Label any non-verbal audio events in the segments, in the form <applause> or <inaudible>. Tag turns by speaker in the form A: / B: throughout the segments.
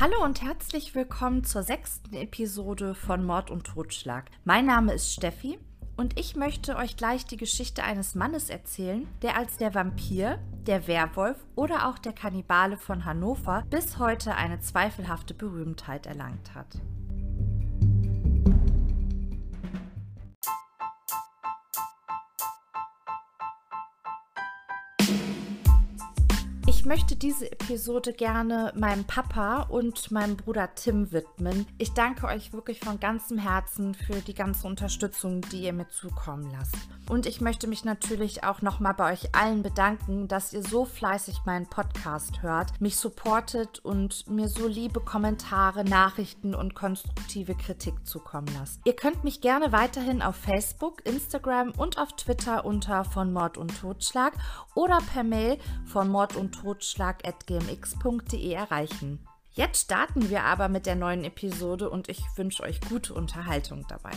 A: Hallo und herzlich willkommen zur sechsten Episode von Mord und Totschlag. Mein Name ist Steffi und ich möchte euch gleich die Geschichte eines Mannes erzählen, der als der Vampir, der Werwolf oder auch der Kannibale von Hannover bis heute eine zweifelhafte Berühmtheit erlangt hat. Möchte diese Episode gerne meinem Papa und meinem Bruder Tim widmen. Ich danke euch wirklich von ganzem Herzen für die ganze Unterstützung, die ihr mir zukommen lasst. Und ich möchte mich natürlich auch nochmal bei euch allen bedanken, dass ihr so fleißig meinen Podcast hört, mich supportet und mir so liebe Kommentare, Nachrichten und konstruktive Kritik zukommen lasst. Ihr könnt mich gerne weiterhin auf Facebook, Instagram und auf Twitter unter von Mord und Totschlag oder per Mail von Mord und Totschlag totschlag.gmx.de erreichen. Jetzt starten wir aber mit der neuen Episode und ich wünsche euch gute Unterhaltung dabei.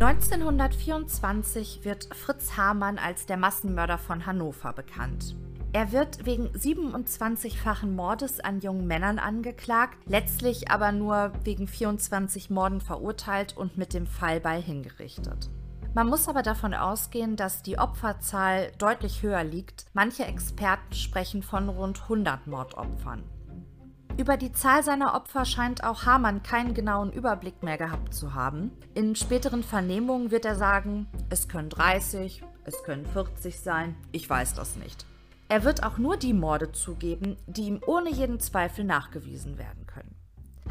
A: (1924) wird Fritz Hamann als der Massenmörder von Hannover bekannt. Er wird wegen 27-fachen Mordes an jungen Männern angeklagt, letztlich aber nur wegen 24 Morden verurteilt und mit dem Fallbeil hingerichtet. Man muss aber davon ausgehen, dass die Opferzahl deutlich höher liegt. Manche Experten sprechen von rund 100 Mordopfern. Über die Zahl seiner Opfer scheint auch Hamann keinen genauen Überblick mehr gehabt zu haben. In späteren Vernehmungen wird er sagen, es können 30, es können 40 sein, ich weiß das nicht. Er wird auch nur die Morde zugeben, die ihm ohne jeden Zweifel nachgewiesen werden können.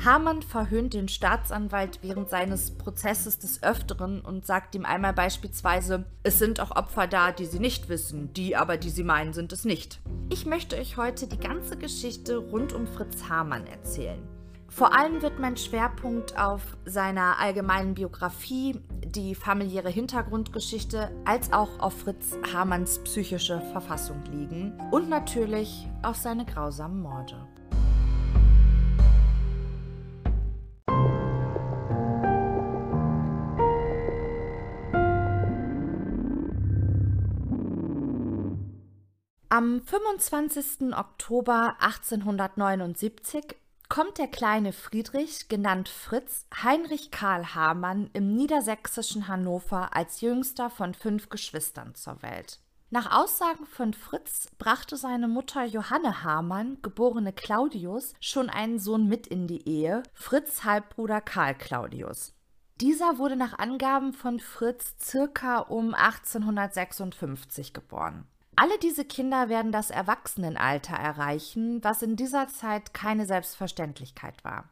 A: Hamann verhöhnt den Staatsanwalt während seines Prozesses des Öfteren und sagt ihm einmal beispielsweise, es sind auch Opfer da, die sie nicht wissen, die aber, die sie meinen, sind es nicht. Ich möchte euch heute die ganze Geschichte rund um Fritz Hamann erzählen. Vor allem wird mein Schwerpunkt auf seiner allgemeinen Biografie, die familiäre Hintergrundgeschichte, als auch auf Fritz Hamanns psychische Verfassung liegen und natürlich auf seine grausamen Morde. Am 25. Oktober 1879 kommt der kleine Friedrich, genannt Fritz, Heinrich Karl Hamann im niedersächsischen Hannover als jüngster von fünf Geschwistern zur Welt. Nach Aussagen von Fritz brachte seine Mutter Johanne Hamann, geborene Claudius, schon einen Sohn mit in die Ehe, Fritz Halbbruder Karl Claudius. Dieser wurde nach Angaben von Fritz circa um 1856 geboren. Alle diese Kinder werden das Erwachsenenalter erreichen, was in dieser Zeit keine Selbstverständlichkeit war.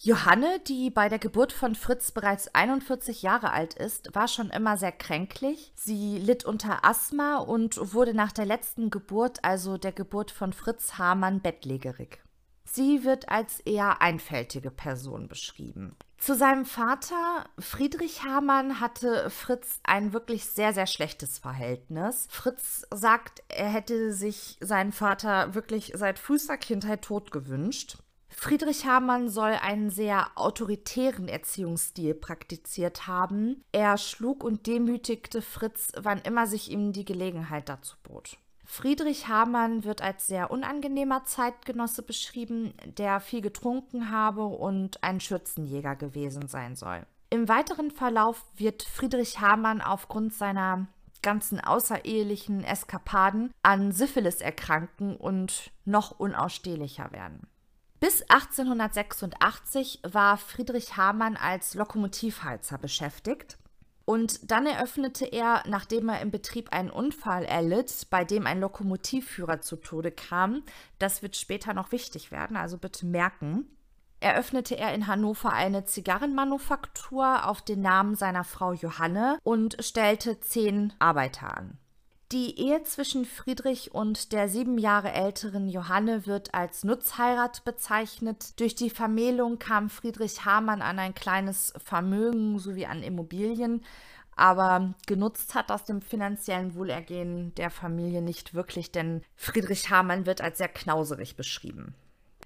A: Johanne, die bei der Geburt von Fritz bereits 41 Jahre alt ist, war schon immer sehr kränklich. Sie litt unter Asthma und wurde nach der letzten Geburt, also der Geburt von Fritz Hamann, bettlägerig. Sie wird als eher einfältige Person beschrieben. Zu seinem Vater Friedrich Hamann hatte Fritz ein wirklich sehr, sehr schlechtes Verhältnis. Fritz sagt, er hätte sich seinen Vater wirklich seit frühester Kindheit tot gewünscht. Friedrich Hamann soll einen sehr autoritären Erziehungsstil praktiziert haben. Er schlug und demütigte Fritz, wann immer sich ihm die Gelegenheit dazu bot. Friedrich Hamann wird als sehr unangenehmer Zeitgenosse beschrieben, der viel getrunken habe und ein Schürzenjäger gewesen sein soll. Im weiteren Verlauf wird Friedrich Hamann aufgrund seiner ganzen außerehelichen Eskapaden an Syphilis erkranken und noch unausstehlicher werden. Bis 1886 war Friedrich Hamann als Lokomotivheizer beschäftigt. Und dann eröffnete er, nachdem er im Betrieb einen Unfall erlitt, bei dem ein Lokomotivführer zu Tode kam, das wird später noch wichtig werden, also bitte merken, eröffnete er in Hannover eine Zigarrenmanufaktur auf den Namen seiner Frau Johanne und stellte zehn Arbeiter an. Die Ehe zwischen Friedrich und der sieben Jahre älteren Johanne wird als Nutzheirat bezeichnet. Durch die Vermählung kam Friedrich Hamann an ein kleines Vermögen sowie an Immobilien, aber genutzt hat aus dem finanziellen Wohlergehen der Familie nicht wirklich, denn Friedrich Hamann wird als sehr knauserig beschrieben.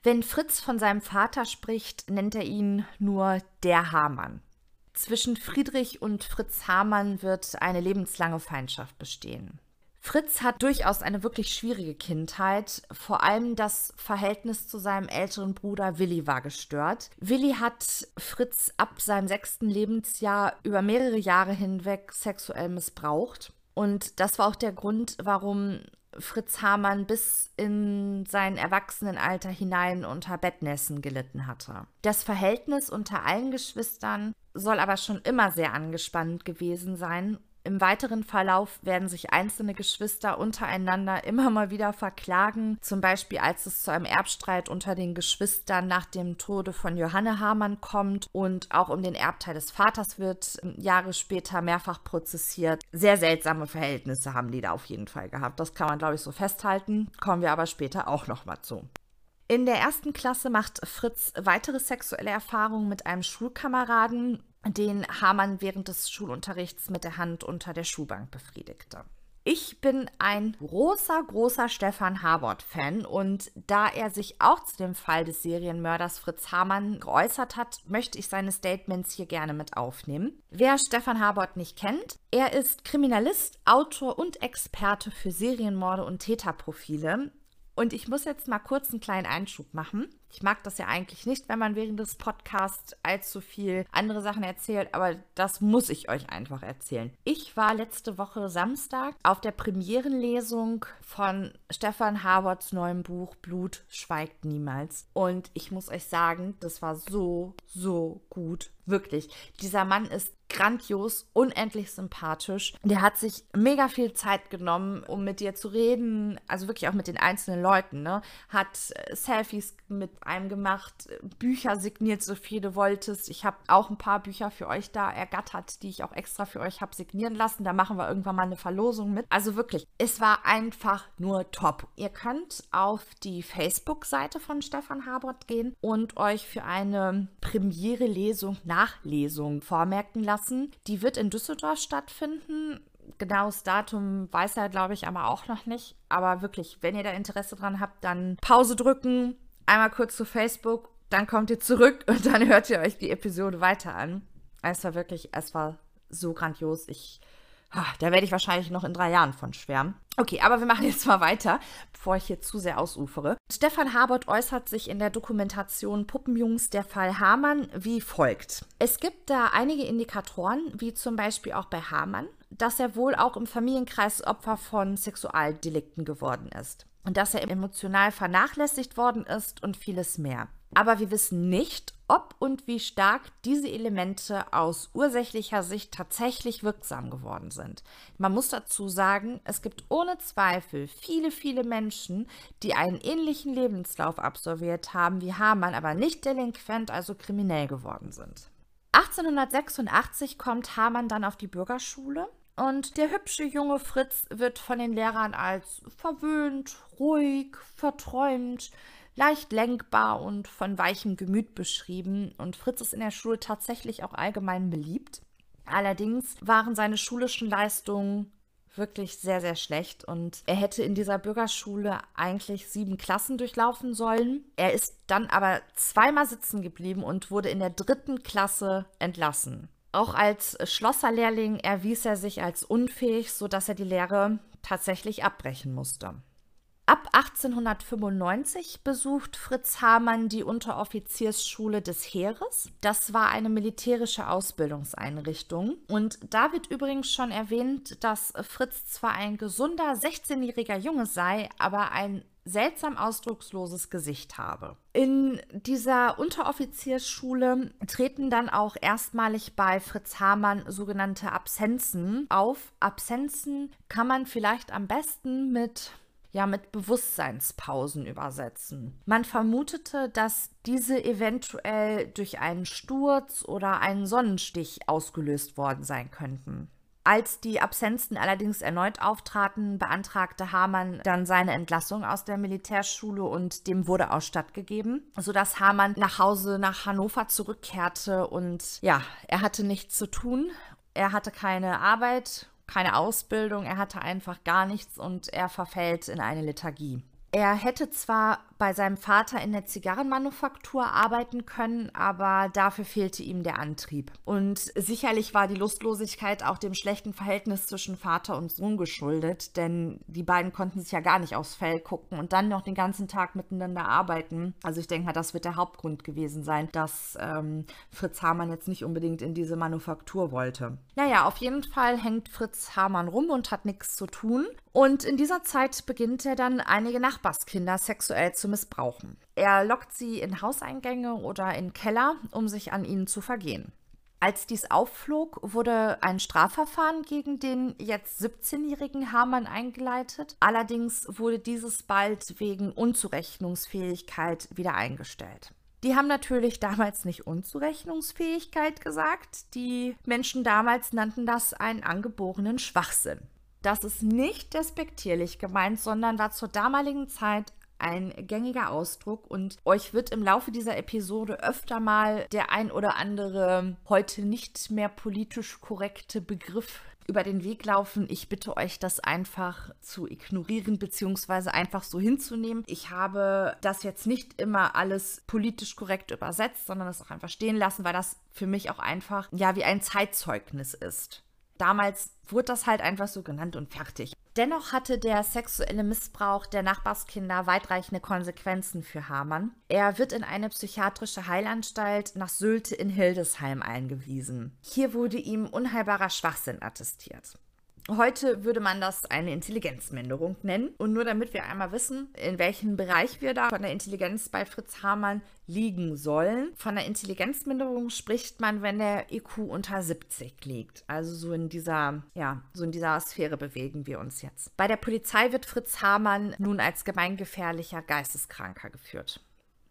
A: Wenn Fritz von seinem Vater spricht, nennt er ihn nur der Hamann. Zwischen Friedrich und Fritz Hamann wird eine lebenslange Feindschaft bestehen. Fritz hat durchaus eine wirklich schwierige Kindheit. Vor allem das Verhältnis zu seinem älteren Bruder Willi war gestört. Willi hat Fritz ab seinem sechsten Lebensjahr über mehrere Jahre hinweg sexuell missbraucht. Und das war auch der Grund, warum Fritz Hamann bis in sein Erwachsenenalter hinein unter Bettnässen gelitten hatte. Das Verhältnis unter allen Geschwistern soll aber schon immer sehr angespannt gewesen sein im weiteren Verlauf werden sich einzelne Geschwister untereinander immer mal wieder verklagen, zum Beispiel als es zu einem Erbstreit unter den Geschwistern nach dem Tode von Johanne Hamann kommt und auch um den Erbteil des Vaters wird Jahre später mehrfach prozessiert. Sehr seltsame Verhältnisse haben die da auf jeden Fall gehabt. Das kann man, glaube ich, so festhalten. Kommen wir aber später auch noch mal zu. In der ersten Klasse macht Fritz weitere sexuelle Erfahrungen mit einem Schulkameraden den Hamann während des Schulunterrichts mit der Hand unter der Schulbank befriedigte. Ich bin ein großer, großer Stefan Habort-Fan und da er sich auch zu dem Fall des Serienmörders Fritz Hamann geäußert hat, möchte ich seine Statements hier gerne mit aufnehmen. Wer Stefan Habort nicht kennt, er ist Kriminalist, Autor und Experte für Serienmorde und Täterprofile. Und ich muss jetzt mal kurz einen kleinen Einschub machen. Ich mag das ja eigentlich nicht, wenn man während des Podcasts allzu viel andere Sachen erzählt, aber das muss ich euch einfach erzählen. Ich war letzte Woche Samstag auf der Premierenlesung von Stefan Haberts neuem Buch Blut schweigt niemals. Und ich muss euch sagen, das war so, so gut. Wirklich. Dieser Mann ist grandios, unendlich sympathisch. Der hat sich mega viel Zeit genommen, um mit dir zu reden, also wirklich auch mit den einzelnen Leuten, ne? Hat äh, Selfies mit einem gemacht, Bücher signiert, so viele du wolltest. Ich habe auch ein paar Bücher für euch da ergattert, die ich auch extra für euch habe signieren lassen. Da machen wir irgendwann mal eine Verlosung mit. Also wirklich, es war einfach nur top. Ihr könnt auf die Facebook-Seite von Stefan Habert gehen und euch für eine Premiere-Lesung, Nachlesung vormerken lassen. Die wird in Düsseldorf stattfinden genaues Datum weiß er, glaube ich, aber auch noch nicht. Aber wirklich, wenn ihr da Interesse dran habt, dann Pause drücken, einmal kurz zu Facebook, dann kommt ihr zurück <laughs> und dann hört ihr euch die Episode weiter an. Es war wirklich, es war so grandios. Ich, da werde ich wahrscheinlich noch in drei Jahren von schwärmen. Okay, aber wir machen jetzt mal weiter, bevor ich hier zu sehr ausufere. Stefan Habert äußert sich in der Dokumentation Puppenjungs der Fall Hamann wie folgt. Es gibt da einige Indikatoren, wie zum Beispiel auch bei Hamann, dass er wohl auch im Familienkreis Opfer von Sexualdelikten geworden ist und dass er emotional vernachlässigt worden ist und vieles mehr. Aber wir wissen nicht, ob und wie stark diese Elemente aus ursächlicher Sicht tatsächlich wirksam geworden sind. Man muss dazu sagen, es gibt ohne Zweifel viele, viele Menschen, die einen ähnlichen Lebenslauf absolviert haben wie Hamann, aber nicht delinquent, also kriminell geworden sind. 1886 kommt Hamann dann auf die Bürgerschule und der hübsche junge Fritz wird von den Lehrern als verwöhnt, ruhig, verträumt, leicht lenkbar und von weichem Gemüt beschrieben. Und Fritz ist in der Schule tatsächlich auch allgemein beliebt. Allerdings waren seine schulischen Leistungen wirklich sehr, sehr schlecht und er hätte in dieser Bürgerschule eigentlich sieben Klassen durchlaufen sollen. Er ist dann aber zweimal sitzen geblieben und wurde in der dritten Klasse entlassen. Auch als Schlosserlehrling erwies er sich als unfähig, sodass er die Lehre tatsächlich abbrechen musste. Ab 1895 besucht Fritz Hamann die Unteroffiziersschule des Heeres. Das war eine militärische Ausbildungseinrichtung. Und da wird übrigens schon erwähnt, dass Fritz zwar ein gesunder 16-jähriger Junge sei, aber ein seltsam ausdrucksloses Gesicht habe. In dieser Unteroffiziersschule treten dann auch erstmalig bei Fritz Hamann sogenannte Absenzen auf. Absenzen kann man vielleicht am besten mit ja mit Bewusstseinspausen übersetzen. Man vermutete, dass diese eventuell durch einen Sturz oder einen Sonnenstich ausgelöst worden sein könnten. Als die Absenzen allerdings erneut auftraten, beantragte Hamann dann seine Entlassung aus der Militärschule und dem wurde auch stattgegeben, sodass Hamann nach Hause nach Hannover zurückkehrte und ja, er hatte nichts zu tun. Er hatte keine Arbeit, keine Ausbildung, er hatte einfach gar nichts und er verfällt in eine Lethargie. Er hätte zwar bei seinem Vater in der Zigarrenmanufaktur arbeiten können, aber dafür fehlte ihm der Antrieb. Und sicherlich war die Lustlosigkeit auch dem schlechten Verhältnis zwischen Vater und Sohn geschuldet, denn die beiden konnten sich ja gar nicht aufs Fell gucken und dann noch den ganzen Tag miteinander arbeiten. Also ich denke mal, das wird der Hauptgrund gewesen sein, dass ähm, Fritz Hamann jetzt nicht unbedingt in diese Manufaktur wollte. Naja, auf jeden Fall hängt Fritz Hamann rum und hat nichts zu tun. Und in dieser Zeit beginnt er dann einige Nachbarskinder sexuell zu missbrauchen. Er lockt sie in Hauseingänge oder in Keller, um sich an ihnen zu vergehen. Als dies aufflog, wurde ein Strafverfahren gegen den jetzt 17-jährigen Hamann eingeleitet. Allerdings wurde dieses bald wegen Unzurechnungsfähigkeit wieder eingestellt. Die haben natürlich damals nicht Unzurechnungsfähigkeit gesagt. Die Menschen damals nannten das einen angeborenen Schwachsinn. Das ist nicht despektierlich gemeint, sondern war zur damaligen Zeit ein gängiger Ausdruck und euch wird im Laufe dieser Episode öfter mal der ein oder andere heute nicht mehr politisch korrekte Begriff über den Weg laufen. Ich bitte euch, das einfach zu ignorieren bzw. einfach so hinzunehmen. Ich habe das jetzt nicht immer alles politisch korrekt übersetzt, sondern das auch einfach stehen lassen, weil das für mich auch einfach ja wie ein Zeitzeugnis ist. Damals wurde das halt einfach so genannt und fertig. Dennoch hatte der sexuelle Missbrauch der Nachbarskinder weitreichende Konsequenzen für Hamann. Er wird in eine psychiatrische Heilanstalt nach Sylte in Hildesheim eingewiesen. Hier wurde ihm unheilbarer Schwachsinn attestiert. Heute würde man das eine Intelligenzminderung nennen. Und nur damit wir einmal wissen, in welchem Bereich wir da von der Intelligenz bei Fritz Hamann liegen sollen. Von der Intelligenzminderung spricht man, wenn der IQ unter 70 liegt. Also so in dieser, ja, so in dieser Sphäre bewegen wir uns jetzt. Bei der Polizei wird Fritz Hamann nun als gemeingefährlicher Geisteskranker geführt.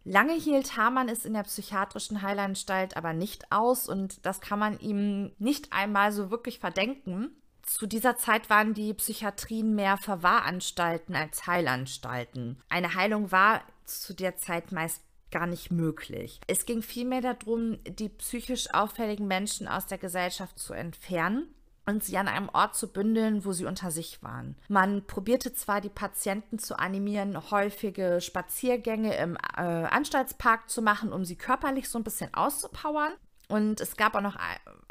A: Lange hielt Hamann es in der psychiatrischen Heilanstalt aber nicht aus und das kann man ihm nicht einmal so wirklich verdenken, zu dieser Zeit waren die Psychiatrien mehr Verwahranstalten als Heilanstalten. Eine Heilung war zu der Zeit meist gar nicht möglich. Es ging vielmehr darum, die psychisch auffälligen Menschen aus der Gesellschaft zu entfernen und sie an einem Ort zu bündeln, wo sie unter sich waren. Man probierte zwar die Patienten zu animieren, häufige Spaziergänge im äh, Anstaltspark zu machen, um sie körperlich so ein bisschen auszupowern. Und es gab auch noch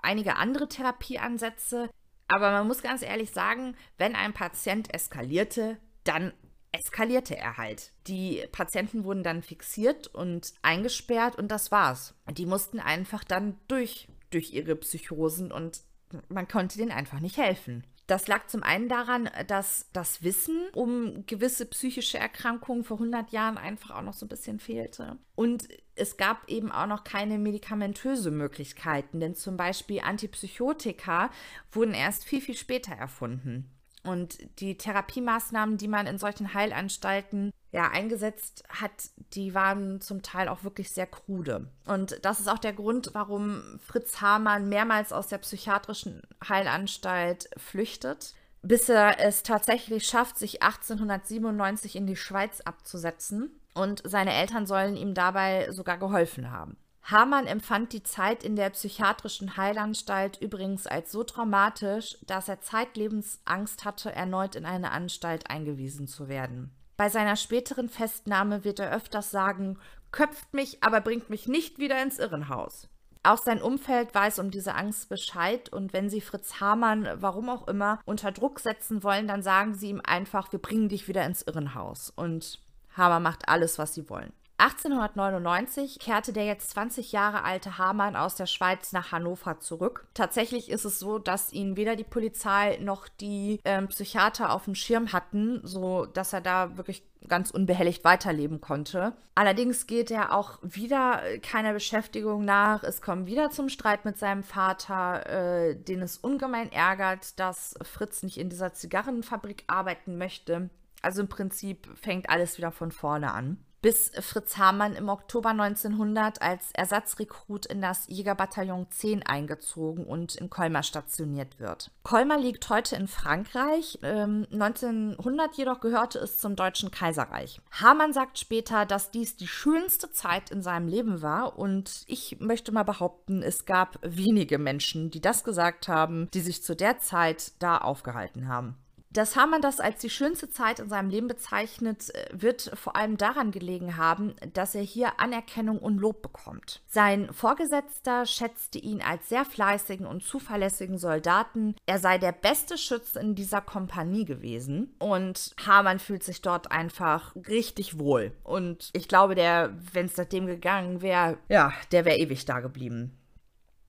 A: einige andere Therapieansätze, aber man muss ganz ehrlich sagen, wenn ein Patient eskalierte, dann eskalierte er halt. Die Patienten wurden dann fixiert und eingesperrt und das war's. Die mussten einfach dann durch, durch ihre Psychosen und man konnte denen einfach nicht helfen. Das lag zum einen daran, dass das Wissen um gewisse psychische Erkrankungen vor 100 Jahren einfach auch noch so ein bisschen fehlte. Und es gab eben auch noch keine medikamentöse Möglichkeiten, denn zum Beispiel Antipsychotika wurden erst viel, viel später erfunden. Und die Therapiemaßnahmen, die man in solchen Heilanstalten ja eingesetzt hat, die waren zum Teil auch wirklich sehr krude. Und das ist auch der Grund, warum Fritz Hamann mehrmals aus der psychiatrischen Heilanstalt flüchtet, bis er es tatsächlich schafft, sich 1897 in die Schweiz abzusetzen. Und seine Eltern sollen ihm dabei sogar geholfen haben. Hamann empfand die Zeit in der psychiatrischen Heilanstalt übrigens als so traumatisch, dass er zeitlebens Angst hatte, erneut in eine Anstalt eingewiesen zu werden. Bei seiner späteren Festnahme wird er öfters sagen, köpft mich, aber bringt mich nicht wieder ins Irrenhaus. Auch sein Umfeld weiß um diese Angst Bescheid und wenn sie Fritz Hamann, warum auch immer, unter Druck setzen wollen, dann sagen sie ihm einfach, wir bringen dich wieder ins Irrenhaus. Und Hamann macht alles, was sie wollen. 1899 kehrte der jetzt 20 Jahre alte Hamann aus der Schweiz nach Hannover zurück. Tatsächlich ist es so, dass ihn weder die Polizei noch die ähm, Psychiater auf dem Schirm hatten, so dass er da wirklich ganz unbehelligt weiterleben konnte. Allerdings geht er auch wieder keiner Beschäftigung nach. Es kommt wieder zum Streit mit seinem Vater, äh, den es ungemein ärgert, dass Fritz nicht in dieser Zigarrenfabrik arbeiten möchte. Also im Prinzip fängt alles wieder von vorne an bis Fritz Hamann im Oktober 1900 als Ersatzrekrut in das Jägerbataillon 10 eingezogen und in Colmar stationiert wird. Colmar liegt heute in Frankreich. Ähm, 1900 jedoch gehörte es zum Deutschen Kaiserreich. Hamann sagt später, dass dies die schönste Zeit in seinem Leben war und ich möchte mal behaupten, es gab wenige Menschen, die das gesagt haben, die sich zu der Zeit da aufgehalten haben. Dass Hamann das als die schönste Zeit in seinem Leben bezeichnet, äh, wird vor allem daran gelegen haben, dass er hier Anerkennung und Lob bekommt. Sein Vorgesetzter schätzte ihn als sehr fleißigen und zuverlässigen Soldaten. Er sei der beste Schütze in dieser Kompanie gewesen und Hamann fühlt sich dort einfach richtig wohl. Und ich glaube, der, wenn es seitdem gegangen wäre, ja, der wäre ewig da geblieben.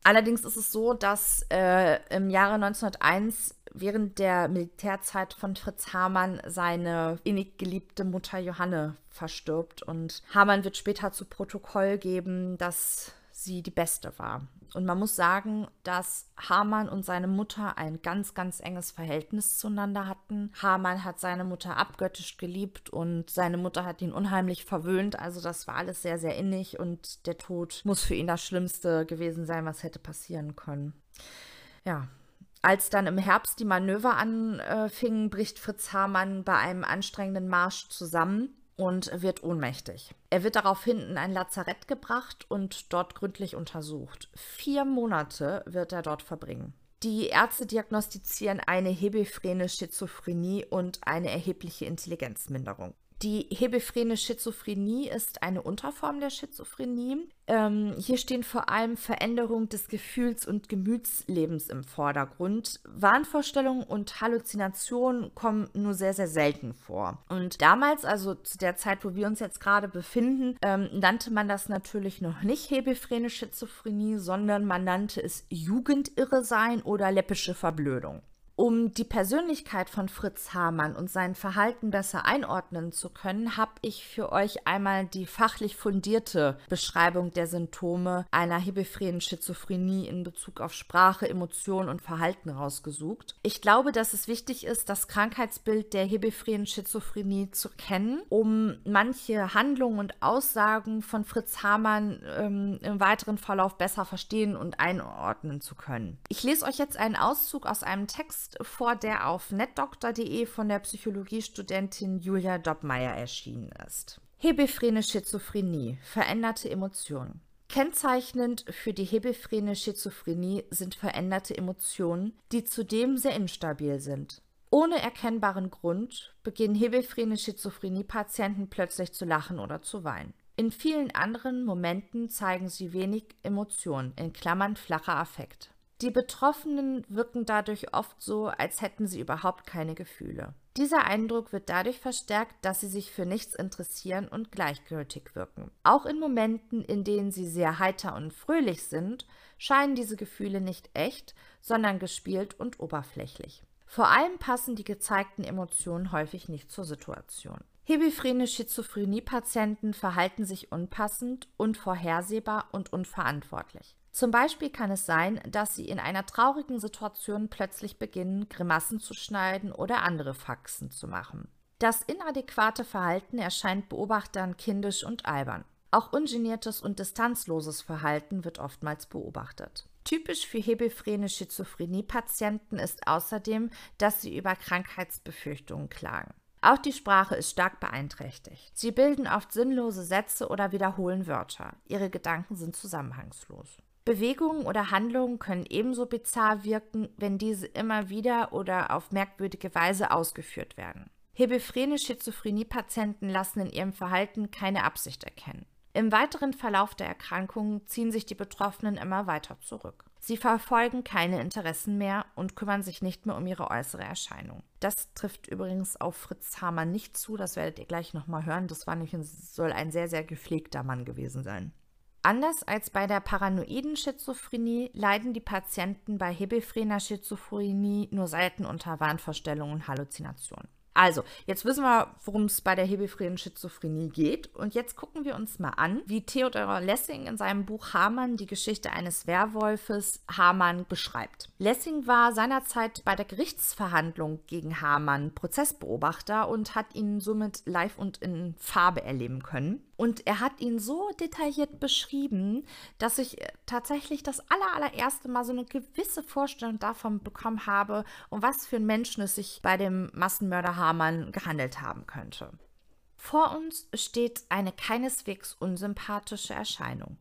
A: Allerdings ist es so, dass äh, im Jahre 1901 während der Militärzeit von Fritz Hamann seine innig geliebte Mutter Johanne verstirbt und Hamann wird später zu Protokoll geben, dass sie die beste war. Und man muss sagen, dass Hamann und seine Mutter ein ganz, ganz enges Verhältnis zueinander hatten. Hamann hat seine Mutter abgöttisch geliebt und seine Mutter hat ihn unheimlich verwöhnt. Also das war alles sehr, sehr innig und der Tod muss für ihn das Schlimmste gewesen sein, was hätte passieren können. Ja, als dann im Herbst die Manöver anfingen, bricht Fritz Hamann bei einem anstrengenden Marsch zusammen und wird ohnmächtig. Er wird daraufhin in ein Lazarett gebracht und dort gründlich untersucht. Vier Monate wird er dort verbringen. Die Ärzte diagnostizieren eine hebephrene Schizophrenie und eine erhebliche Intelligenzminderung. Die hebephrene Schizophrenie ist eine Unterform der Schizophrenie. Ähm, hier stehen vor allem Veränderungen des Gefühls- und Gemütslebens im Vordergrund. Wahnvorstellungen und Halluzinationen kommen nur sehr, sehr selten vor. Und damals, also zu der Zeit, wo wir uns jetzt gerade befinden, ähm, nannte man das natürlich noch nicht hebephrene Schizophrenie, sondern man nannte es Jugendirre sein oder läppische Verblödung. Um die Persönlichkeit von Fritz Hamann und sein Verhalten besser einordnen zu können, habe ich für euch einmal die fachlich fundierte Beschreibung der Symptome einer hebephrenen Schizophrenie in Bezug auf Sprache, Emotionen und Verhalten rausgesucht. Ich glaube, dass es wichtig ist, das Krankheitsbild der hebephrenen Schizophrenie zu kennen, um manche Handlungen und Aussagen von Fritz Hamann ähm, im weiteren Verlauf besser verstehen und einordnen zu können. Ich lese euch jetzt einen Auszug aus einem Text Vor, der auf netdoktor.de von der Psychologiestudentin Julia Doppmeier erschienen ist. Hebephrene Schizophrenie, veränderte Emotionen. Kennzeichnend für die hebephrene Schizophrenie sind veränderte Emotionen, die zudem sehr instabil sind. Ohne erkennbaren Grund beginnen hebephrene Schizophrenie-Patienten plötzlich zu lachen oder zu weinen. In vielen anderen Momenten zeigen sie wenig Emotionen, in Klammern flacher Affekt. Die Betroffenen wirken dadurch oft so, als hätten sie überhaupt keine Gefühle. Dieser Eindruck wird dadurch verstärkt, dass sie sich für nichts interessieren und gleichgültig wirken. Auch in Momenten, in denen sie sehr heiter und fröhlich sind, scheinen diese Gefühle nicht echt, sondern gespielt und oberflächlich. Vor allem passen die gezeigten Emotionen häufig nicht zur Situation. Hebephrene Schizophrenie-Patienten verhalten sich unpassend, unvorhersehbar und unverantwortlich. Zum Beispiel kann es sein, dass sie in einer traurigen Situation plötzlich beginnen, Grimassen zu schneiden oder andere Faxen zu machen. Das inadäquate Verhalten erscheint Beobachtern kindisch und albern. Auch ungeniertes und distanzloses Verhalten wird oftmals beobachtet. Typisch für hebephrene Schizophrenie-Patienten ist außerdem, dass sie über Krankheitsbefürchtungen klagen. Auch die Sprache ist stark beeinträchtigt. Sie bilden oft sinnlose Sätze oder wiederholen Wörter. Ihre Gedanken sind zusammenhangslos. Bewegungen oder Handlungen können ebenso bizarr wirken, wenn diese immer wieder oder auf merkwürdige Weise ausgeführt werden. Hebephrene Schizophrenie-Patienten lassen in ihrem Verhalten keine Absicht erkennen. Im weiteren Verlauf der Erkrankung ziehen sich die Betroffenen immer weiter zurück. Sie verfolgen keine Interessen mehr und kümmern sich nicht mehr um ihre äußere Erscheinung. Das trifft übrigens auf Fritz Hamann nicht zu, das werdet ihr gleich nochmal hören. Das war nämlich soll ein sehr, sehr gepflegter Mann gewesen sein. Anders als bei der paranoiden Schizophrenie leiden die Patienten bei hebephrena Schizophrenie nur selten unter Wahnvorstellungen und Halluzinationen. Also, jetzt wissen wir, worum es bei der hebephrenen Schizophrenie geht. Und jetzt gucken wir uns mal an, wie Theodor Lessing in seinem Buch Hamann die Geschichte eines Werwolfes Hamann beschreibt. Lessing war seinerzeit bei der Gerichtsverhandlung gegen Hamann Prozessbeobachter und hat ihn somit live und in Farbe erleben können. Und er hat ihn so detailliert beschrieben, dass ich äh, tatsächlich das aller, allererste Mal so eine gewisse Vorstellung davon bekommen habe, um was für einen Menschen es sich bei dem Massenmörder Hamann gehandelt haben könnte. Vor uns steht eine keineswegs unsympathische Erscheinung.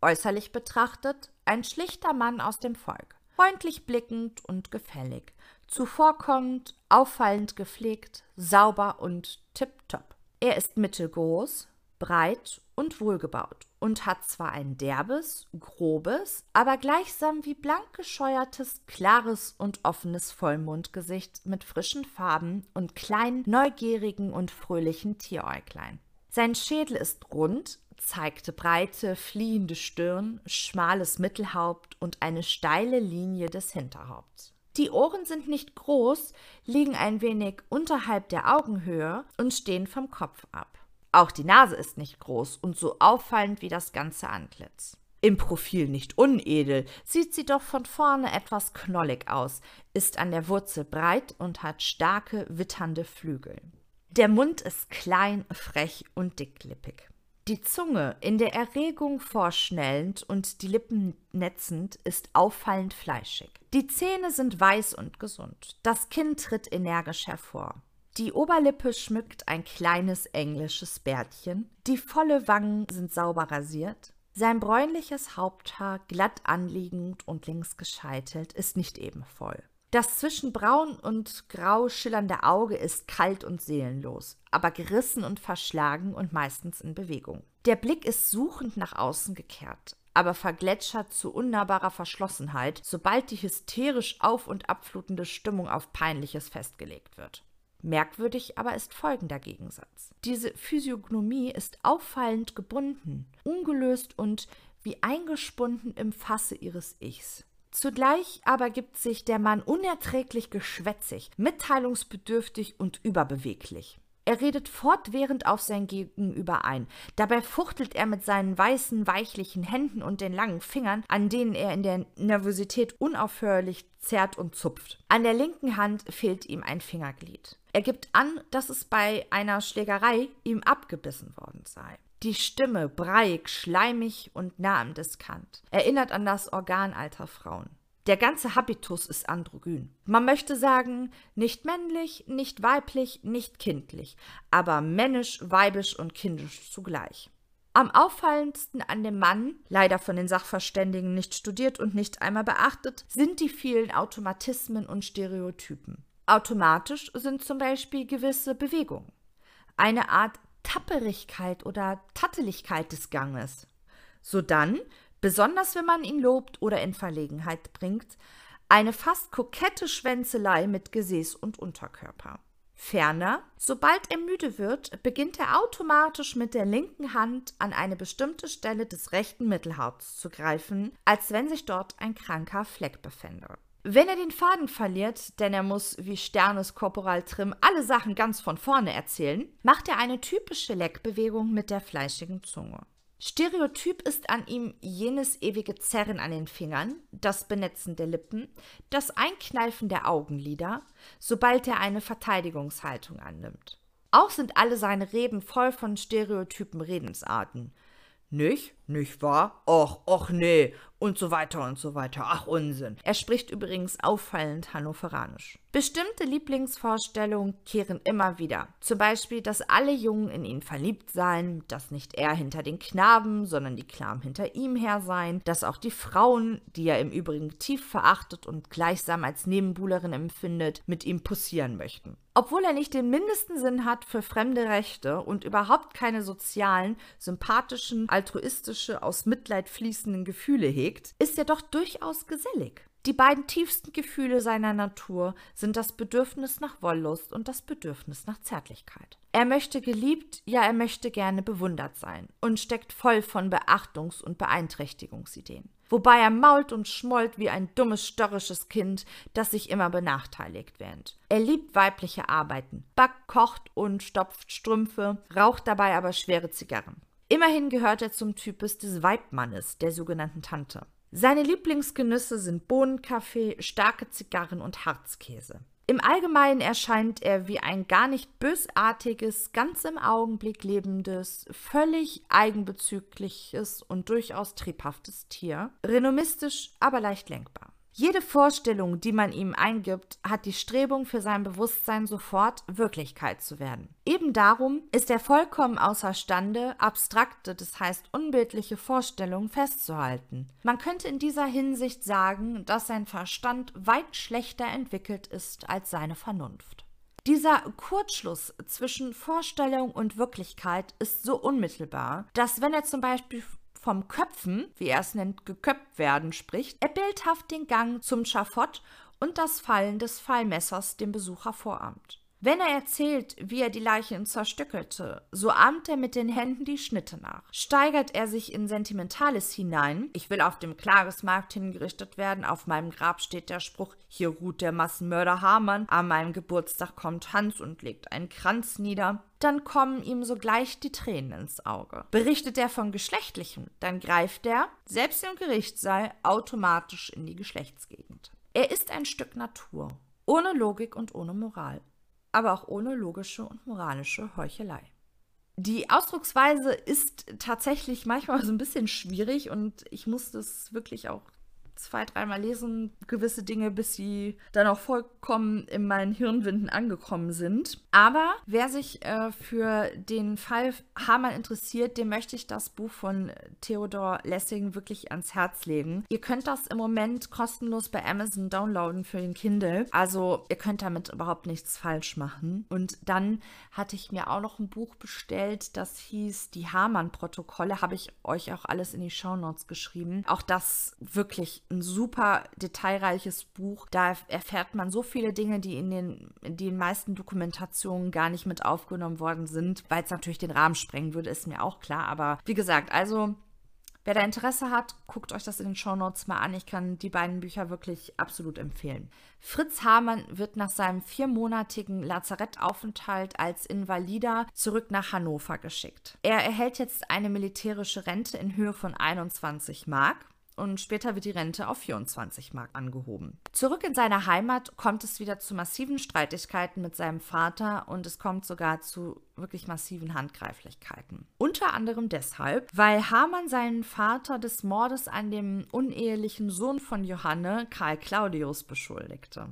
A: Äußerlich betrachtet ein schlichter Mann aus dem Volk. freundlich blickend und gefällig, zuvorkommend, auffallend gepflegt, sauber und tipptopp. Er ist mittelgroß, breit und wohlgebaut und hat zwar ein derbes, grobes, aber gleichsam wie blank gescheuertes, klares und offenes Vollmondgesicht mit frischen Farben und kleinen, neugierigen und fröhlichen Tieräuglein. Sein Schädel ist rund, zeigte breite, fliehende Stirn, schmales Mittelhaupt und eine steile Linie des Hinterhaupts. Die Ohren sind nicht groß, liegen ein wenig unterhalb der Augenhöhe und stehen vom Kopf ab. Auch die Nase ist nicht groß und so auffallend wie das ganze Antlitz. Im Profil nicht unedel, sieht sie doch von vorne etwas knollig aus, ist an der Wurzel breit und hat starke, witternde Flügel. Der Mund ist klein, frech und dicklippig. Die Zunge, in der Erregung vorschnellend und die Lippen netzend, ist auffallend fleischig. Die Zähne sind weiß und gesund. Das Kinn tritt energisch hervor. Die Oberlippe schmückt ein kleines englisches Bärtchen. Die volle Wangen sind sauber rasiert. Sein bräunliches Haupthaar, glatt anliegend und links gescheitelt, ist nicht eben voll. Das zwischen braun und grau schillernde Auge ist kalt und seelenlos, aber gerissen und verschlagen und meistens in Bewegung. Der Blick ist suchend nach außen gekehrt, aber vergletschert zu unnahbarer Verschlossenheit, sobald die hysterisch auf und abflutende Stimmung auf Peinliches festgelegt wird. Merkwürdig aber ist folgender Gegensatz. Diese Physiognomie ist auffallend gebunden, ungelöst und wie eingespunden im Fasse ihres Ichs. Zugleich aber gibt sich der Mann unerträglich geschwätzig, mitteilungsbedürftig und überbeweglich. Er redet fortwährend auf sein Gegenüber ein. Dabei fuchtelt er mit seinen weißen, weichlichen Händen und den langen Fingern, an denen er in der Nervosität unaufhörlich zerrt und zupft. An der linken Hand fehlt ihm ein Fingerglied. Er gibt an, dass es bei einer Schlägerei ihm abgebissen worden sei. Die Stimme, breiig, schleimig und nah am Diskant, erinnert an das Organ alter Frauen. Der ganze Habitus ist androgyn. Man möchte sagen, nicht männlich, nicht weiblich, nicht kindlich, aber männisch, weibisch und kindisch zugleich. Am auffallendsten an dem Mann, leider von den Sachverständigen nicht studiert und nicht einmal beachtet, sind die vielen Automatismen und Stereotypen. Automatisch sind zum Beispiel gewisse Bewegungen. Eine Art Tapperigkeit oder Tatteligkeit des Ganges. Sodann, besonders wenn man ihn lobt oder in Verlegenheit bringt, eine fast kokette Schwänzelei mit Gesäß und Unterkörper. Ferner, sobald er müde wird, beginnt er automatisch mit der linken Hand an eine bestimmte Stelle des rechten Mittelhaupts zu greifen, als wenn sich dort ein kranker Fleck befände. Wenn er den Faden verliert, denn er muss wie Sternes Korporal Trim alle Sachen ganz von vorne erzählen, macht er eine typische Leckbewegung mit der fleischigen Zunge. Stereotyp ist an ihm jenes ewige Zerren an den Fingern, das Benetzen der Lippen, das Einkneifen der Augenlider, sobald er eine Verteidigungshaltung annimmt. Auch sind alle seine Reden voll von stereotypen Redensarten. Nicht? Nicht wahr? Och, och nee. Und so weiter und so weiter. Ach, Unsinn. Er spricht übrigens auffallend hannoveranisch. Bestimmte Lieblingsvorstellungen kehren immer wieder. Zum Beispiel, dass alle Jungen in ihn verliebt seien, dass nicht er hinter den Knaben, sondern die Knaben hinter ihm her seien, dass auch die Frauen, die er im Übrigen tief verachtet und gleichsam als Nebenbuhlerin empfindet, mit ihm pussieren möchten. Obwohl er nicht den mindesten Sinn hat für fremde Rechte und überhaupt keine sozialen, sympathischen, altruistische, aus Mitleid fließenden Gefühle hegt, ist er doch durchaus gesellig. Die beiden tiefsten Gefühle seiner Natur sind das Bedürfnis nach Wollust und das Bedürfnis nach Zärtlichkeit. Er möchte geliebt, ja er möchte gerne bewundert sein und steckt voll von Beachtungs- und Beeinträchtigungsideen wobei er mault und schmollt wie ein dummes, störrisches Kind, das sich immer benachteiligt wähnt. Er liebt weibliche Arbeiten, backt, kocht und stopft Strümpfe, raucht dabei aber schwere Zigarren. Immerhin gehört er zum Typus des Weibmannes, der sogenannten Tante. Seine Lieblingsgenüsse sind Bohnenkaffee, starke Zigarren und Harzkäse. Im Allgemeinen erscheint er wie ein gar nicht bösartiges, ganz im Augenblick lebendes, völlig eigenbezügliches und durchaus triebhaftes Tier, renommistisch, aber leicht lenkbar. Jede Vorstellung, die man ihm eingibt, hat die Strebung für sein Bewusstsein sofort Wirklichkeit zu werden. Eben darum ist er vollkommen außerstande, abstrakte, das heißt unbildliche Vorstellungen festzuhalten. Man könnte in dieser Hinsicht sagen, dass sein Verstand weit schlechter entwickelt ist als seine Vernunft. Dieser Kurzschluss zwischen Vorstellung und Wirklichkeit ist so unmittelbar, dass wenn er zum Beispiel vom Köpfen, wie er es nennt, geköpft werden spricht, er bildhaft den Gang zum Schafott und das Fallen des Fallmessers dem Besucher vorahmt. Wenn er erzählt, wie er die Leichen zerstückelte, so ahmt er mit den Händen die Schnitte nach. Steigert er sich in Sentimentales hinein, ich will auf dem Klagesmarkt hingerichtet werden, auf meinem Grab steht der Spruch, hier ruht der Massenmörder Hamann, an meinem Geburtstag kommt Hans und legt einen Kranz nieder, dann kommen ihm sogleich die Tränen ins Auge. Berichtet er von Geschlechtlichem, dann greift er, selbst im Gerichtssaal, automatisch in die Geschlechtsgegend. Er ist ein Stück Natur, ohne Logik und ohne Moral aber auch ohne logische und moralische Heuchelei. Die Ausdrucksweise ist tatsächlich manchmal <laughs> so ein bisschen schwierig und ich muss das wirklich auch zwei, dreimal lesen, gewisse Dinge, bis sie dann auch vollkommen in meinen Hirnwinden angekommen sind. Aber wer sich äh, für den Fall Hamann interessiert, dem möchte ich das Buch von Theodor Lessing wirklich ans Herz legen. Ihr könnt das im Moment kostenlos bei Amazon downloaden für den Kindle. Also ihr könnt damit überhaupt nichts falsch machen. Und dann hatte ich mir auch noch ein Buch bestellt, das hieß Die Hamann-Protokolle. Habe ich euch auch alles in die Shownotes geschrieben. Auch das wirklich ein super detailreiches Buch. Da erfährt man so viele Dinge, die in den, in den meisten Dokumentationen gar nicht mit aufgenommen worden sind, weil es natürlich den Rahmen sprengen würde, ist mir auch klar. Aber wie gesagt, also Wer da Interesse hat, guckt euch das in den Shownotes mal an. Ich kann die beiden Bücher wirklich absolut empfehlen. Fritz Hamann wird nach seinem viermonatigen Lazarettaufenthalt als Invalider zurück nach Hannover geschickt. Er erhält jetzt eine militärische Rente in Höhe von 21 Mark und später wird die Rente auf 24 Mark angehoben. Zurück in seine Heimat kommt es wieder zu massiven Streitigkeiten mit seinem Vater und es kommt sogar zu wirklich massiven Handgreiflichkeiten. Unter anderem deshalb, weil Hamann seinen Vater des Mordes an dem unehelichen Sohn von Johanne, Karl Claudius, beschuldigte.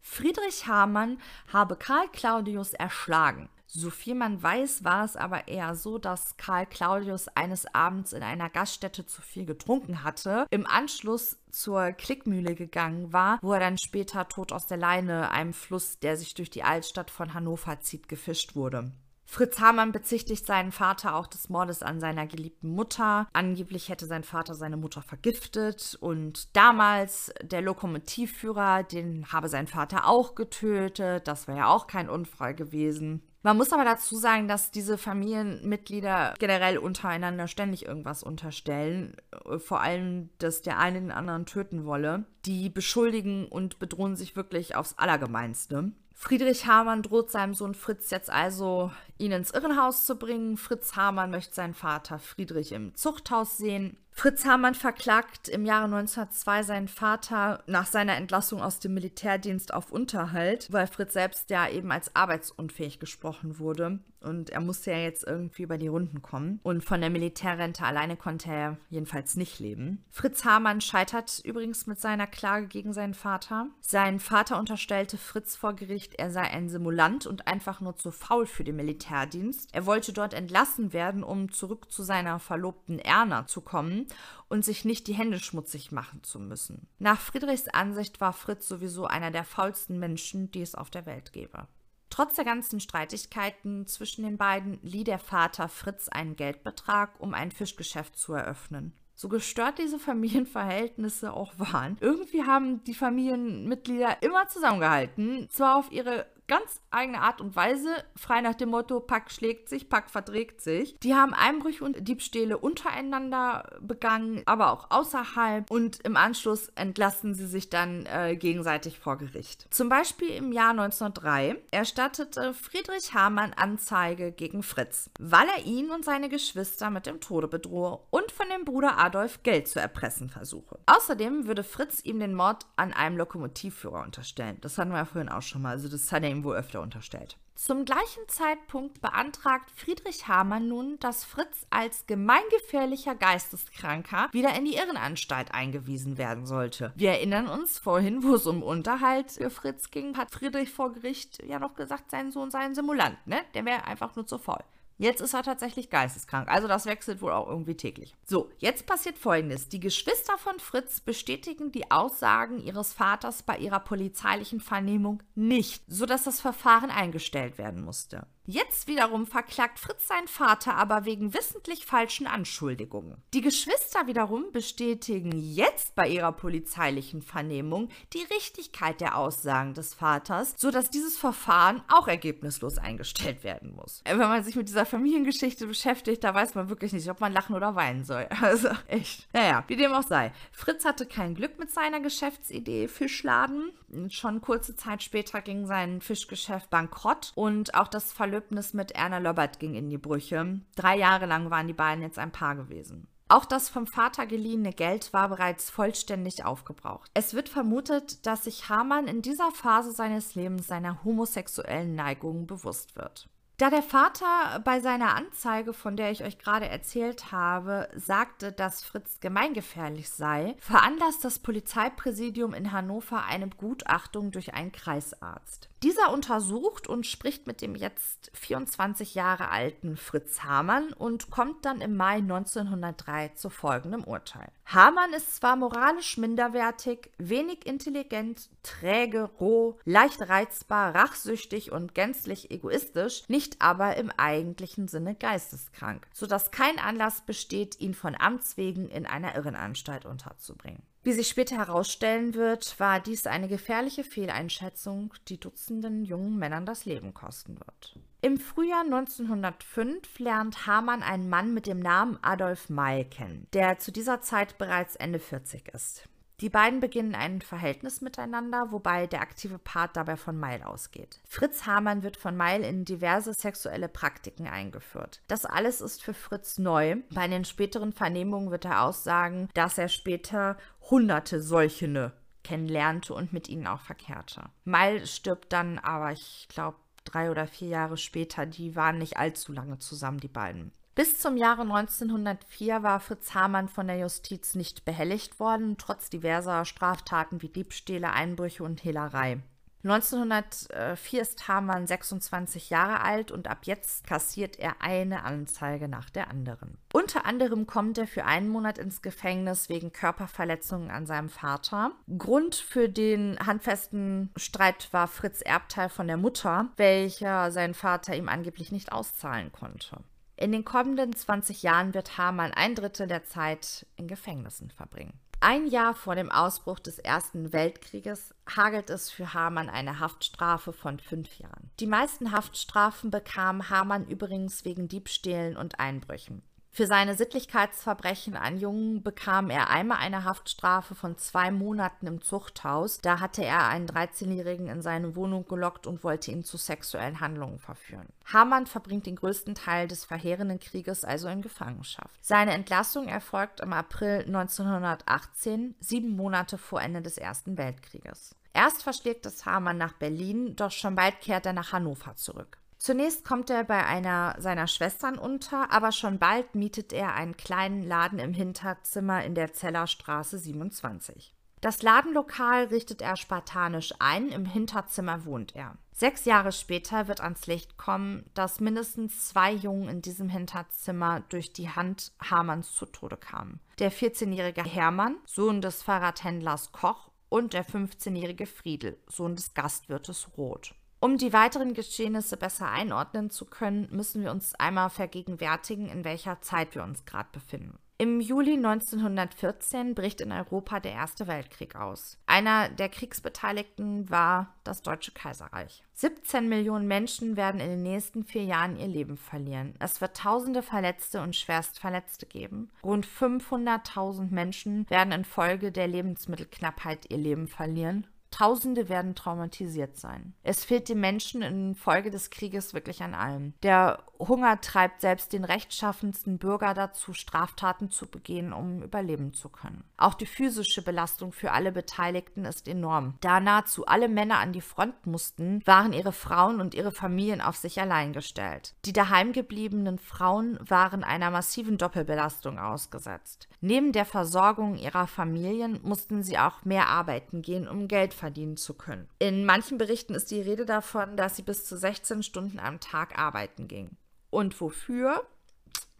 A: Friedrich Hamann habe Karl Claudius erschlagen. So viel man weiß, war es aber eher so, dass Karl Claudius eines Abends in einer Gaststätte zu viel getrunken hatte, im Anschluss zur Klickmühle gegangen war, wo er dann später tot aus der Leine einem Fluss, der sich durch die Altstadt von Hannover zieht, gefischt wurde. Fritz Hamann bezichtigt seinen Vater auch des Mordes an seiner geliebten Mutter. Angeblich hätte sein Vater seine Mutter vergiftet und damals der Lokomotivführer, den habe sein Vater auch getötet. Das wäre ja auch kein Unfall gewesen. Man muss aber dazu sagen, dass diese Familienmitglieder generell untereinander ständig irgendwas unterstellen. Vor allem, dass der eine den anderen töten wolle. Die beschuldigen und bedrohen sich wirklich aufs Allergemeinste. Friedrich Hamann droht seinem Sohn Fritz jetzt also, ihn ins Irrenhaus zu bringen. Fritz Hamann möchte seinen Vater Friedrich im Zuchthaus sehen. Fritz Hamann verklagt im Jahre 1902 seinen Vater nach seiner Entlassung aus dem Militärdienst auf Unterhalt, weil Fritz selbst ja eben als arbeitsunfähig gesprochen wurde. Und er musste ja jetzt irgendwie über die Runden kommen. Und von der Militärrente alleine konnte er jedenfalls nicht leben. Fritz Hamann scheitert übrigens mit seiner Klage gegen seinen Vater. Sein Vater unterstellte Fritz vor Gericht, er sei ein Simulant und einfach nur zu faul für den Militärdienst. Er wollte dort entlassen werden, um zurück zu seiner Verlobten Erna zu kommen und sich nicht die Hände schmutzig machen zu müssen. Nach Friedrichs Ansicht war Fritz sowieso einer der faulsten Menschen, die es auf der Welt gäbe. Trotz der ganzen Streitigkeiten zwischen den beiden lieh der Vater Fritz einen Geldbetrag, um ein Fischgeschäft zu eröffnen. So gestört diese Familienverhältnisse auch waren, irgendwie haben die Familienmitglieder immer zusammengehalten, zwar auf ihre ganz eigene Art und Weise, frei nach dem Motto, Pack schlägt sich, Pack verträgt sich. Die haben Einbrüche und Diebstähle untereinander begangen, aber auch außerhalb und im Anschluss entlassen sie sich dann äh, gegenseitig vor Gericht. Zum Beispiel im Jahr 1903 erstattete Friedrich Hamann Anzeige gegen Fritz, weil er ihn und seine Geschwister mit dem Tode bedrohe und von dem Bruder Adolf Geld zu erpressen versuche. Außerdem würde Fritz ihm den Mord an einem Lokomotivführer unterstellen. Das hatten wir ja vorhin auch schon mal. Also das hat er ihm wohl öfter unterstellt. Zum gleichen Zeitpunkt beantragt Friedrich Hamann nun, dass Fritz als gemeingefährlicher Geisteskranker wieder in die Irrenanstalt eingewiesen werden sollte. Wir erinnern uns vorhin, wo es um Unterhalt für Fritz ging, hat Friedrich vor Gericht ja noch gesagt, sein Sohn sei ein Simulant, ne? Der wäre einfach nur zu faul. Jetzt ist er tatsächlich geisteskrank. Also das wechselt wohl auch irgendwie täglich. So, jetzt passiert Folgendes. Die Geschwister von Fritz bestätigen die Aussagen ihres Vaters bei ihrer polizeilichen Vernehmung nicht, sodass das Verfahren eingestellt werden musste. Jetzt wiederum verklagt Fritz seinen Vater aber wegen wissentlich falschen Anschuldigungen. Die Geschwister wiederum bestätigen jetzt bei ihrer polizeilichen Vernehmung die Richtigkeit der Aussagen des Vaters, sodass dieses Verfahren auch ergebnislos eingestellt werden muss. Wenn man sich mit dieser Familiengeschichte beschäftigt, da weiß man wirklich nicht, ob man lachen oder weinen soll. <laughs> Also echt. Naja, wie dem auch sei. Fritz hatte kein Glück mit seiner Geschäftsidee Fischladen. Schon kurze Zeit später ging sein Fischgeschäft bankrott und auch das Verlust Verlöbnis mit Erna Löbert ging in die Brüche. Drei Jahre lang waren die beiden jetzt ein Paar gewesen. Auch das vom Vater geliehene Geld war bereits vollständig aufgebraucht. Es wird vermutet, dass sich Hamann in dieser Phase seines Lebens seiner homosexuellen Neigungen bewusst wird. Da der Vater bei seiner Anzeige, von der ich euch gerade erzählt habe, sagte, dass Fritz gemeingefährlich sei, veranlasst das Polizeipräsidium in Hannover eine Begutachtung durch einen Kreisarzt. Dieser untersucht und spricht mit dem jetzt 24 Jahre alten Fritz Hamann und kommt dann im Mai 1903 zu folgendem Urteil. Hamann ist zwar moralisch minderwertig, wenig intelligent, träge, roh, leicht reizbar, rachsüchtig und gänzlich egoistisch, nicht aber im eigentlichen Sinne geisteskrank, sodass kein Anlass besteht, ihn von Amts wegen in einer Irrenanstalt unterzubringen. Wie sich später herausstellen wird, war dies eine gefährliche Fehleinschätzung, die Dutzenden jungen Männern das Leben kosten wird. Im Frühjahr 1905 lernt Hamann einen Mann mit dem Namen Adolf Meil kennen, der zu dieser Zeit bereits Ende 40 ist. Die beiden beginnen ein Verhältnis miteinander, wobei der aktive Part dabei von Meil ausgeht. Fritz Hamann wird von Meil in diverse sexuelle Praktiken eingeführt. Das alles ist für Fritz neu. Bei den späteren Vernehmungen wird er aussagen, dass er später hunderte solche kennenlernte und mit ihnen auch verkehrte. Meil stirbt dann aber, ich glaube, drei oder vier Jahre später. Die waren nicht allzu lange zusammen, die beiden. Bis zum Jahre 1904 war Fritz Hamann von der Justiz nicht behelligt worden, trotz diverser Straftaten wie Diebstähle, Einbrüche und Hehlerei. 1904 ist Hamann 26 Jahre alt und ab jetzt kassiert er eine Anzeige nach der anderen. Unter anderem kommt er für einen Monat ins Gefängnis wegen Körperverletzungen an seinem Vater. Grund für den handfesten Streit war Fritz Erbteil von der Mutter, welcher sein Vater ihm angeblich nicht auszahlen konnte. In den kommenden 20 Jahren wird Hamann ein Drittel der Zeit in Gefängnissen verbringen. Ein Jahr vor dem Ausbruch des Ersten Weltkrieges hagelt es für Hamann eine Haftstrafe von fünf Jahren. Die meisten Haftstrafen bekam Hamann übrigens wegen Diebstählen und Einbrüchen. Für seine Sittlichkeitsverbrechen an Jungen bekam er einmal eine Haftstrafe von zwei Monaten im Zuchthaus. Da hatte er einen 13-Jährigen in seine Wohnung gelockt und wollte ihn zu sexuellen Handlungen verführen. Hamann verbringt den größten Teil des verheerenden Krieges also in Gefangenschaft. Seine Entlassung erfolgt im April 1918, sieben Monate vor Ende des Ersten Weltkrieges. Erst verschlägt es Hamann nach Berlin, doch schon bald kehrt er nach Hannover zurück. Zunächst kommt er bei einer seiner Schwestern unter, aber schon bald mietet er einen kleinen Laden im Hinterzimmer in der Zellerstraße 27. Das Ladenlokal richtet er spartanisch ein, im Hinterzimmer wohnt er. Sechs Jahre später wird ans Licht kommen, dass mindestens zwei Jungen in diesem Hinterzimmer durch die Hand Hamanns zu Tode kamen. Der 14-jährige Hermann, Sohn des Fahrradhändlers Koch, und der 15-jährige Friedel, Sohn des Gastwirtes Roth. Um die weiteren Geschehnisse besser einordnen zu können, müssen wir uns einmal vergegenwärtigen, in welcher Zeit wir uns gerade befinden. Im Juli 1914 bricht in Europa der Erste Weltkrieg aus. Einer der Kriegsbeteiligten war das Deutsche Kaiserreich. 17 Millionen Menschen werden in den nächsten vier Jahren ihr Leben verlieren. Es wird tausende Verletzte und Schwerstverletzte geben. Rund 500.000 Menschen werden infolge der Lebensmittelknappheit ihr Leben verlieren Tausende werden traumatisiert sein. Es fehlt den Menschen infolge des Krieges wirklich an allem. Der Hunger treibt selbst den rechtschaffensten Bürger dazu, Straftaten zu begehen, um überleben zu können. Auch die physische Belastung für alle Beteiligten ist enorm. Da nahezu alle Männer an die Front mussten, waren ihre Frauen und ihre Familien auf sich allein gestellt. Die daheim gebliebenen Frauen waren einer massiven Doppelbelastung ausgesetzt. Neben der Versorgung ihrer Familien mussten sie auch mehr arbeiten gehen, um Geld verdienen zu können. In manchen Berichten ist die Rede davon, dass sie bis zu 16 Stunden am Tag arbeiten ging. Und wofür?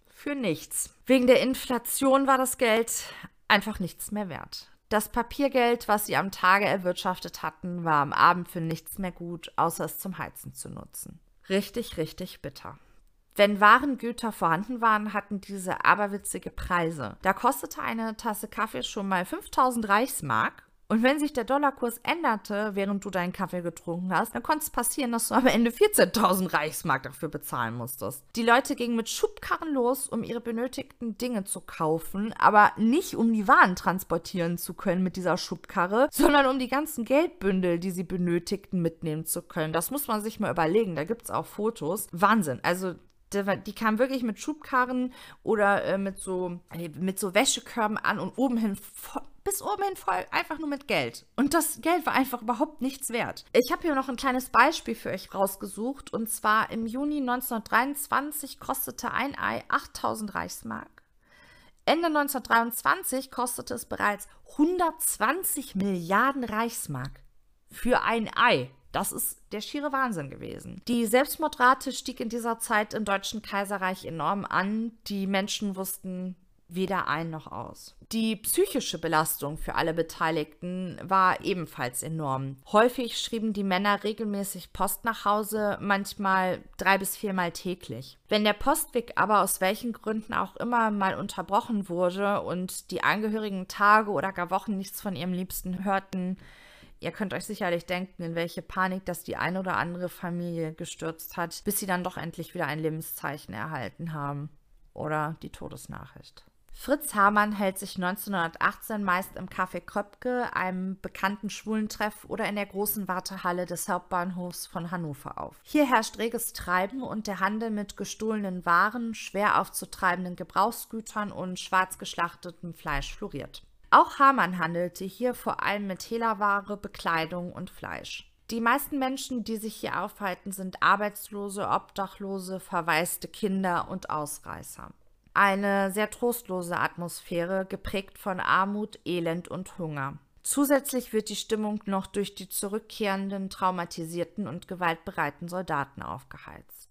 A: Für nichts. Wegen der Inflation war das Geld einfach nichts mehr wert. Das Papiergeld, was sie am Tage erwirtschaftet hatten, war am Abend für nichts mehr gut, außer es zum Heizen zu nutzen. Richtig, richtig bitter. Wenn Warengüter vorhanden waren, hatten diese aberwitzige Preise. Da kostete eine Tasse Kaffee schon mal 5000 Reichsmark und wenn sich der Dollarkurs änderte, während du deinen Kaffee getrunken hast, dann konnte es passieren, dass du am Ende 14.000 Reichsmark dafür bezahlen musstest. Die Leute gingen mit Schubkarren los, um ihre benötigten Dinge zu kaufen, aber nicht um die Waren transportieren zu können mit dieser Schubkarre, sondern um die ganzen Geldbündel, die sie benötigten, mitnehmen zu können. Das muss man sich mal überlegen. Da gibt es auch Fotos. Wahnsinn. Also die kamen wirklich mit Schubkarren oder äh, mit so mit so Wäschekörben an und oben hin bis oben hin voll einfach nur mit Geld. Und das Geld war einfach überhaupt nichts wert. Ich habe hier noch ein kleines Beispiel für euch rausgesucht. Und zwar im Juni 1923 kostete ein Ei 8000 Reichsmark. Ende 1923 kostete es bereits 120 Milliarden Reichsmark für ein Ei. Das ist der schiere Wahnsinn gewesen. Die Selbstmordrate stieg in dieser Zeit im Deutschen Kaiserreich enorm an. Die Menschen wussten weder ein noch aus. Die psychische Belastung für alle Beteiligten war ebenfalls enorm. Häufig schrieben die Männer regelmäßig Post nach Hause, manchmal drei bis viermal täglich. Wenn der Postweg aber aus welchen Gründen auch immer mal unterbrochen wurde und die Angehörigen Tage oder gar Wochen nichts von ihrem Liebsten hörten, Ihr könnt euch sicherlich denken, in welche Panik das die eine oder andere Familie gestürzt hat, bis sie dann doch endlich wieder ein Lebenszeichen erhalten haben. Oder die Todesnachricht. Fritz Hamann hält sich 1918 meist im Café Kröpke, einem bekannten Schwulentreff oder in der großen Wartehalle des Hauptbahnhofs von Hannover auf. Hier herrscht reges Treiben und der Handel mit gestohlenen Waren, schwer aufzutreibenden Gebrauchsgütern und schwarz geschlachtetem Fleisch floriert. Auch Hamann handelte hier vor allem mit Hehlerware, Bekleidung und Fleisch. Die meisten Menschen, die sich hier aufhalten, sind Arbeitslose, Obdachlose, verwaiste Kinder und Ausreißer. Eine sehr trostlose Atmosphäre, geprägt von Armut, Elend und Hunger. Zusätzlich wird die Stimmung noch durch die zurückkehrenden, traumatisierten und gewaltbereiten Soldaten aufgeheizt.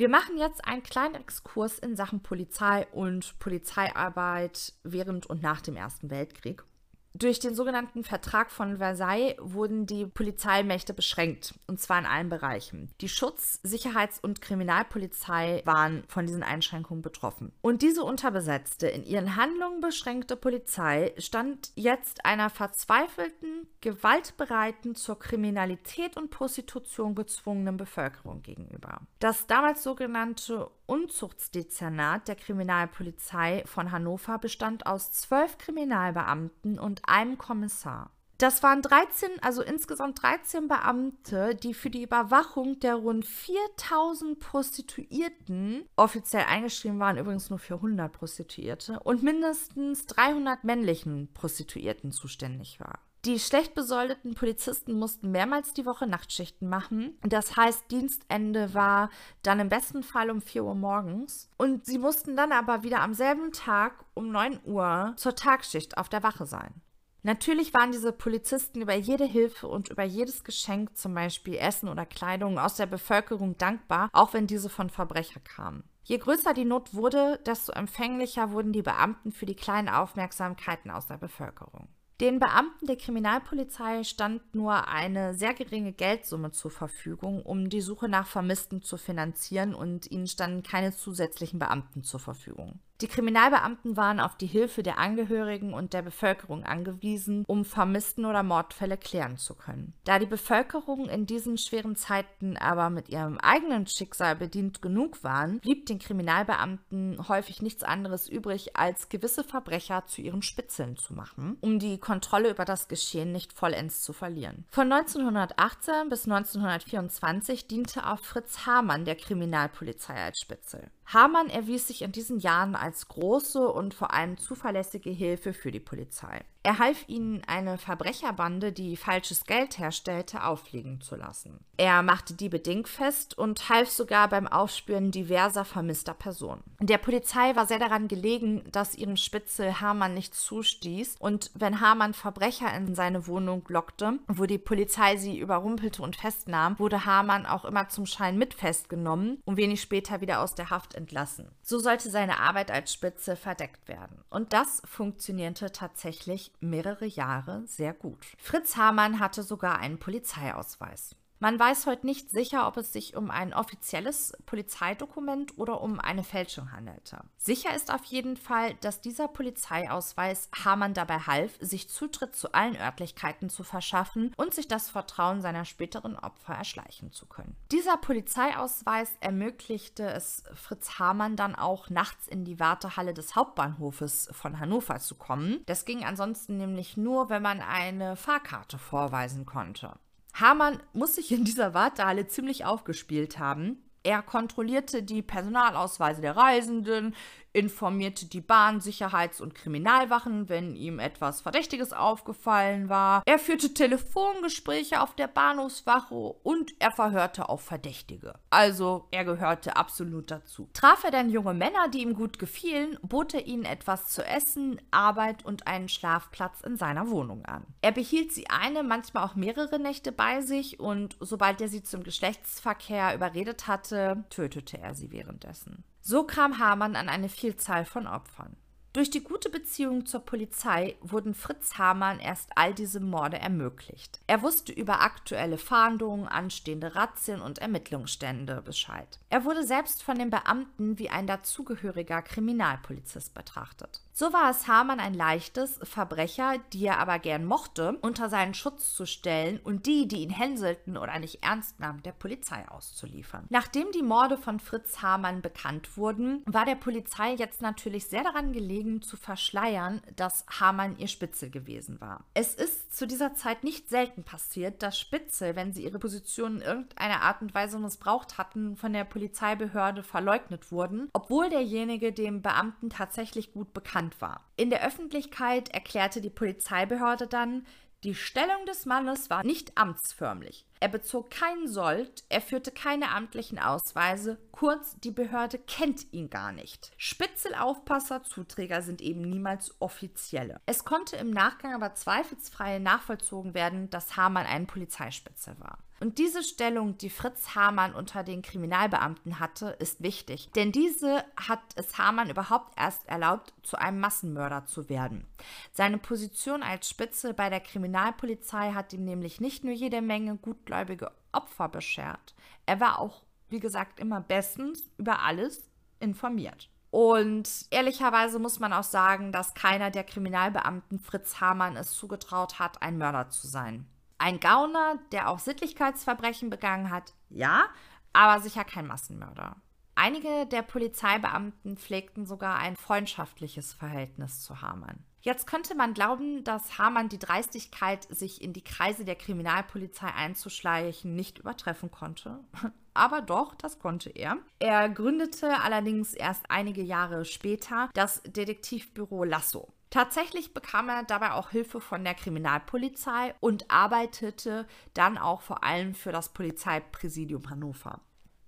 A: Wir machen jetzt einen kleinen Exkurs in Sachen Polizei und Polizeiarbeit während und nach dem Ersten Weltkrieg. Durch den sogenannten Vertrag von Versailles wurden die Polizeimächte beschränkt, und zwar in allen Bereichen. Die Schutz-, Sicherheits- und Kriminalpolizei waren von diesen Einschränkungen betroffen. Und diese unterbesetzte, in ihren Handlungen beschränkte Polizei stand jetzt einer verzweifelten, gewaltbereiten, zur Kriminalität und Prostitution gezwungenen Bevölkerung gegenüber. Das damals sogenannte Unzuchtsdezernat der Kriminalpolizei von Hannover bestand aus zwölf Kriminalbeamten und einem Kommissar. Das waren 13, also insgesamt 13 Beamte, die für die Überwachung der rund 4000 Prostituierten, offiziell eingeschrieben waren übrigens nur für 100 Prostituierte, und mindestens 300 männlichen Prostituierten zuständig war. Die schlecht besoldeten Polizisten mussten mehrmals die Woche Nachtschichten machen. Das heißt, Dienstende war dann im besten Fall um 4 Uhr morgens. Und sie mussten dann aber wieder am selben Tag um 9 Uhr zur Tagschicht auf der Wache sein. Natürlich waren diese Polizisten über jede Hilfe und über jedes Geschenk, zum Beispiel Essen oder Kleidung, aus der Bevölkerung dankbar, auch wenn diese von Verbrecher kamen. Je größer die Not wurde, desto empfänglicher wurden die Beamten für die kleinen Aufmerksamkeiten aus der Bevölkerung. Den Beamten der Kriminalpolizei stand nur eine sehr geringe Geldsumme zur Verfügung, um die Suche nach Vermissten zu finanzieren und ihnen standen keine zusätzlichen Beamten zur Verfügung. Die Kriminalbeamten waren auf die Hilfe der Angehörigen und der Bevölkerung angewiesen, um Vermissten- oder Mordfälle klären zu können. Da die Bevölkerung in diesen schweren Zeiten aber mit ihrem eigenen Schicksal bedient genug waren, blieb den Kriminalbeamten häufig nichts anderes übrig, als gewisse Verbrecher zu ihren Spitzeln zu machen, um die Kontrolle über das Geschehen nicht vollends zu verlieren. Von 1918 bis 1924 diente auch Fritz Hamann der Kriminalpolizei als Spitzel. Hamann erwies sich in diesen Jahren als große und vor allem zuverlässige Hilfe für die Polizei. Er half ihnen, eine Verbrecherbande, die falsches Geld herstellte, auffliegen zu lassen. Er machte Diebe dingfest und half sogar beim Aufspüren diverser vermisster Personen. Der Polizei war sehr daran gelegen, dass ihrem Spitzel Hamann nicht zustieß und wenn Hamann Verbrecher in seine Wohnung lockte, wo die Polizei sie überrumpelte und festnahm, wurde Hamann auch immer zum Schein mit festgenommen und wenig später wieder aus der Haft entlassen. So sollte seine Arbeit als Spitze verdeckt werden. Und das funktionierte tatsächlich mehrere Jahre sehr gut. Fritz Hamann hatte sogar einen Polizeiausweis. Man weiß heute nicht sicher, ob es sich um ein offizielles Polizeidokument oder um eine Fälschung handelte. Sicher ist auf jeden Fall, dass dieser Polizeiausweis Hamann dabei half, sich Zutritt zu allen Örtlichkeiten zu verschaffen und sich das Vertrauen seiner späteren Opfer erschleichen zu können. Dieser Polizeiausweis ermöglichte es Fritz Hamann dann auch nachts in die Wartehalle des Hauptbahnhofes von Hannover zu kommen. Das ging ansonsten nämlich nur, wenn man eine Fahrkarte vorweisen konnte. Hamann muss sich in dieser Wartehalle ziemlich aufgespielt haben. Er kontrollierte die Personalausweise der Reisenden, informierte die Bahn-, Sicherheits- und Kriminalwachen, wenn ihm etwas Verdächtiges aufgefallen war. Er führte Telefongespräche auf der Bahnhofswache und er verhörte auch Verdächtige. Also er gehörte absolut dazu. Traf er dann junge Männer, die ihm gut gefielen, bot er ihnen etwas zu essen, Arbeit und einen Schlafplatz in seiner Wohnung an. Er behielt sie eine, manchmal auch mehrere Nächte bei sich und sobald er sie zum Geschlechtsverkehr überredet hatte, tötete er sie währenddessen. So kam Hamann an eine Vielzahl von Opfern. Durch die gute Beziehung zur Polizei wurden Fritz Hamann erst all diese Morde ermöglicht. Er wusste über aktuelle Fahndungen, anstehende Razzien und Ermittlungsstände Bescheid. Er wurde selbst von den Beamten wie ein dazugehöriger Kriminalpolizist betrachtet. So war es Hamann ein leichtes, Verbrecher, die er aber gern mochte, unter seinen Schutz zu stellen und die, die ihn hänselten oder nicht ernst nahmen, der Polizei auszuliefern. Nachdem die Morde von Fritz Hamann bekannt wurden, war der Polizei jetzt natürlich sehr daran gelegen, zu verschleiern, dass Hamann ihr Spitzel gewesen war. Es ist zu dieser Zeit nicht selten passiert, dass Spitzel, wenn sie ihre Position in irgendeiner Art und Weise missbraucht hatten, von der Polizeibehörde verleugnet wurden, obwohl derjenige dem Beamten tatsächlich gut bekannt bekannt war. In der Öffentlichkeit erklärte die Polizeibehörde dann, die Stellung des Mannes war nicht amtsförmlich. Er bezog keinen Sold, er führte keine amtlichen Ausweise, kurz, die Behörde kennt ihn gar nicht. Spitzelaufpasser, Zuträger sind eben niemals offizielle. Es konnte im Nachgang aber zweifelsfrei nachvollzogen werden, dass Hamann ein Polizeispitzel war. Und diese Stellung, die Fritz Hamann unter den Kriminalbeamten hatte, ist wichtig, denn diese hat es Hamann überhaupt erst erlaubt, zu einem Massenmörder zu werden. Seine Position als Spitze bei der Kriminalpolizei hat ihm nämlich nicht nur jede Menge gutgläubige Opfer beschert, er war auch, wie gesagt, immer bestens über alles informiert. Und ehrlicherweise muss man auch sagen, dass keiner der Kriminalbeamten Fritz Hamann es zugetraut hat, ein Mörder zu sein. Ein Gauner, der auch Sittlichkeitsverbrechen begangen hat, ja, aber sicher kein Massenmörder. Einige der Polizeibeamten pflegten sogar ein freundschaftliches Verhältnis zu Hamann. Jetzt könnte man glauben, dass Hamann die Dreistigkeit, sich in die Kreise der Kriminalpolizei einzuschleichen, nicht übertreffen konnte. <laughs> Aber doch, das konnte er. Er gründete allerdings erst einige Jahre später das Detektivbüro Lasso. Tatsächlich bekam er dabei auch Hilfe von der Kriminalpolizei und arbeitete dann auch vor allem für das Polizeipräsidium Hannover.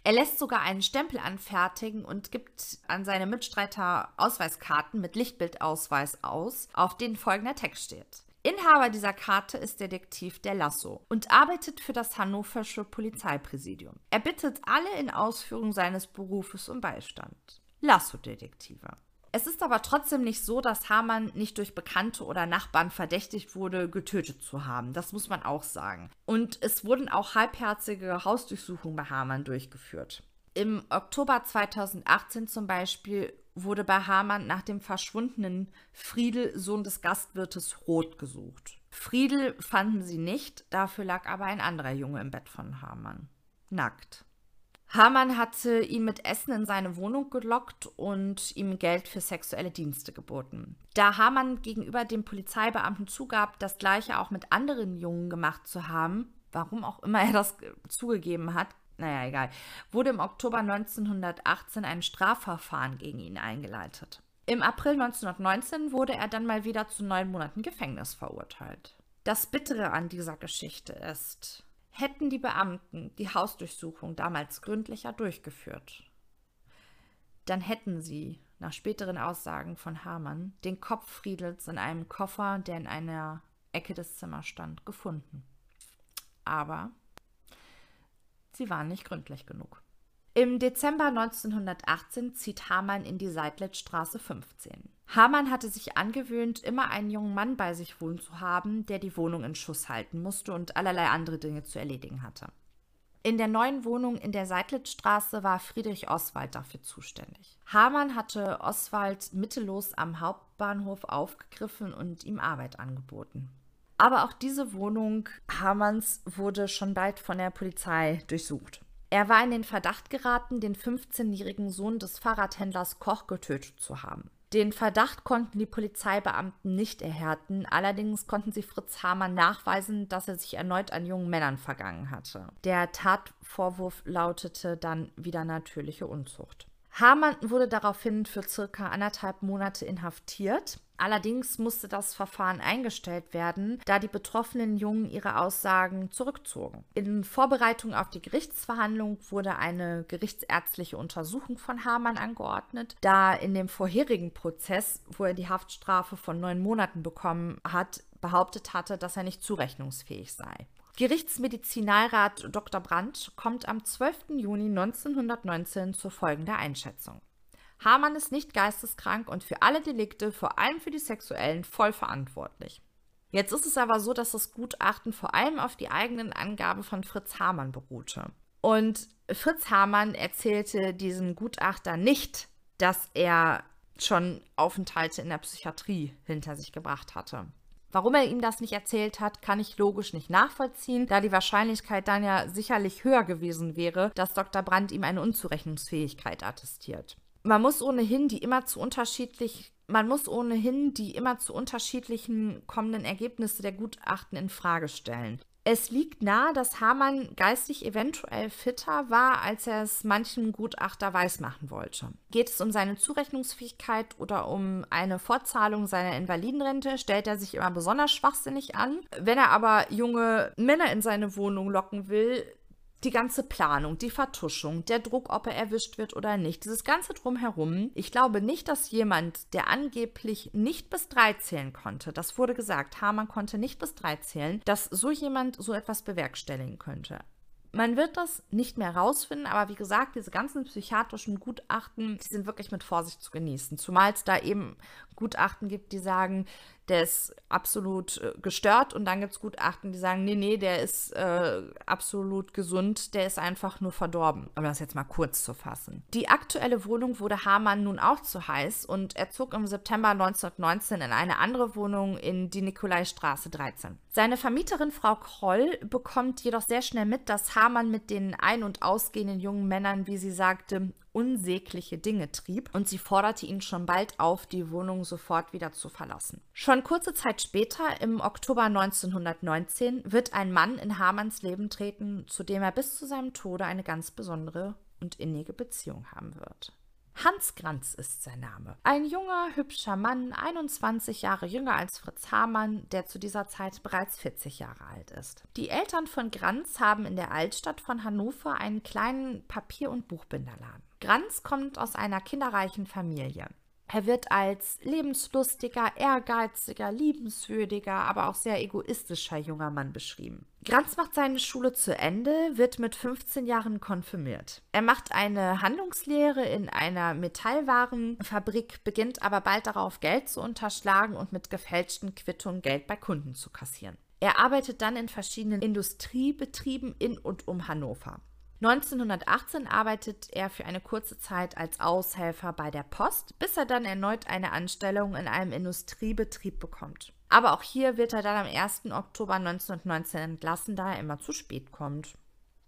A: Er lässt sogar einen Stempel anfertigen und gibt an seine Mitstreiter Ausweiskarten mit Lichtbildausweis aus, auf denen folgender Text steht. Inhaber dieser Karte ist Detektiv der Lasso und arbeitet für das hannoversche Polizeipräsidium. Er bittet alle in Ausführung seines Berufes um Beistand. Lasso-Detektive. Es ist aber trotzdem nicht so, dass Hamann nicht durch Bekannte oder Nachbarn verdächtigt wurde, getötet zu haben. Das muss man auch sagen. Und es wurden auch halbherzige Hausdurchsuchungen bei Hamann durchgeführt. Im Oktober 2018 zum Beispiel wurde bei Hamann nach dem verschwundenen Friedel, Sohn des Gastwirtes Roth, gesucht. Friedel fanden sie nicht, dafür lag aber ein anderer Junge im Bett von Hamann. Nackt. Hamann hatte ihn mit Essen in seine Wohnung gelockt und ihm Geld für sexuelle Dienste geboten. Da Hamann gegenüber dem Polizeibeamten zugab, das gleiche auch mit anderen Jungen gemacht zu haben, warum auch immer er das zugegeben hat, naja, egal, wurde im Oktober 1918 ein Strafverfahren gegen ihn eingeleitet. Im April 1919 wurde er dann mal wieder zu neun Monaten Gefängnis verurteilt. Das Bittere an dieser Geschichte ist, hätten die Beamten die Hausdurchsuchung damals gründlicher durchgeführt, dann hätten sie, nach späteren Aussagen von Hamann, den Kopf Friedels in einem Koffer, der in einer Ecke des Zimmers stand, gefunden. Aber sie waren nicht gründlich genug. Im Dezember 1918 zieht Hamann in die Seidlitzstraße 15. Hamann hatte sich angewöhnt, immer einen jungen Mann bei sich wohnen zu haben, der die Wohnung in Schuss halten musste und allerlei andere Dinge zu erledigen hatte. In der neuen Wohnung in der Seidlitzstraße war Friedrich Oswald dafür zuständig. Hamann hatte Oswald mittellos am Hauptbahnhof aufgegriffen und ihm Arbeit angeboten. Aber auch diese Wohnung Hamanns wurde schon bald von der Polizei durchsucht. Er war in den Verdacht geraten, den 15-jährigen Sohn des Fahrradhändlers Koch getötet zu haben. Den Verdacht konnten die Polizeibeamten nicht erhärten, allerdings konnten sie Fritz Hamann nachweisen, dass er sich erneut an jungen Männern vergangen hatte. Der Tatvorwurf lautete dann wieder natürliche Unzucht. Hamann wurde daraufhin für circa anderthalb Monate inhaftiert. Allerdings musste das Verfahren eingestellt werden, da die betroffenen Jungen ihre Aussagen zurückzogen. In Vorbereitung auf die Gerichtsverhandlung wurde eine gerichtsärztliche Untersuchung von Hamann angeordnet, da in dem vorherigen Prozess, wo er die Haftstrafe von neun Monaten bekommen hat, behauptet hatte, dass er nicht zurechnungsfähig sei. Gerichtsmedizinalrat Dr. Brandt kommt am 12. Juni 1919 zu folgender Einschätzung. Hamann ist nicht geisteskrank und für alle Delikte, vor allem für die sexuellen, voll verantwortlich. Jetzt ist es aber so, dass das Gutachten vor allem auf die eigenen Angaben von Fritz Hamann beruhte. Und Fritz Hamann erzählte diesem Gutachter nicht, dass er schon Aufenthalte in der Psychiatrie hinter sich gebracht hatte. Warum er ihm das nicht erzählt hat, kann ich logisch nicht nachvollziehen, da die Wahrscheinlichkeit dann ja sicherlich höher gewesen wäre, dass Dr. Brandt ihm eine Unzurechnungsfähigkeit attestiert. Man muss ohnehin die immer zu unterschiedlich man muss ohnehin die immer zu unterschiedlichen kommenden Ergebnisse der Gutachten in Frage stellen. Es liegt nahe, dass Hamann geistig eventuell fitter war, als er es manchen Gutachter weismachen wollte. Geht es um seine Zurechnungsfähigkeit oder um eine Fortzahlung seiner Invalidenrente, stellt er sich immer besonders schwachsinnig an. Wenn er aber junge Männer in seine Wohnung locken will, die ganze Planung, die Vertuschung, der Druck, ob er erwischt wird oder nicht, dieses ganze drumherum. Ich glaube nicht, dass jemand, der angeblich nicht bis drei zählen konnte, das wurde gesagt, Hamann konnte nicht bis drei zählen, dass so jemand so etwas bewerkstelligen könnte. Man wird das nicht mehr rausfinden, aber wie gesagt, diese ganzen psychiatrischen Gutachten, die sind wirklich mit Vorsicht zu genießen. Zumal es da eben Gutachten gibt, die sagen, der ist absolut äh, gestört und dann gibt es Gutachten, die sagen, nee, nee, der ist äh, absolut gesund, der ist einfach nur verdorben. Um das jetzt mal kurz zu fassen. Die aktuelle Wohnung wurde Hamann nun auch zu heiß und er zog im September 1919 in eine andere Wohnung in die Nikolaistraße 13. Seine Vermieterin Frau Kroll bekommt jedoch sehr schnell mit, dass Hamann mit den ein- und ausgehenden jungen Männern, wie sie sagte, unsägliche Dinge trieb und sie forderte ihn schon bald auf, die Wohnung sofort wieder zu verlassen. Schon kurze Zeit später, im Oktober 1919, wird ein Mann in Hamanns Leben treten, zu dem er bis zu seinem Tode eine ganz besondere und innige Beziehung haben wird. Hans Granz ist sein Name. Ein junger, hübscher Mann, 21 Jahre jünger als Fritz Hamann, der zu dieser Zeit bereits 40 Jahre alt ist. Die Eltern von Granz haben in der Altstadt von Hannover einen kleinen Papier- und Buchbinderladen. Granz kommt aus einer kinderreichen Familie. Er wird als lebenslustiger, ehrgeiziger, liebenswürdiger, aber auch sehr egoistischer junger Mann beschrieben. Granz macht seine Schule zu Ende, wird mit 15 Jahren konfirmiert. Er macht eine Handlungslehre in einer Metallwarenfabrik, beginnt aber bald darauf, Geld zu unterschlagen und mit gefälschten Quittungen Geld bei Kunden zu kassieren. Er arbeitet dann in verschiedenen Industriebetrieben in und um Hannover. 1918 arbeitet er für eine kurze Zeit als Aushelfer bei der Post, bis er dann erneut eine Anstellung in einem Industriebetrieb bekommt. Aber auch hier wird er dann am 1. Oktober 1919 entlassen, da er immer zu spät kommt.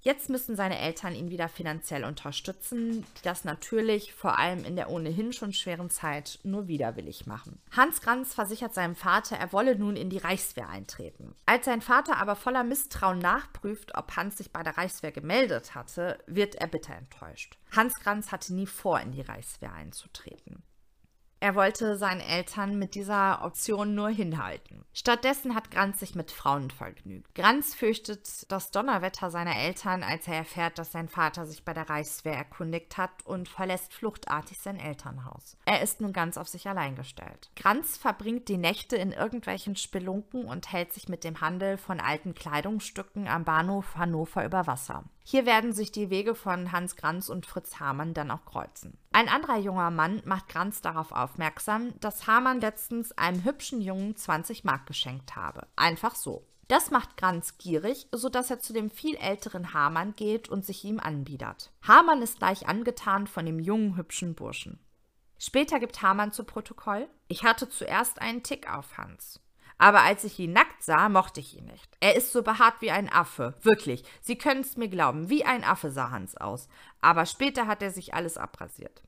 A: Jetzt müssen seine Eltern ihn wieder finanziell unterstützen, die das natürlich vor allem in der ohnehin schon schweren Zeit nur widerwillig machen. Hans Granz versichert seinem Vater, er wolle nun in die Reichswehr eintreten. Als sein Vater aber voller Misstrauen nachprüft, ob Hans sich bei der Reichswehr gemeldet hatte, wird er bitter enttäuscht. Hans Granz hatte nie vor, in die Reichswehr einzutreten. Er wollte seinen Eltern mit dieser Option nur hinhalten. Stattdessen hat Granz sich mit Frauen vergnügt. Granz fürchtet das Donnerwetter seiner Eltern, als er erfährt, dass sein Vater sich bei der Reichswehr erkundigt hat und verlässt fluchtartig sein Elternhaus. Er ist nun ganz auf sich allein gestellt. Granz verbringt die Nächte in irgendwelchen Spelunken und hält sich mit dem Handel von alten Kleidungsstücken am Bahnhof Hannover über Wasser. Hier werden sich die Wege von Hans Granz und Fritz Hamann dann auch kreuzen. Ein anderer junger Mann macht Granz darauf aufmerksam, dass Hamann letztens einem hübschen Jungen 20 Mark geschenkt habe. Einfach so. Das macht Granz gierig, sodass er zu dem viel älteren Hamann geht und sich ihm anbietet. Hamann ist gleich angetan von dem jungen, hübschen Burschen. Später gibt Hamann zu Protokoll: Ich hatte zuerst einen Tick auf Hans. Aber als ich ihn nackt sah, mochte ich ihn nicht. Er ist so behaart wie ein Affe. Wirklich. Sie können es mir glauben. Wie ein Affe sah Hans aus. Aber später hat er sich alles abrasiert.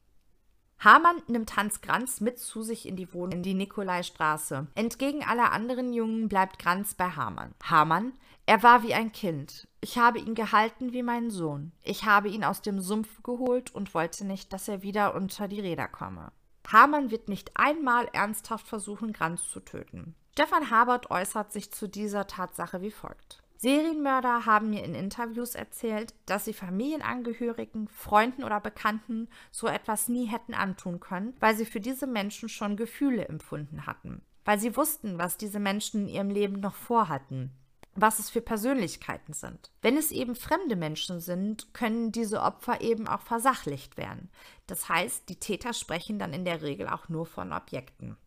A: Hamann nimmt Hans Granz mit zu sich in die Wohnung in die Nikolaistraße. Entgegen aller anderen Jungen bleibt Granz bei Hamann. Hamann, er war wie ein Kind. Ich habe ihn gehalten wie meinen Sohn. Ich habe ihn aus dem Sumpf geholt und wollte nicht, dass er wieder unter die Räder komme. Hamann wird nicht einmal ernsthaft versuchen, Granz zu töten. Stefan Habert äußert sich zu dieser Tatsache wie folgt. Serienmörder haben mir in Interviews erzählt, dass sie Familienangehörigen, Freunden oder Bekannten so etwas nie hätten antun können, weil sie für diese Menschen schon Gefühle empfunden hatten, weil sie wussten, was diese Menschen in ihrem Leben noch vorhatten, was es für Persönlichkeiten sind. Wenn es eben fremde Menschen sind, können diese Opfer eben auch versachlicht werden. Das heißt, die Täter sprechen dann in der Regel auch nur von Objekten.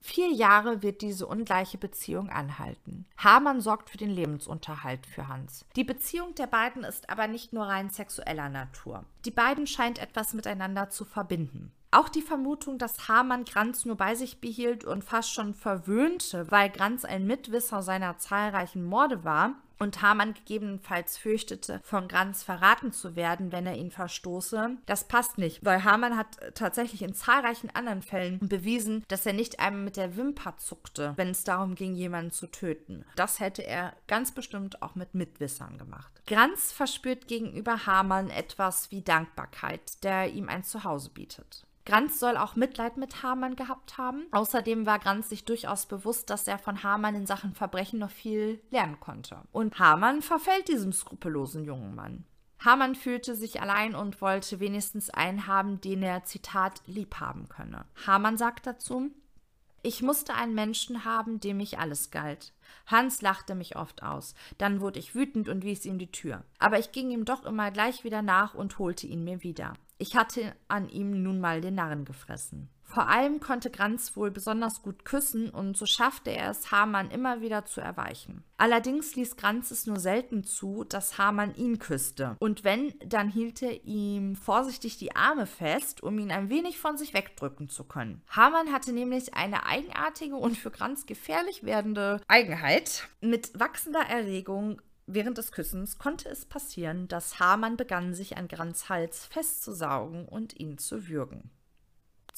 A: Vier Jahre wird diese ungleiche Beziehung anhalten. Hamann sorgt für den Lebensunterhalt für Hans. Die Beziehung der beiden ist aber nicht nur rein sexueller Natur. Die beiden scheint etwas miteinander zu verbinden. Auch die Vermutung, dass Hamann Granz nur bei sich behielt und fast schon verwöhnte, weil Granz ein Mitwisser seiner zahlreichen Morde war, und Hamann gegebenenfalls fürchtete, von Granz verraten zu werden, wenn er ihn verstoße. Das passt nicht, weil Hamann hat tatsächlich in zahlreichen anderen Fällen bewiesen, dass er nicht einmal mit der Wimper zuckte, wenn es darum ging, jemanden zu töten. Das hätte er ganz bestimmt auch mit Mitwissern gemacht. Granz verspürt gegenüber Hamann etwas wie Dankbarkeit, der ihm ein Zuhause bietet. Granz soll auch Mitleid mit Hamann gehabt haben. Außerdem war Granz sich durchaus bewusst, dass er von Hamann in Sachen Verbrechen noch viel lernen konnte. Und Hamann verfällt diesem skrupellosen jungen Mann. Hamann fühlte sich allein und wollte wenigstens einen haben, den er, Zitat, lieb haben könne. Hamann sagt dazu, ich musste einen Menschen haben, dem ich alles galt. Hans lachte mich oft aus. Dann wurde ich wütend und wies ihm die Tür. Aber ich ging ihm doch immer gleich wieder nach und holte ihn mir wieder. Ich hatte an ihm nun mal den Narren gefressen. Vor allem konnte Granz wohl besonders gut küssen und so schaffte er es, Hamann immer wieder zu erweichen. Allerdings ließ Granz es nur selten zu, dass Hamann ihn küsste. Und wenn, dann hielt er ihm vorsichtig die Arme fest, um ihn ein wenig von sich wegdrücken zu können. Hamann hatte nämlich eine eigenartige und für Granz gefährlich werdende Eigenheit. Mit wachsender Erregung Während des Küssens konnte es passieren, dass Hamann begann, sich an Grans Hals festzusaugen und ihn zu würgen.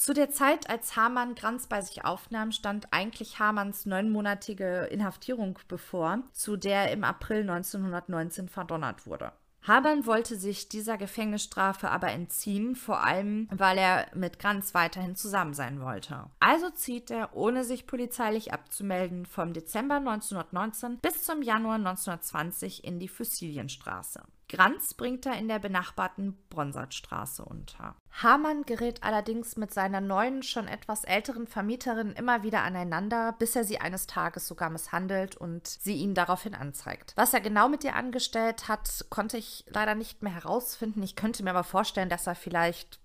A: Zu der Zeit, als Hamann Granz bei sich aufnahm, stand eigentlich Hamanns neunmonatige Inhaftierung bevor, zu der er im April 1919 verdonnert wurde. Habern wollte sich dieser Gefängnisstrafe aber entziehen, vor allem weil er mit Granz weiterhin zusammen sein wollte. Also zieht er, ohne sich polizeilich abzumelden, vom Dezember 1919 bis zum Januar 1920 in die Fossilienstraße. Granz bringt er in der benachbarten Bronsartstraße unter. Hamann gerät allerdings mit seiner neuen, schon etwas älteren Vermieterin immer wieder aneinander, bis er sie eines Tages sogar misshandelt und sie ihn daraufhin anzeigt. Was er genau mit ihr angestellt hat, konnte ich leider nicht mehr herausfinden. Ich könnte mir aber vorstellen, dass er vielleicht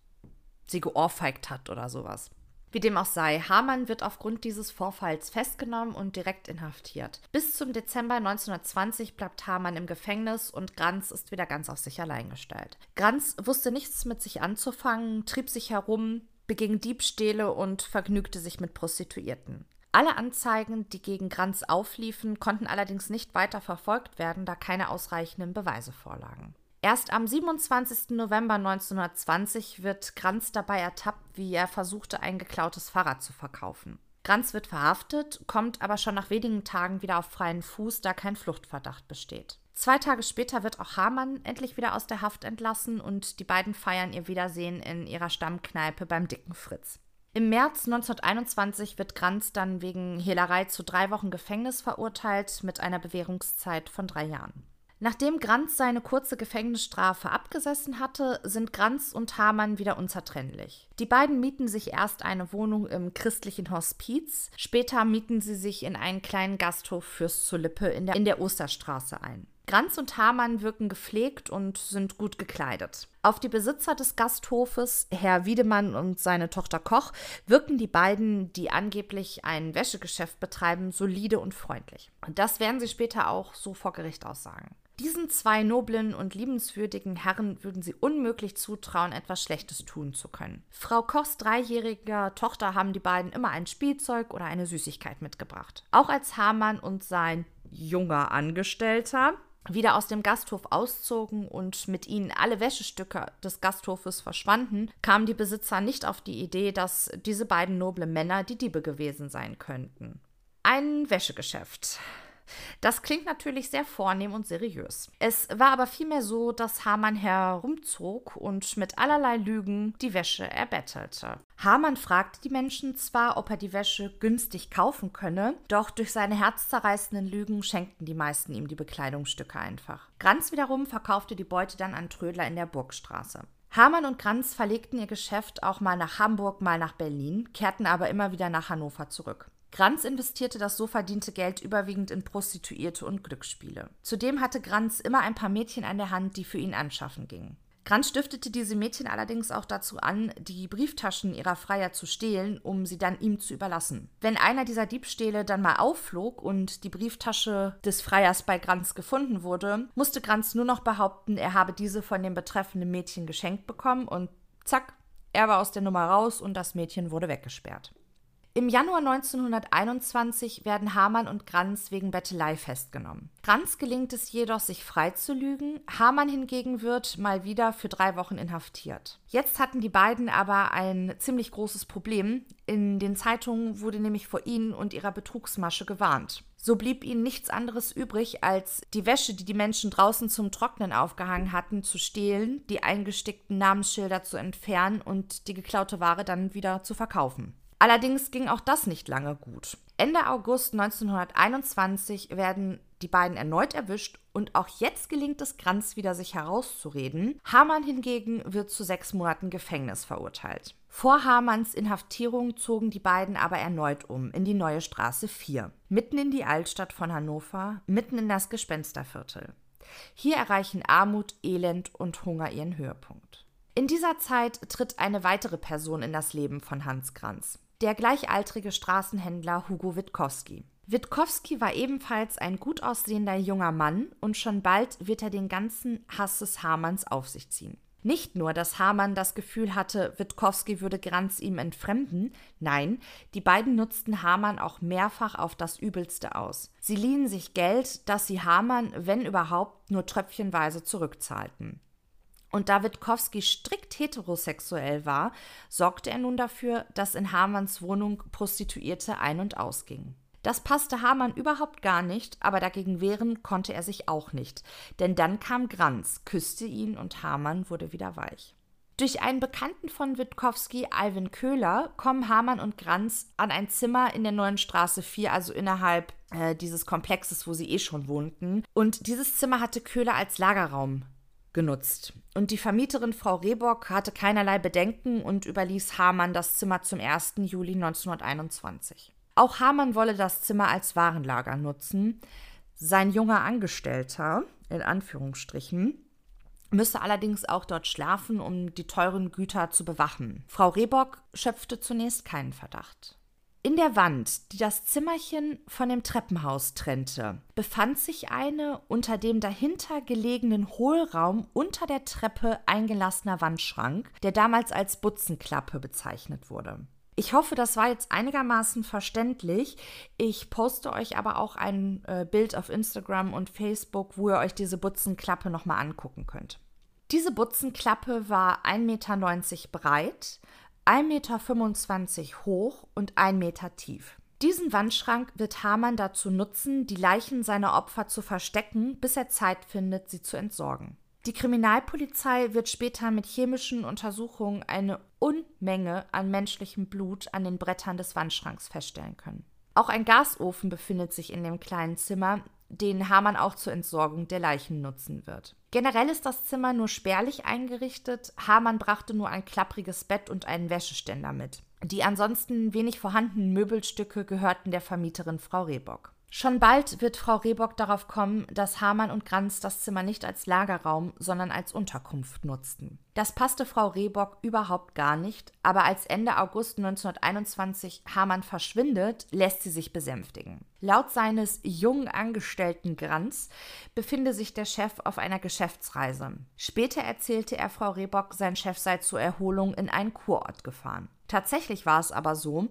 A: sie geohrfeigt hat oder sowas. Wie dem auch sei, Hamann wird aufgrund dieses Vorfalls festgenommen und direkt inhaftiert. Bis zum Dezember 1920 bleibt Hamann im Gefängnis und Granz ist wieder ganz auf sich allein gestellt. Granz wusste nichts mit sich anzufangen, trieb sich herum, beging Diebstähle und vergnügte sich mit Prostituierten. Alle Anzeigen, die gegen Granz aufliefen, konnten allerdings nicht weiter verfolgt werden, da keine ausreichenden Beweise vorlagen. Erst am 27. November 1920 wird Granz dabei ertappt, wie er versuchte, ein geklautes Fahrrad zu verkaufen. Granz wird verhaftet, kommt aber schon nach wenigen Tagen wieder auf freien Fuß, da kein Fluchtverdacht besteht. Zwei Tage später wird auch Hamann endlich wieder aus der Haft entlassen und die beiden feiern ihr Wiedersehen in ihrer Stammkneipe beim dicken Fritz. Im März 1921 wird Granz dann wegen Hehlerei zu drei Wochen Gefängnis verurteilt mit einer Bewährungszeit von drei Jahren. Nachdem Granz seine kurze Gefängnisstrafe abgesessen hatte, sind Granz und Hamann wieder unzertrennlich. Die beiden mieten sich erst eine Wohnung im christlichen Hospiz, später mieten sie sich in einen kleinen Gasthof Fürst zur Lippe in der, in der Osterstraße ein. Granz und Hamann wirken gepflegt und sind gut gekleidet. Auf die Besitzer des Gasthofes, Herr Wiedemann und seine Tochter Koch, wirken die beiden, die angeblich ein Wäschegeschäft betreiben, solide und freundlich. Und das werden sie später auch so vor Gericht aussagen. Diesen zwei noblen und liebenswürdigen Herren würden sie unmöglich zutrauen, etwas Schlechtes tun zu können. Frau Kochs dreijähriger Tochter haben die beiden immer ein Spielzeug oder eine Süßigkeit mitgebracht. Auch als Hamann und sein junger Angestellter wieder aus dem Gasthof auszogen und mit ihnen alle Wäschestücke des Gasthofes verschwanden, kamen die Besitzer nicht auf die Idee, dass diese beiden noble Männer die Diebe gewesen sein könnten. Ein Wäschegeschäft. Das klingt natürlich sehr vornehm und seriös. Es war aber vielmehr so, dass Hamann herumzog und mit allerlei Lügen die Wäsche erbettelte. Hamann fragte die Menschen zwar, ob er die Wäsche günstig kaufen könne, doch durch seine herzzerreißenden Lügen schenkten die meisten ihm die Bekleidungsstücke einfach. Granz wiederum verkaufte die Beute dann an Trödler in der Burgstraße. Hamann und Granz verlegten ihr Geschäft auch mal nach Hamburg, mal nach Berlin, kehrten aber immer wieder nach Hannover zurück. Granz investierte das so verdiente Geld überwiegend in Prostituierte und Glücksspiele. Zudem hatte Granz immer ein paar Mädchen an der Hand, die für ihn anschaffen gingen. Granz stiftete diese Mädchen allerdings auch dazu an, die Brieftaschen ihrer Freier zu stehlen, um sie dann ihm zu überlassen. Wenn einer dieser Diebstähle dann mal aufflog und die Brieftasche des Freiers bei Granz gefunden wurde, musste Granz nur noch behaupten, er habe diese von dem betreffenden Mädchen geschenkt bekommen und zack, er war aus der Nummer raus und das Mädchen wurde weggesperrt. Im Januar 1921 werden Hamann und Granz wegen Bettelei festgenommen. Granz gelingt es jedoch, sich freizulügen. Hamann hingegen wird mal wieder für drei Wochen inhaftiert. Jetzt hatten die beiden aber ein ziemlich großes Problem. In den Zeitungen wurde nämlich vor ihnen und ihrer Betrugsmasche gewarnt. So blieb ihnen nichts anderes übrig, als die Wäsche, die die Menschen draußen zum Trocknen aufgehangen hatten, zu stehlen, die eingestickten Namensschilder zu entfernen und die geklaute Ware dann wieder zu verkaufen. Allerdings ging auch das nicht lange gut. Ende August 1921 werden die beiden erneut erwischt und auch jetzt gelingt es Granz wieder, sich herauszureden. Hamann hingegen wird zu sechs Monaten Gefängnis verurteilt. Vor Hamanns Inhaftierung zogen die beiden aber erneut um in die neue Straße 4, mitten in die Altstadt von Hannover, mitten in das Gespensterviertel. Hier erreichen Armut, Elend und Hunger ihren Höhepunkt. In dieser Zeit tritt eine weitere Person in das Leben von Hans Kranz der gleichaltrige Straßenhändler Hugo Witkowski. Witkowski war ebenfalls ein gut aussehender junger Mann und schon bald wird er den ganzen Hass des Hamanns auf sich ziehen. Nicht nur, dass Hamann das Gefühl hatte, Witkowski würde Granz ihm entfremden, nein, die beiden nutzten Hamann auch mehrfach auf das Übelste aus. Sie liehen sich Geld, das sie Hamann, wenn überhaupt, nur tröpfchenweise zurückzahlten. Und da Witkowski strikt heterosexuell war, sorgte er nun dafür, dass in Hamanns Wohnung Prostituierte ein- und ausgingen. Das passte Hamann überhaupt gar nicht, aber dagegen wehren konnte er sich auch nicht. Denn dann kam Granz, küsste ihn und Hamann wurde wieder weich. Durch einen Bekannten von Witkowski, Alvin Köhler, kommen Hamann und Granz an ein Zimmer in der neuen Straße 4, also innerhalb äh, dieses Komplexes, wo sie eh schon wohnten. Und dieses Zimmer hatte Köhler als Lagerraum genutzt. Und die Vermieterin Frau Rehbock hatte keinerlei Bedenken und überließ Hamann das Zimmer zum 1. Juli 1921. Auch Hamann wolle das Zimmer als Warenlager nutzen. Sein junger Angestellter, in Anführungsstrichen, müsse allerdings auch dort schlafen, um die teuren Güter zu bewachen. Frau Rehbock schöpfte zunächst keinen Verdacht. In der Wand, die das Zimmerchen von dem Treppenhaus trennte, befand sich eine unter dem dahinter gelegenen Hohlraum unter der Treppe eingelassener Wandschrank, der damals als Butzenklappe bezeichnet wurde. Ich hoffe, das war jetzt einigermaßen verständlich. Ich poste euch aber auch ein äh, Bild auf Instagram und Facebook, wo ihr euch diese Butzenklappe nochmal angucken könnt. Diese Butzenklappe war 1,90 Meter breit, 1,25 Meter hoch und 1 Meter tief. Diesen Wandschrank wird Hamann dazu nutzen, die Leichen seiner Opfer zu verstecken, bis er Zeit findet, sie zu entsorgen. Die Kriminalpolizei wird später mit chemischen Untersuchungen eine Unmenge an menschlichem Blut an den Brettern des Wandschranks feststellen können. Auch ein Gasofen befindet sich in dem kleinen Zimmer, den Hamann auch zur Entsorgung der Leichen nutzen wird. Generell ist das Zimmer nur spärlich eingerichtet. Hamann brachte nur ein klappriges Bett und einen Wäscheständer mit. Die ansonsten wenig vorhandenen Möbelstücke gehörten der Vermieterin Frau Rehbock. Schon bald wird Frau Rehbock darauf kommen, dass Hamann und Granz das Zimmer nicht als Lagerraum, sondern als Unterkunft nutzten. Das passte Frau Rehbock überhaupt gar nicht, aber als Ende August 1921 Hamann verschwindet, lässt sie sich besänftigen. Laut seines jungen Angestellten Granz befinde sich der Chef auf einer Geschäftsreise. Später erzählte er Frau Rehbock, sein Chef sei zur Erholung in einen Kurort gefahren. Tatsächlich war es aber so,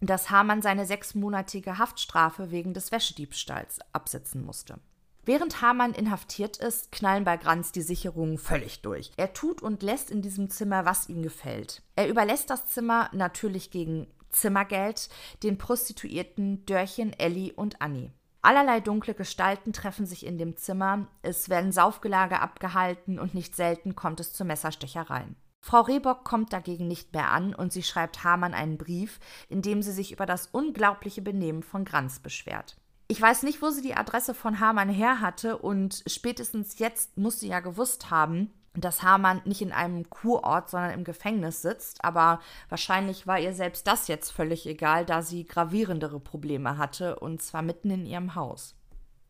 A: dass Hamann seine sechsmonatige Haftstrafe wegen des Wäschediebstahls absitzen musste. Während Hamann inhaftiert ist, knallen bei Granz die Sicherungen völlig durch. Er tut und lässt in diesem Zimmer, was ihm gefällt. Er überlässt das Zimmer natürlich gegen Zimmergeld den Prostituierten Dörchen, Elli und Annie. Allerlei dunkle Gestalten treffen sich in dem Zimmer, es werden Saufgelage abgehalten und nicht selten kommt es zu Messerstechereien. Frau Rehbock kommt dagegen nicht mehr an und sie schreibt Hamann einen Brief, in dem sie sich über das unglaubliche Benehmen von Granz beschwert. Ich weiß nicht, wo sie die Adresse von Hamann her hatte und spätestens jetzt muss sie ja gewusst haben, dass Hamann nicht in einem Kurort, sondern im Gefängnis sitzt, aber wahrscheinlich war ihr selbst das jetzt völlig egal, da sie gravierendere Probleme hatte, und zwar mitten in ihrem Haus.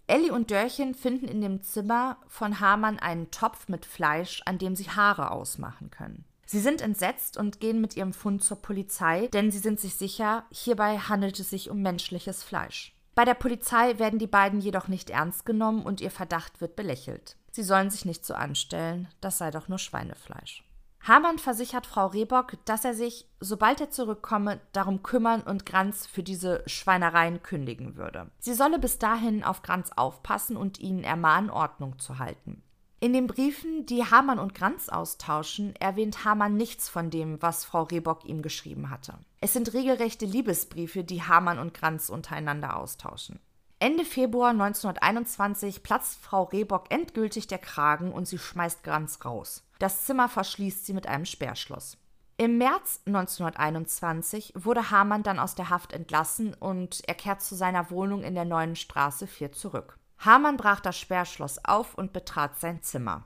A: Elli und Dörchen finden in dem Zimmer von Hamann einen Topf mit Fleisch, an dem sie Haare ausmachen können. Sie sind entsetzt und gehen mit ihrem Fund zur Polizei, denn sie sind sich sicher, hierbei handelt es sich um menschliches Fleisch. Bei der Polizei werden die beiden jedoch nicht ernst genommen und ihr Verdacht wird belächelt. Sie sollen sich nicht so anstellen, das sei doch nur Schweinefleisch. Hamann versichert Frau Rehbock, dass er sich, sobald er zurückkomme, darum kümmern und Granz für diese Schweinereien kündigen würde. Sie solle bis dahin auf Granz aufpassen und ihnen ermahnen, Ordnung zu halten. In den Briefen, die Hamann und Granz austauschen, erwähnt Hamann nichts von dem, was Frau Rehbock ihm geschrieben hatte. Es sind regelrechte Liebesbriefe, die Hamann und Granz untereinander austauschen. Ende Februar 1921 platzt Frau Rehbock endgültig der Kragen und sie schmeißt Granz raus. Das Zimmer verschließt sie mit einem Sperrschloss. Im März 1921 wurde Hamann dann aus der Haft entlassen und er kehrt zu seiner Wohnung in der Neuen Straße 4 zurück. Hamann brach das Sperrschloss auf und betrat sein Zimmer.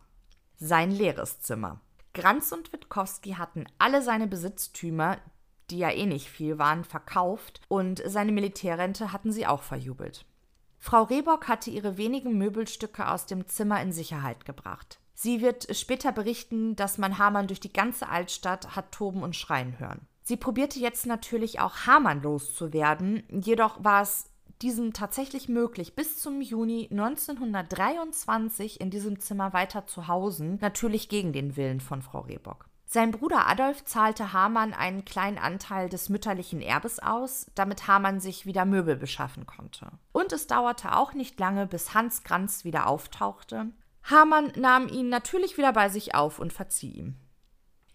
A: Sein leeres Zimmer. Granz und Witkowski hatten alle seine Besitztümer, die ja eh nicht viel waren, verkauft und seine Militärrente hatten sie auch verjubelt. Frau Rehbock hatte ihre wenigen Möbelstücke aus dem Zimmer in Sicherheit gebracht. Sie wird später berichten, dass man Hamann durch die ganze Altstadt hat toben und schreien hören. Sie probierte jetzt natürlich auch Hamann loszuwerden, jedoch war es diesem tatsächlich möglich, bis zum Juni 1923 in diesem Zimmer weiter zu hausen, natürlich gegen den Willen von Frau Rehbock. Sein Bruder Adolf zahlte Hamann einen kleinen Anteil des mütterlichen Erbes aus, damit Hamann sich wieder Möbel beschaffen konnte. Und es dauerte auch nicht lange, bis Hans Granz wieder auftauchte. Hamann nahm ihn natürlich wieder bei sich auf und verzieh ihm.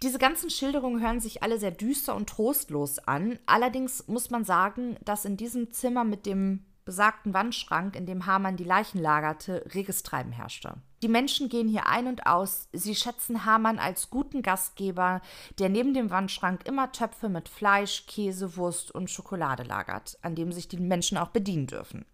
A: Diese ganzen Schilderungen hören sich alle sehr düster und trostlos an. Allerdings muss man sagen, dass in diesem Zimmer mit dem besagten Wandschrank, in dem Hamann die Leichen lagerte, reges Treiben herrschte. Die Menschen gehen hier ein und aus. Sie schätzen Hamann als guten Gastgeber, der neben dem Wandschrank immer Töpfe mit Fleisch, Käse, Wurst und Schokolade lagert, an dem sich die Menschen auch bedienen dürfen.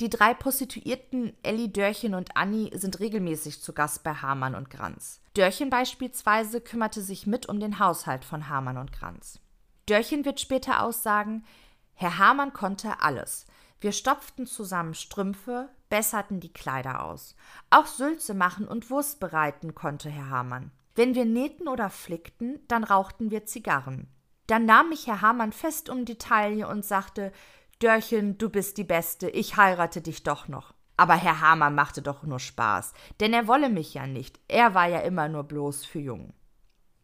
A: Die drei Prostituierten Elli, Dörchen und Annie sind regelmäßig zu Gast bei Hamann und Granz. Dörchen beispielsweise kümmerte sich mit um den Haushalt von Hamann und Granz. Dörchen wird später aussagen, Herr Hamann konnte alles. Wir stopften zusammen Strümpfe, besserten die Kleider aus. Auch Sülze machen und Wurst bereiten konnte Herr Hamann. Wenn wir nähten oder flickten, dann rauchten wir Zigarren. Dann nahm mich Herr Hamann fest um die Taille und sagte: Dörchen, du bist die Beste, ich heirate dich doch noch. Aber Herr Hamann machte doch nur Spaß, denn er wolle mich ja nicht, er war ja immer nur bloß für Jungen.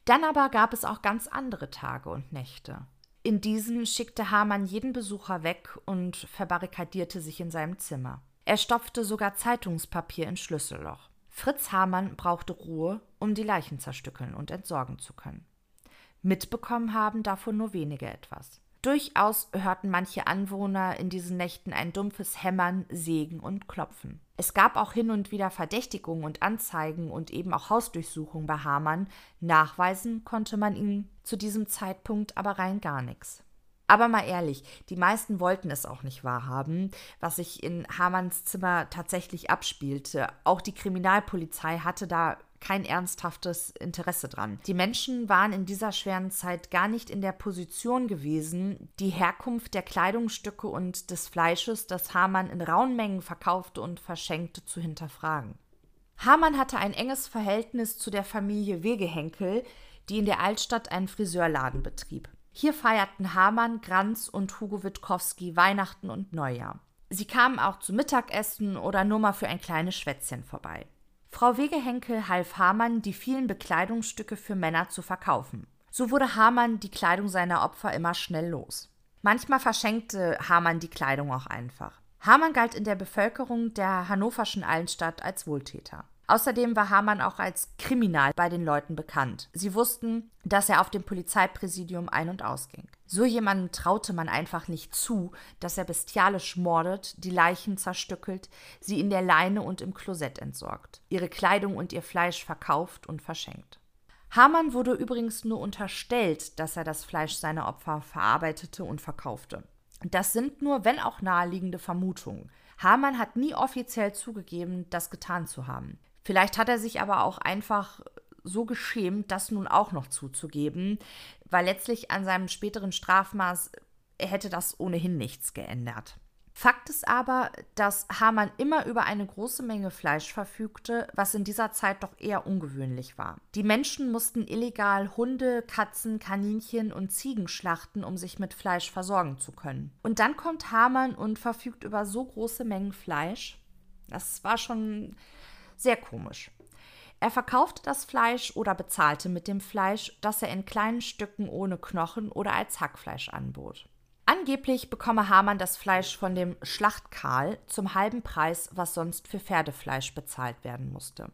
A: Dann aber gab es auch ganz andere Tage und Nächte. In diesen schickte Hamann jeden Besucher weg und verbarrikadierte sich in seinem Zimmer. Er stopfte sogar Zeitungspapier ins Schlüsselloch. Fritz Hamann brauchte Ruhe, um die Leichen zerstückeln und entsorgen zu können. Mitbekommen haben davon nur wenige etwas. Durchaus hörten manche Anwohner in diesen Nächten ein dumpfes Hämmern, Sägen und Klopfen. Es gab auch hin und wieder Verdächtigungen und Anzeigen und eben auch Hausdurchsuchungen bei Hamann. Nachweisen konnte man ihm zu diesem Zeitpunkt aber rein gar nichts. Aber mal ehrlich, die meisten wollten es auch nicht wahrhaben, was sich in Hamanns Zimmer tatsächlich abspielte. Auch die Kriminalpolizei hatte da kein ernsthaftes Interesse dran. Die Menschen waren in dieser schweren Zeit gar nicht in der Position gewesen, die Herkunft der Kleidungsstücke und des Fleisches, das Hamann in rauen Mengen verkaufte und verschenkte, zu hinterfragen. Hamann hatte ein enges Verhältnis zu der Familie Wegehenkel, die in der Altstadt einen Friseurladen betrieb. Hier feierten Hamann, Granz und Hugo Witkowski Weihnachten und Neujahr. Sie kamen auch zu Mittagessen oder nur mal für ein kleines Schwätzchen vorbei. Frau Wegehenkel half Hamann, die vielen Bekleidungsstücke für Männer zu verkaufen. So wurde Hamann die Kleidung seiner Opfer immer schnell los. Manchmal verschenkte Hamann die Kleidung auch einfach. Hamann galt in der Bevölkerung der hannoverschen Allenstadt als Wohltäter. Außerdem war Hamann auch als Kriminal bei den Leuten bekannt. Sie wussten, dass er auf dem Polizeipräsidium ein- und ausging. So jemandem traute man einfach nicht zu, dass er bestialisch mordet, die Leichen zerstückelt, sie in der Leine und im Klosett entsorgt, ihre Kleidung und ihr Fleisch verkauft und verschenkt. Hamann wurde übrigens nur unterstellt, dass er das Fleisch seiner Opfer verarbeitete und verkaufte. Das sind nur, wenn auch naheliegende Vermutungen. Hamann hat nie offiziell zugegeben, das getan zu haben. Vielleicht hat er sich aber auch einfach so geschämt, das nun auch noch zuzugeben, weil letztlich an seinem späteren Strafmaß hätte das ohnehin nichts geändert. Fakt ist aber, dass Hamann immer über eine große Menge Fleisch verfügte, was in dieser Zeit doch eher ungewöhnlich war. Die Menschen mussten illegal Hunde, Katzen, Kaninchen und Ziegen schlachten, um sich mit Fleisch versorgen zu können. Und dann kommt Hamann und verfügt über so große Mengen Fleisch. Das war schon sehr komisch. Er verkaufte das Fleisch oder bezahlte mit dem Fleisch, das er in kleinen Stücken ohne Knochen oder als Hackfleisch anbot. Angeblich bekomme Hamann das Fleisch von dem Schlachtkarl zum halben Preis, was sonst für Pferdefleisch bezahlt werden musste.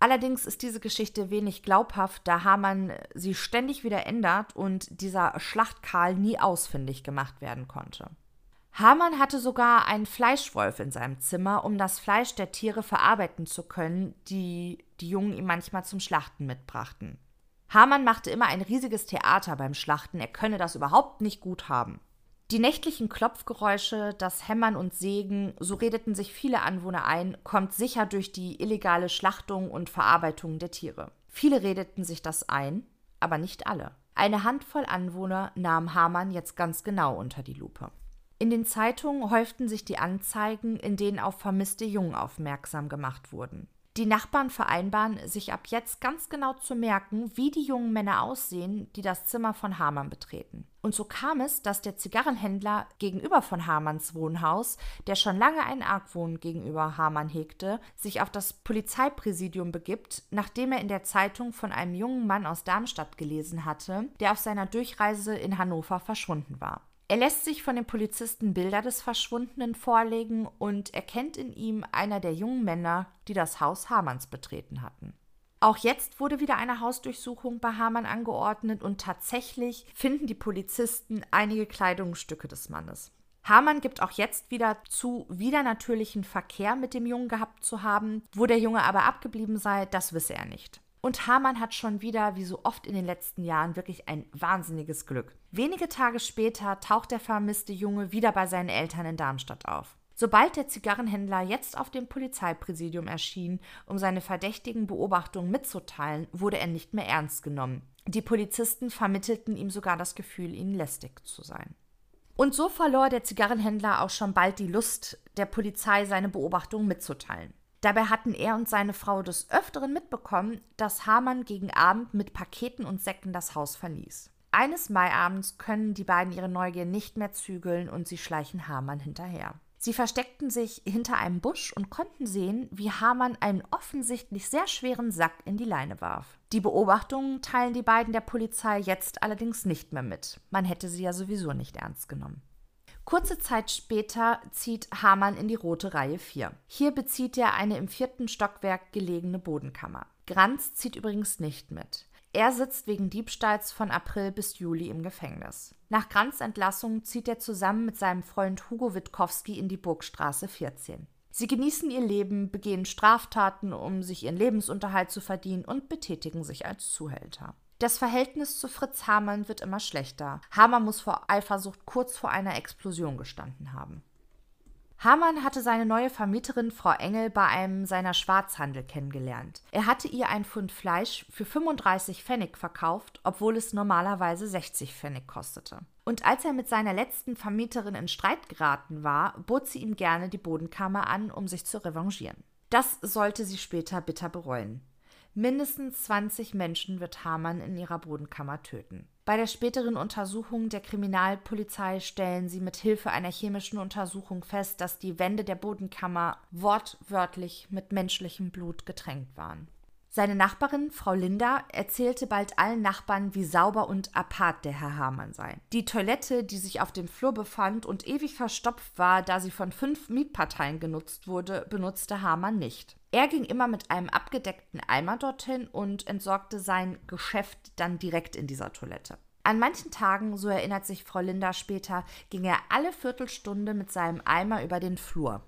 A: Allerdings ist diese Geschichte wenig glaubhaft, da Hamann sie ständig wieder ändert und dieser Schlachtkarl nie ausfindig gemacht werden konnte. Hamann hatte sogar einen Fleischwolf in seinem Zimmer, um das Fleisch der Tiere verarbeiten zu können, die die Jungen ihm manchmal zum Schlachten mitbrachten. Hamann machte immer ein riesiges Theater beim Schlachten, er könne das überhaupt nicht gut haben. Die nächtlichen Klopfgeräusche, das Hämmern und Sägen, so redeten sich viele Anwohner ein, kommt sicher durch die illegale Schlachtung und Verarbeitung der Tiere. Viele redeten sich das ein, aber nicht alle. Eine Handvoll Anwohner nahm Hamann jetzt ganz genau unter die Lupe. In den Zeitungen häuften sich die Anzeigen, in denen auf vermisste Jungen aufmerksam gemacht wurden. Die Nachbarn vereinbaren, sich ab jetzt ganz genau zu merken, wie die jungen Männer aussehen, die das Zimmer von Hamann betreten. Und so kam es, dass der Zigarrenhändler gegenüber von Hamanns Wohnhaus, der schon lange einen Argwohn gegenüber Hamann hegte, sich auf das Polizeipräsidium begibt, nachdem er in der Zeitung von einem jungen Mann aus Darmstadt gelesen hatte, der auf seiner Durchreise in Hannover verschwunden war. Er lässt sich von den Polizisten Bilder des Verschwundenen vorlegen und erkennt in ihm einer der jungen Männer, die das Haus Hamanns betreten hatten. Auch jetzt wurde wieder eine Hausdurchsuchung bei Hamann angeordnet und tatsächlich finden die Polizisten einige Kleidungsstücke des Mannes. Hamann gibt auch jetzt wieder zu, wieder natürlichen Verkehr mit dem Jungen gehabt zu haben. Wo der Junge aber abgeblieben sei, das wisse er nicht. Und Hamann hat schon wieder, wie so oft in den letzten Jahren, wirklich ein wahnsinniges Glück. Wenige Tage später taucht der vermisste Junge wieder bei seinen Eltern in Darmstadt auf. Sobald der Zigarrenhändler jetzt auf dem Polizeipräsidium erschien, um seine verdächtigen Beobachtungen mitzuteilen, wurde er nicht mehr ernst genommen. Die Polizisten vermittelten ihm sogar das Gefühl, ihnen lästig zu sein. Und so verlor der Zigarrenhändler auch schon bald die Lust, der Polizei seine Beobachtungen mitzuteilen. Dabei hatten er und seine Frau des Öfteren mitbekommen, dass Hamann gegen Abend mit Paketen und Säcken das Haus verließ. Eines Maiabends können die beiden ihre Neugier nicht mehr zügeln und sie schleichen Hamann hinterher. Sie versteckten sich hinter einem Busch und konnten sehen, wie Hamann einen offensichtlich sehr schweren Sack in die Leine warf. Die Beobachtungen teilen die beiden der Polizei jetzt allerdings nicht mehr mit. Man hätte sie ja sowieso nicht ernst genommen. Kurze Zeit später zieht Hamann in die rote Reihe 4. Hier bezieht er eine im vierten Stockwerk gelegene Bodenkammer. Granz zieht übrigens nicht mit. Er sitzt wegen Diebstahls von April bis Juli im Gefängnis. Nach Granz Entlassung zieht er zusammen mit seinem Freund Hugo Witkowski in die Burgstraße 14. Sie genießen ihr Leben, begehen Straftaten, um sich ihren Lebensunterhalt zu verdienen und betätigen sich als Zuhälter. Das Verhältnis zu Fritz Hamann wird immer schlechter. Hamann muss vor Eifersucht kurz vor einer Explosion gestanden haben. Hamann hatte seine neue Vermieterin Frau Engel bei einem seiner Schwarzhandel kennengelernt. Er hatte ihr ein Pfund Fleisch für 35 Pfennig verkauft, obwohl es normalerweise 60 Pfennig kostete. Und als er mit seiner letzten Vermieterin in Streit geraten war, bot sie ihm gerne die Bodenkammer an, um sich zu revanchieren. Das sollte sie später bitter bereuen. Mindestens 20 Menschen wird Hamann in ihrer Bodenkammer töten. Bei der späteren Untersuchung der Kriminalpolizei stellen sie mit Hilfe einer chemischen Untersuchung fest, dass die Wände der Bodenkammer wortwörtlich mit menschlichem Blut getränkt waren. Seine Nachbarin, Frau Linda, erzählte bald allen Nachbarn, wie sauber und apart der Herr Hamann sei. Die Toilette, die sich auf dem Flur befand und ewig verstopft war, da sie von fünf Mietparteien genutzt wurde, benutzte Hamann nicht. Er ging immer mit einem abgedeckten Eimer dorthin und entsorgte sein Geschäft dann direkt in dieser Toilette. An manchen Tagen, so erinnert sich Frau Linda später, ging er alle Viertelstunde mit seinem Eimer über den Flur.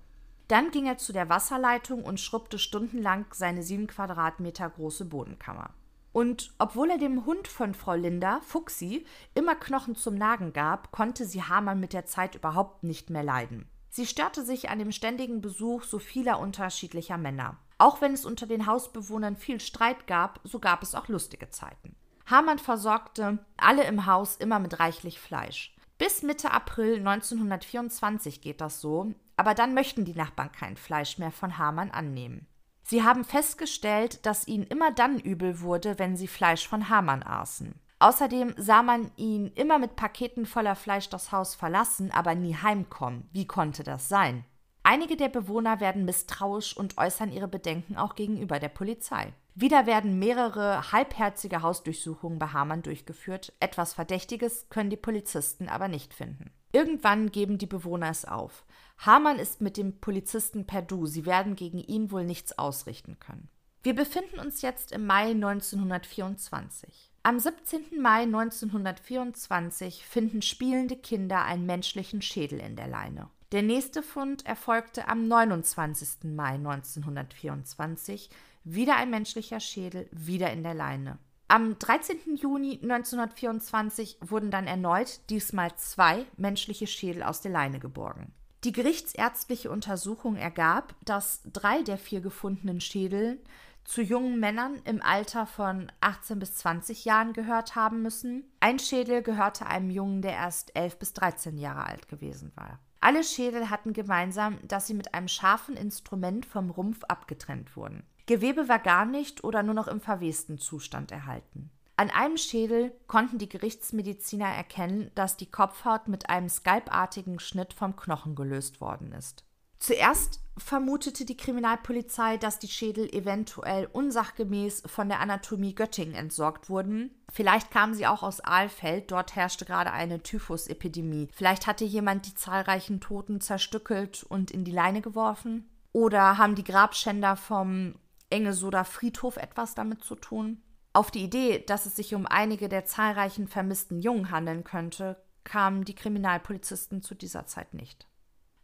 A: Dann ging er zu der Wasserleitung und schrubbte stundenlang seine sieben Quadratmeter große Bodenkammer. Und obwohl er dem Hund von Frau Linda, Fuchsi, immer Knochen zum Nagen gab, konnte sie Hamann mit der Zeit überhaupt nicht mehr leiden. Sie störte sich an dem ständigen Besuch so vieler unterschiedlicher Männer. Auch wenn es unter den Hausbewohnern viel Streit gab, so gab es auch lustige Zeiten. Hamann versorgte alle im Haus immer mit reichlich Fleisch. Bis Mitte April 1924 geht das so, aber dann möchten die Nachbarn kein Fleisch mehr von Hamann annehmen. Sie haben festgestellt, dass ihnen immer dann übel wurde, wenn sie Fleisch von Hamann aßen. Außerdem sah man ihn immer mit Paketen voller Fleisch das Haus verlassen, aber nie heimkommen. Wie konnte das sein? Einige der Bewohner werden misstrauisch und äußern ihre Bedenken auch gegenüber der Polizei. Wieder werden mehrere halbherzige Hausdurchsuchungen bei Hamann durchgeführt. Etwas Verdächtiges können die Polizisten aber nicht finden. Irgendwann geben die Bewohner es auf. Hamann ist mit dem Polizisten per Du. Sie werden gegen ihn wohl nichts ausrichten können. Wir befinden uns jetzt im Mai 1924. Am 17. Mai 1924 finden spielende Kinder einen menschlichen Schädel in der Leine. Der nächste Fund erfolgte am 29. Mai 1924. Wieder ein menschlicher Schädel, wieder in der Leine. Am 13. Juni 1924 wurden dann erneut, diesmal zwei, menschliche Schädel aus der Leine geborgen. Die gerichtsärztliche Untersuchung ergab, dass drei der vier gefundenen Schädel zu jungen Männern im Alter von 18 bis 20 Jahren gehört haben müssen. Ein Schädel gehörte einem Jungen, der erst 11 bis 13 Jahre alt gewesen war. Alle Schädel hatten gemeinsam, dass sie mit einem scharfen Instrument vom Rumpf abgetrennt wurden. Gewebe war gar nicht oder nur noch im verwesten Zustand erhalten. An einem Schädel konnten die Gerichtsmediziner erkennen, dass die Kopfhaut mit einem skalpartigen Schnitt vom Knochen gelöst worden ist. Zuerst vermutete die Kriminalpolizei, dass die Schädel eventuell unsachgemäß von der Anatomie Göttingen entsorgt wurden. Vielleicht kamen sie auch aus Aalfeld, dort herrschte gerade eine Typhusepidemie. Vielleicht hatte jemand die zahlreichen Toten zerstückelt und in die Leine geworfen. Oder haben die Grabschänder vom Engesoder Friedhof etwas damit zu tun? Auf die Idee, dass es sich um einige der zahlreichen vermissten Jungen handeln könnte, kamen die Kriminalpolizisten zu dieser Zeit nicht.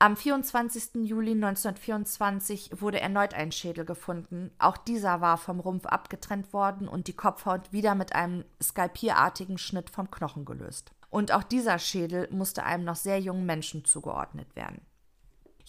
A: Am 24. Juli 1924 wurde erneut ein Schädel gefunden. Auch dieser war vom Rumpf abgetrennt worden und die Kopfhaut wieder mit einem skalpierartigen Schnitt vom Knochen gelöst. Und auch dieser Schädel musste einem noch sehr jungen Menschen zugeordnet werden.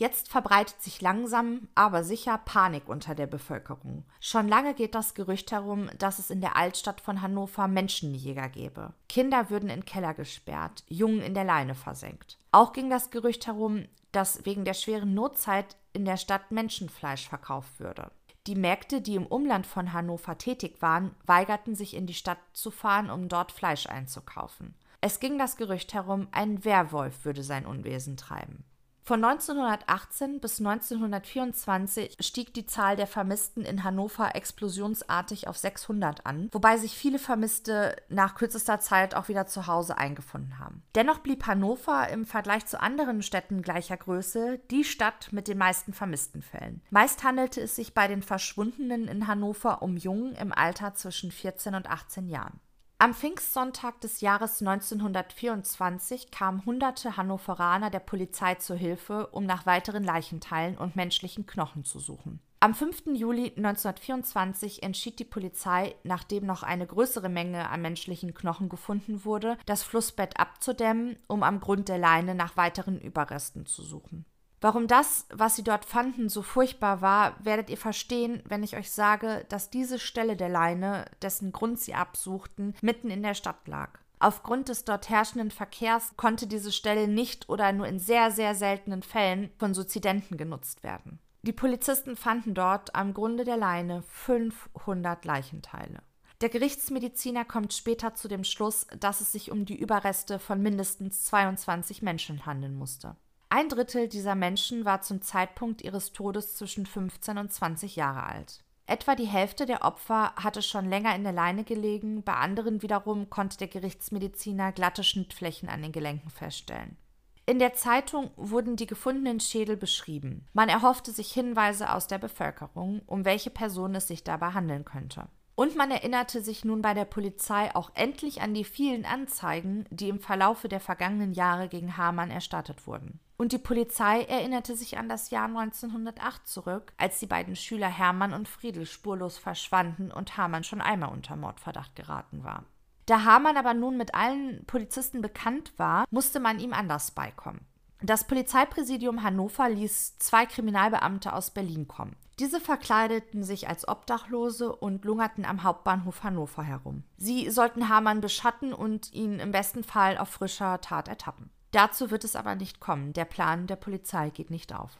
A: Jetzt verbreitet sich langsam, aber sicher Panik unter der Bevölkerung. Schon lange geht das Gerücht herum, dass es in der Altstadt von Hannover Menschenjäger gäbe. Kinder würden in Keller gesperrt, Jungen in der Leine versenkt. Auch ging das Gerücht herum, dass wegen der schweren Notzeit in der Stadt Menschenfleisch verkauft würde. Die Märkte, die im Umland von Hannover tätig waren, weigerten sich in die Stadt zu fahren, um dort Fleisch einzukaufen. Es ging das Gerücht herum, ein Werwolf würde sein Unwesen treiben. Von 1918 bis 1924 stieg die Zahl der Vermissten in Hannover explosionsartig auf 600 an, wobei sich viele Vermisste nach kürzester Zeit auch wieder zu Hause eingefunden haben. Dennoch blieb Hannover im Vergleich zu anderen Städten gleicher Größe die Stadt mit den meisten Vermisstenfällen. Meist handelte es sich bei den Verschwundenen in Hannover um Jungen im Alter zwischen 14 und 18 Jahren. Am Pfingstsonntag des Jahres 1924 kamen hunderte Hannoveraner der Polizei zu Hilfe, um nach weiteren Leichenteilen und menschlichen Knochen zu suchen. Am 5. Juli 1924 entschied die Polizei, nachdem noch eine größere Menge an menschlichen Knochen gefunden wurde, das Flussbett abzudämmen, um am Grund der Leine nach weiteren Überresten zu suchen. Warum das, was sie dort fanden, so furchtbar war, werdet ihr verstehen, wenn ich euch sage, dass diese Stelle der Leine, dessen Grund sie absuchten, mitten in der Stadt lag. Aufgrund des dort herrschenden Verkehrs konnte diese Stelle nicht oder nur in sehr, sehr seltenen Fällen von Suizidenten genutzt werden. Die Polizisten fanden dort am Grunde der Leine 500 Leichenteile. Der Gerichtsmediziner kommt später zu dem Schluss, dass es sich um die Überreste von mindestens 22 Menschen handeln musste. Ein Drittel dieser Menschen war zum Zeitpunkt ihres Todes zwischen 15 und 20 Jahre alt. Etwa die Hälfte der Opfer hatte schon länger in der Leine gelegen, bei anderen wiederum konnte der Gerichtsmediziner glatte Schnittflächen an den Gelenken feststellen. In der Zeitung wurden die gefundenen Schädel beschrieben. Man erhoffte sich Hinweise aus der Bevölkerung, um welche Person es sich dabei handeln könnte. Und man erinnerte sich nun bei der Polizei auch endlich an die vielen Anzeigen, die im Verlaufe der vergangenen Jahre gegen Hamann erstattet wurden. Und die Polizei erinnerte sich an das Jahr 1908 zurück, als die beiden Schüler Hermann und Friedel spurlos verschwanden und Hamann schon einmal unter Mordverdacht geraten war. Da Hamann aber nun mit allen Polizisten bekannt war, musste man ihm anders beikommen. Das Polizeipräsidium Hannover ließ zwei Kriminalbeamte aus Berlin kommen. Diese verkleideten sich als Obdachlose und lungerten am Hauptbahnhof Hannover herum. Sie sollten Hamann beschatten und ihn im besten Fall auf frischer Tat ertappen. Dazu wird es aber nicht kommen. Der Plan der Polizei geht nicht auf.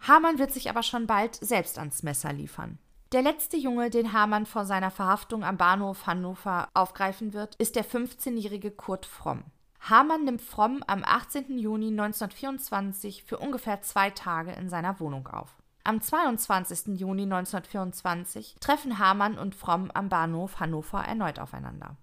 A: Hamann wird sich aber schon bald selbst ans Messer liefern. Der letzte Junge, den Hamann vor seiner Verhaftung am Bahnhof Hannover aufgreifen wird, ist der 15-jährige Kurt Fromm. Hamann nimmt Fromm am 18. Juni 1924 für ungefähr zwei Tage in seiner Wohnung auf. Am 22. Juni 1924 treffen Hamann und Fromm am Bahnhof Hannover erneut aufeinander.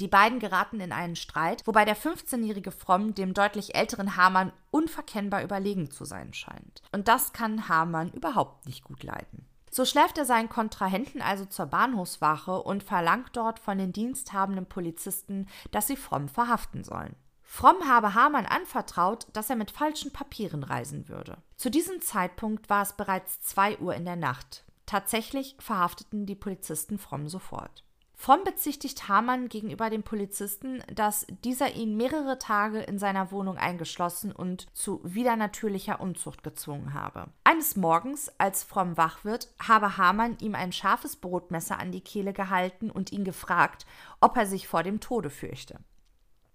A: Die beiden geraten in einen Streit, wobei der 15-jährige Fromm dem deutlich älteren Hamann unverkennbar überlegen zu sein scheint. Und das kann Hamann überhaupt nicht gut leiden. So schläft er seinen Kontrahenten also zur Bahnhofswache und verlangt dort von den diensthabenden Polizisten, dass sie Fromm verhaften sollen. Fromm habe Hamann anvertraut, dass er mit falschen Papieren reisen würde. Zu diesem Zeitpunkt war es bereits 2 Uhr in der Nacht. Tatsächlich verhafteten die Polizisten Fromm sofort. Fromm bezichtigt Hamann gegenüber dem Polizisten, dass dieser ihn mehrere Tage in seiner Wohnung eingeschlossen und zu widernatürlicher Unzucht gezwungen habe. Eines Morgens, als Fromm wach wird, habe Hamann ihm ein scharfes Brotmesser an die Kehle gehalten und ihn gefragt, ob er sich vor dem Tode fürchte.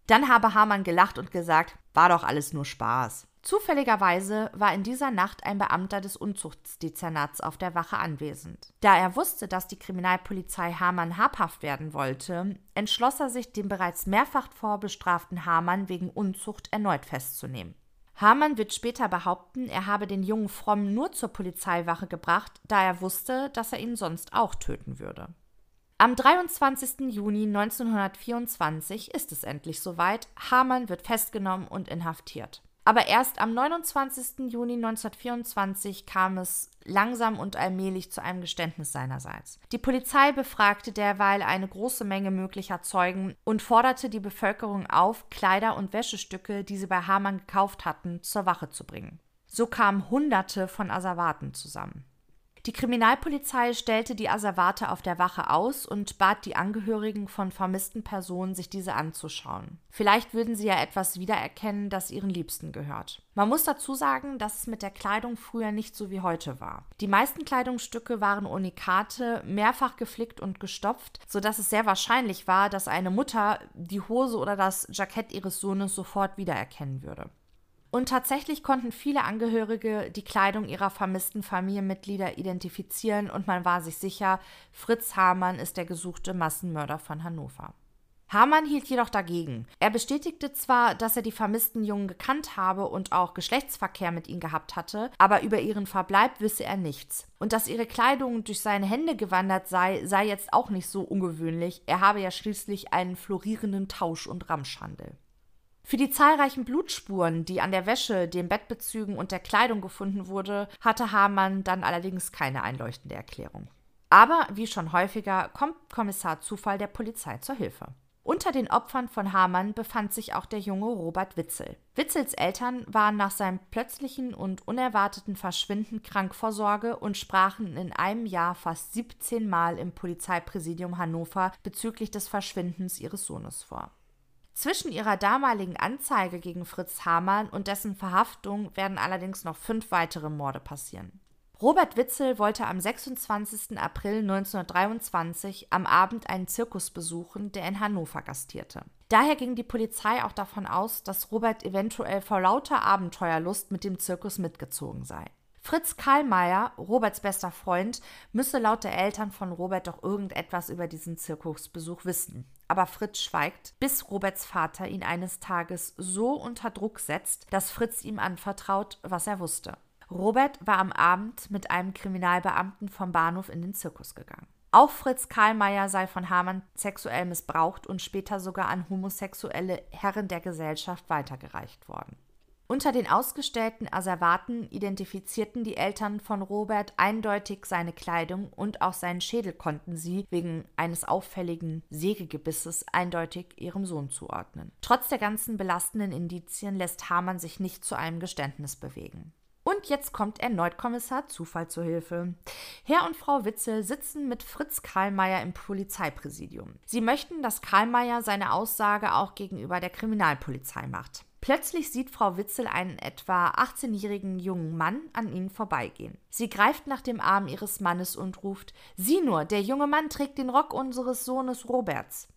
A: Dann habe Hamann gelacht und gesagt, war doch alles nur Spaß. Zufälligerweise war in dieser Nacht ein Beamter des Unzuchtsdezernats auf der Wache anwesend. Da er wusste, dass die Kriminalpolizei Hamann habhaft werden wollte, entschloss er sich, den bereits mehrfach vorbestraften Hamann wegen Unzucht erneut festzunehmen. Hamann wird später behaupten, er habe den jungen Fromm nur zur Polizeiwache gebracht, da er wusste, dass er ihn sonst auch töten würde. Am 23. Juni 1924 ist es endlich soweit. Hamann wird festgenommen und inhaftiert. Aber erst am 29. Juni 1924 kam es langsam und allmählich zu einem Geständnis seinerseits. Die Polizei befragte derweil eine große Menge möglicher Zeugen und forderte die Bevölkerung auf, Kleider und Wäschestücke, die sie bei Hamann gekauft hatten, zur Wache zu bringen. So kamen Hunderte von Asservaten zusammen. Die Kriminalpolizei stellte die Asservate auf der Wache aus und bat die Angehörigen von vermissten Personen, sich diese anzuschauen. Vielleicht würden sie ja etwas wiedererkennen, das ihren Liebsten gehört. Man muss dazu sagen, dass es mit der Kleidung früher nicht so wie heute war. Die meisten Kleidungsstücke waren Unikate, mehrfach geflickt und gestopft, sodass es sehr wahrscheinlich war, dass eine Mutter die Hose oder das Jackett ihres Sohnes sofort wiedererkennen würde. Und tatsächlich konnten viele Angehörige die Kleidung ihrer vermissten Familienmitglieder identifizieren und man war sich sicher, Fritz Hamann ist der gesuchte Massenmörder von Hannover. Hamann hielt jedoch dagegen. Er bestätigte zwar, dass er die vermissten Jungen gekannt habe und auch Geschlechtsverkehr mit ihnen gehabt hatte, aber über ihren Verbleib wisse er nichts. Und dass ihre Kleidung durch seine Hände gewandert sei, sei jetzt auch nicht so ungewöhnlich. Er habe ja schließlich einen florierenden Tausch- und Ramschhandel. Für die zahlreichen Blutspuren, die an der Wäsche, den Bettbezügen und der Kleidung gefunden wurde, hatte Hamann dann allerdings keine einleuchtende Erklärung. Aber wie schon häufiger kommt Kommissar Zufall der Polizei zur Hilfe. Unter den Opfern von Hamann befand sich auch der junge Robert Witzel. Witzels Eltern waren nach seinem plötzlichen und unerwarteten Verschwinden krank vor Sorge und sprachen in einem Jahr fast 17 Mal im Polizeipräsidium Hannover bezüglich des Verschwindens ihres Sohnes vor. Zwischen ihrer damaligen Anzeige gegen Fritz Hamann und dessen Verhaftung werden allerdings noch fünf weitere Morde passieren. Robert Witzel wollte am 26. April 1923 am Abend einen Zirkus besuchen, der in Hannover gastierte. Daher ging die Polizei auch davon aus, dass Robert eventuell vor lauter Abenteuerlust mit dem Zirkus mitgezogen sei. Fritz Karlmeier, Roberts bester Freund, müsse laut der Eltern von Robert doch irgendetwas über diesen Zirkusbesuch wissen. Aber Fritz schweigt, bis Roberts Vater ihn eines Tages so unter Druck setzt, dass Fritz ihm anvertraut, was er wusste. Robert war am Abend mit einem Kriminalbeamten vom Bahnhof in den Zirkus gegangen. Auch Fritz Karlmeier sei von Hamann sexuell missbraucht und später sogar an homosexuelle Herren der Gesellschaft weitergereicht worden. Unter den ausgestellten Asservaten identifizierten die Eltern von Robert eindeutig seine Kleidung und auch seinen Schädel konnten sie wegen eines auffälligen Sägegebisses eindeutig ihrem Sohn zuordnen. Trotz der ganzen belastenden Indizien lässt Hamann sich nicht zu einem Geständnis bewegen. Und jetzt kommt erneut Kommissar Zufall zur Hilfe. Herr und Frau Witzel sitzen mit Fritz Karlmeier im Polizeipräsidium. Sie möchten, dass Karlmeier seine Aussage auch gegenüber der Kriminalpolizei macht. Plötzlich sieht Frau Witzel einen etwa 18-jährigen jungen Mann an ihnen vorbeigehen. Sie greift nach dem Arm ihres Mannes und ruft: Sieh nur, der junge Mann trägt den Rock unseres Sohnes Roberts.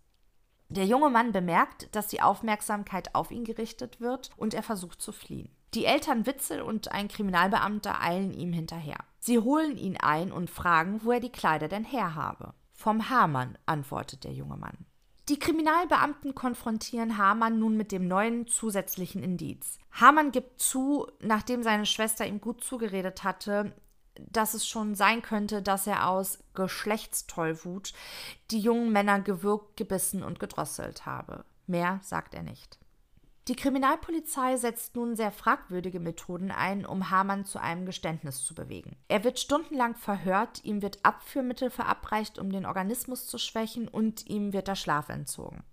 A: Der junge Mann bemerkt, dass die Aufmerksamkeit auf ihn gerichtet wird und er versucht zu fliehen. Die Eltern Witzel und ein Kriminalbeamter eilen ihm hinterher. Sie holen ihn ein und fragen, wo er die Kleider denn herhabe. Vom Hamann, antwortet der junge Mann. Die Kriminalbeamten konfrontieren Hamann nun mit dem neuen zusätzlichen Indiz. Hamann gibt zu, nachdem seine Schwester ihm gut zugeredet hatte, dass es schon sein könnte, dass er aus Geschlechtstollwut die jungen Männer gewürgt, gebissen und gedrosselt habe. Mehr sagt er nicht. Die Kriminalpolizei setzt nun sehr fragwürdige Methoden ein, um Hamann zu einem Geständnis zu bewegen. Er wird stundenlang verhört, ihm wird Abführmittel verabreicht, um den Organismus zu schwächen, und ihm wird der Schlaf entzogen.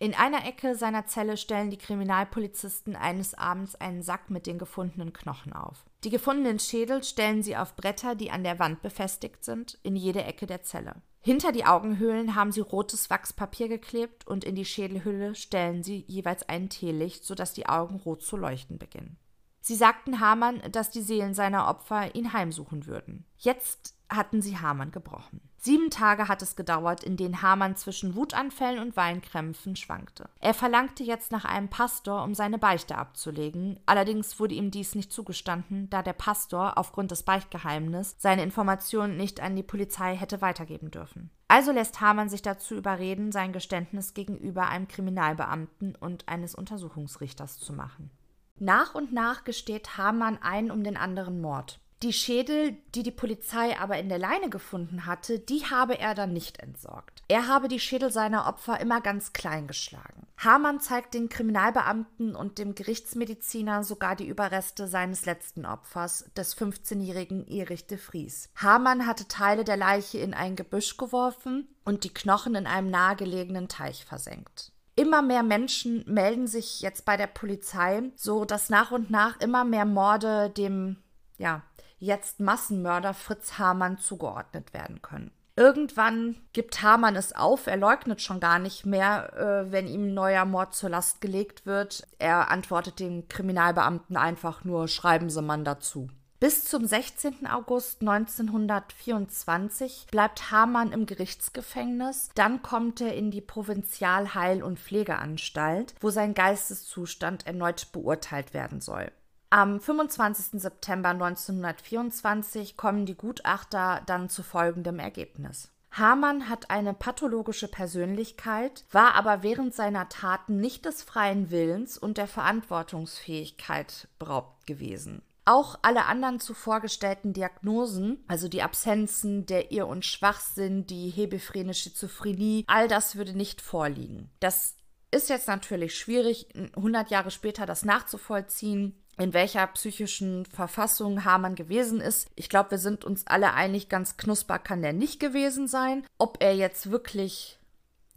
A: In einer Ecke seiner Zelle stellen die Kriminalpolizisten eines Abends einen Sack mit den gefundenen Knochen auf. Die gefundenen Schädel stellen sie auf Bretter, die an der Wand befestigt sind, in jede Ecke der Zelle. Hinter die Augenhöhlen haben sie rotes Wachspapier geklebt und in die Schädelhülle stellen sie jeweils ein Teelicht, sodass die Augen rot zu leuchten beginnen. Sie sagten Hamann, dass die Seelen seiner Opfer ihn heimsuchen würden. Jetzt hatten sie Hamann gebrochen. Sieben Tage hat es gedauert, in denen Hamann zwischen Wutanfällen und Weinkrämpfen schwankte. Er verlangte jetzt nach einem Pastor, um seine Beichte abzulegen. Allerdings wurde ihm dies nicht zugestanden, da der Pastor aufgrund des Beichtgeheimnisses seine Informationen nicht an die Polizei hätte weitergeben dürfen. Also lässt Hamann sich dazu überreden, sein Geständnis gegenüber einem Kriminalbeamten und eines Untersuchungsrichters zu machen. Nach und nach gesteht Hamann ein um den anderen Mord. Die Schädel, die die Polizei aber in der Leine gefunden hatte, die habe er dann nicht entsorgt. Er habe die Schädel seiner Opfer immer ganz klein geschlagen. Hamann zeigt den Kriminalbeamten und dem Gerichtsmediziner sogar die Überreste seines letzten Opfers, des 15-jährigen Erich de Vries. Hamann hatte Teile der Leiche in ein Gebüsch geworfen und die Knochen in einem nahegelegenen Teich versenkt. Immer mehr Menschen melden sich jetzt bei der Polizei, so dass nach und nach immer mehr Morde dem ja, jetzt Massenmörder Fritz Hamann zugeordnet werden können. Irgendwann gibt Hamann es auf, er leugnet schon gar nicht mehr, äh, wenn ihm neuer Mord zur Last gelegt wird. Er antwortet den Kriminalbeamten einfach nur, schreiben Sie man dazu. Bis zum 16. August 1924 bleibt Hamann im Gerichtsgefängnis. Dann kommt er in die Provinzialheil- und Pflegeanstalt, wo sein Geisteszustand erneut beurteilt werden soll. Am 25. September 1924 kommen die Gutachter dann zu folgendem Ergebnis. Hamann hat eine pathologische Persönlichkeit, war aber während seiner Taten nicht des freien Willens und der Verantwortungsfähigkeit beraubt gewesen. Auch alle anderen zuvor gestellten Diagnosen, also die Absenzen, der Irr- und Schwachsinn, die hebephrene Schizophrenie, all das würde nicht vorliegen. Das ist jetzt natürlich schwierig, 100 Jahre später das nachzuvollziehen in welcher psychischen Verfassung Hamann gewesen ist. Ich glaube, wir sind uns alle einig, ganz knusper kann der nicht gewesen sein. Ob er jetzt wirklich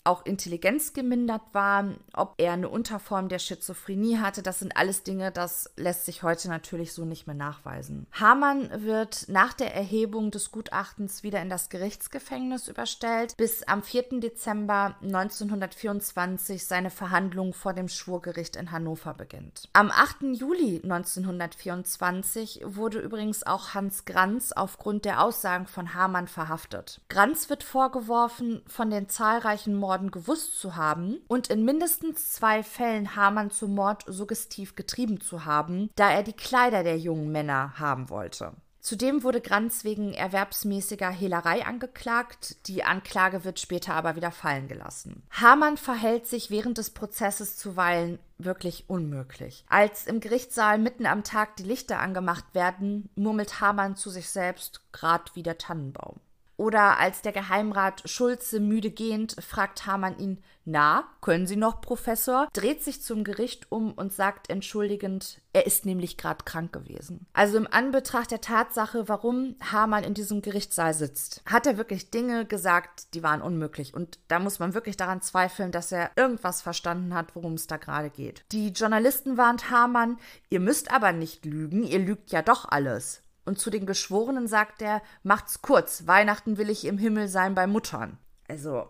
A: auch Intelligenz gemindert war, ob er eine Unterform der Schizophrenie hatte, das sind alles Dinge, das lässt sich heute natürlich so nicht mehr nachweisen. Hamann wird nach der Erhebung des Gutachtens wieder in das Gerichtsgefängnis überstellt, bis am 4. Dezember 1924 seine Verhandlung vor dem Schwurgericht in Hannover beginnt. Am 8. Juli 1924 wurde übrigens auch Hans Granz aufgrund der Aussagen von Hamann verhaftet. Granz wird vorgeworfen, von den zahlreichen Morden Morden gewusst zu haben und in mindestens zwei Fällen Hamann zum Mord suggestiv getrieben zu haben, da er die Kleider der jungen Männer haben wollte. Zudem wurde Granz wegen erwerbsmäßiger Hehlerei angeklagt. Die Anklage wird später aber wieder fallen gelassen. Hamann verhält sich während des Prozesses zuweilen wirklich unmöglich. Als im Gerichtssaal mitten am Tag die Lichter angemacht werden, murmelt Hamann zu sich selbst, grad wie der Tannenbaum. Oder als der Geheimrat Schulze müde gehend fragt Hamann ihn, na, können Sie noch, Professor? Dreht sich zum Gericht um und sagt entschuldigend, er ist nämlich gerade krank gewesen. Also im Anbetracht der Tatsache, warum Hamann in diesem Gerichtssaal sitzt, hat er wirklich Dinge gesagt, die waren unmöglich. Und da muss man wirklich daran zweifeln, dass er irgendwas verstanden hat, worum es da gerade geht. Die Journalisten warnt Hamann, ihr müsst aber nicht lügen, ihr lügt ja doch alles. Und zu den Geschworenen sagt er, macht's kurz, Weihnachten will ich im Himmel sein bei Muttern. Also,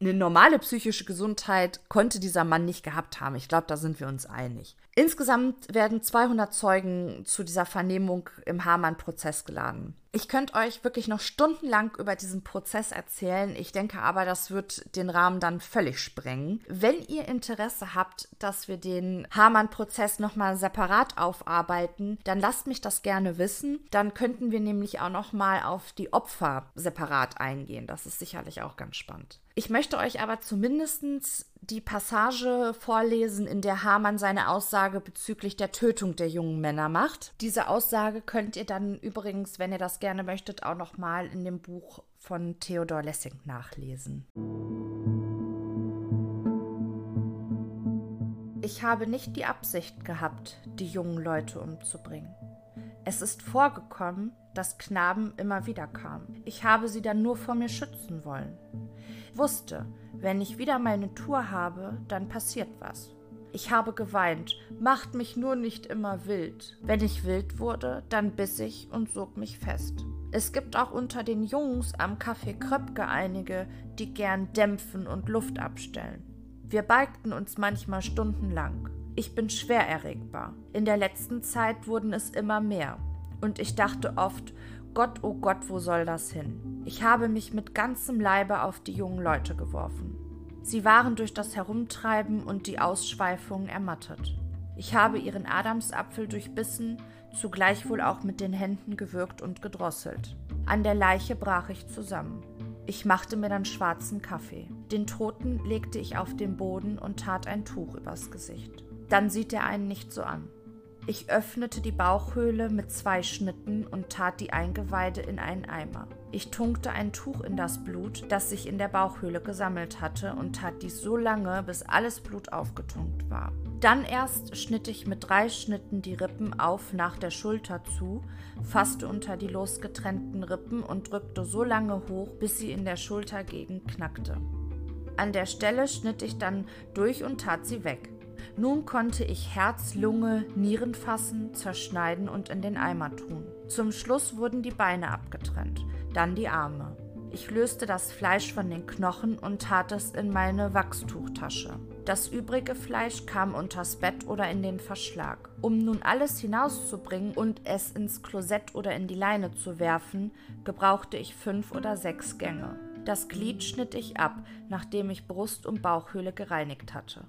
A: eine normale psychische Gesundheit konnte dieser Mann nicht gehabt haben. Ich glaube, da sind wir uns einig. Insgesamt werden 200 Zeugen zu dieser Vernehmung im Hamann-Prozess geladen. Ich könnte euch wirklich noch stundenlang über diesen Prozess erzählen. Ich denke aber, das wird den Rahmen dann völlig sprengen. Wenn ihr Interesse habt, dass wir den Hamann-Prozess nochmal separat aufarbeiten, dann lasst mich das gerne wissen. Dann könnten wir nämlich auch nochmal auf die Opfer separat eingehen. Das ist sicherlich auch ganz spannend. Ich möchte euch aber zumindest die Passage vorlesen, in der Hamann seine Aussage bezüglich der Tötung der jungen Männer macht. Diese Aussage könnt ihr dann übrigens, wenn ihr das gerne möchtet, auch noch mal in dem Buch von Theodor Lessing nachlesen. Ich habe nicht die Absicht gehabt, die jungen Leute umzubringen. Es ist vorgekommen, dass Knaben immer wieder kamen. Ich habe sie dann nur vor mir schützen wollen. Wusste, wenn ich wieder meine Tour habe, dann passiert was. Ich habe geweint, macht mich nur nicht immer wild. Wenn ich wild wurde, dann biss ich und sog mich fest. Es gibt auch unter den Jungs am Café Kröpke einige, die gern dämpfen und Luft abstellen. Wir beigten uns manchmal stundenlang. Ich bin schwer erregbar. In der letzten Zeit wurden es immer mehr. Und ich dachte oft, Gott, oh Gott, wo soll das hin? Ich habe mich mit ganzem Leibe auf die jungen Leute geworfen. Sie waren durch das Herumtreiben und die Ausschweifungen ermattet. Ich habe ihren Adamsapfel durchbissen, zugleich wohl auch mit den Händen gewürgt und gedrosselt. An der Leiche brach ich zusammen. Ich machte mir dann schwarzen Kaffee. Den Toten legte ich auf den Boden und tat ein Tuch übers Gesicht. Dann sieht er einen nicht so an. Ich öffnete die Bauchhöhle mit zwei Schnitten und tat die Eingeweide in einen Eimer. Ich tunkte ein Tuch in das Blut, das sich in der Bauchhöhle gesammelt hatte, und tat dies so lange, bis alles Blut aufgetunkt war. Dann erst schnitt ich mit drei Schnitten die Rippen auf nach der Schulter zu, fasste unter die losgetrennten Rippen und drückte so lange hoch, bis sie in der Schultergegend knackte. An der Stelle schnitt ich dann durch und tat sie weg. Nun konnte ich Herz, Lunge, Nieren fassen, zerschneiden und in den Eimer tun. Zum Schluss wurden die Beine abgetrennt, dann die Arme. Ich löste das Fleisch von den Knochen und tat es in meine Wachstuchtasche. Das übrige Fleisch kam unters Bett oder in den Verschlag. Um nun alles hinauszubringen und es ins Klosett oder in die Leine zu werfen, gebrauchte ich fünf oder sechs Gänge. Das Glied schnitt ich ab, nachdem ich Brust und Bauchhöhle gereinigt hatte.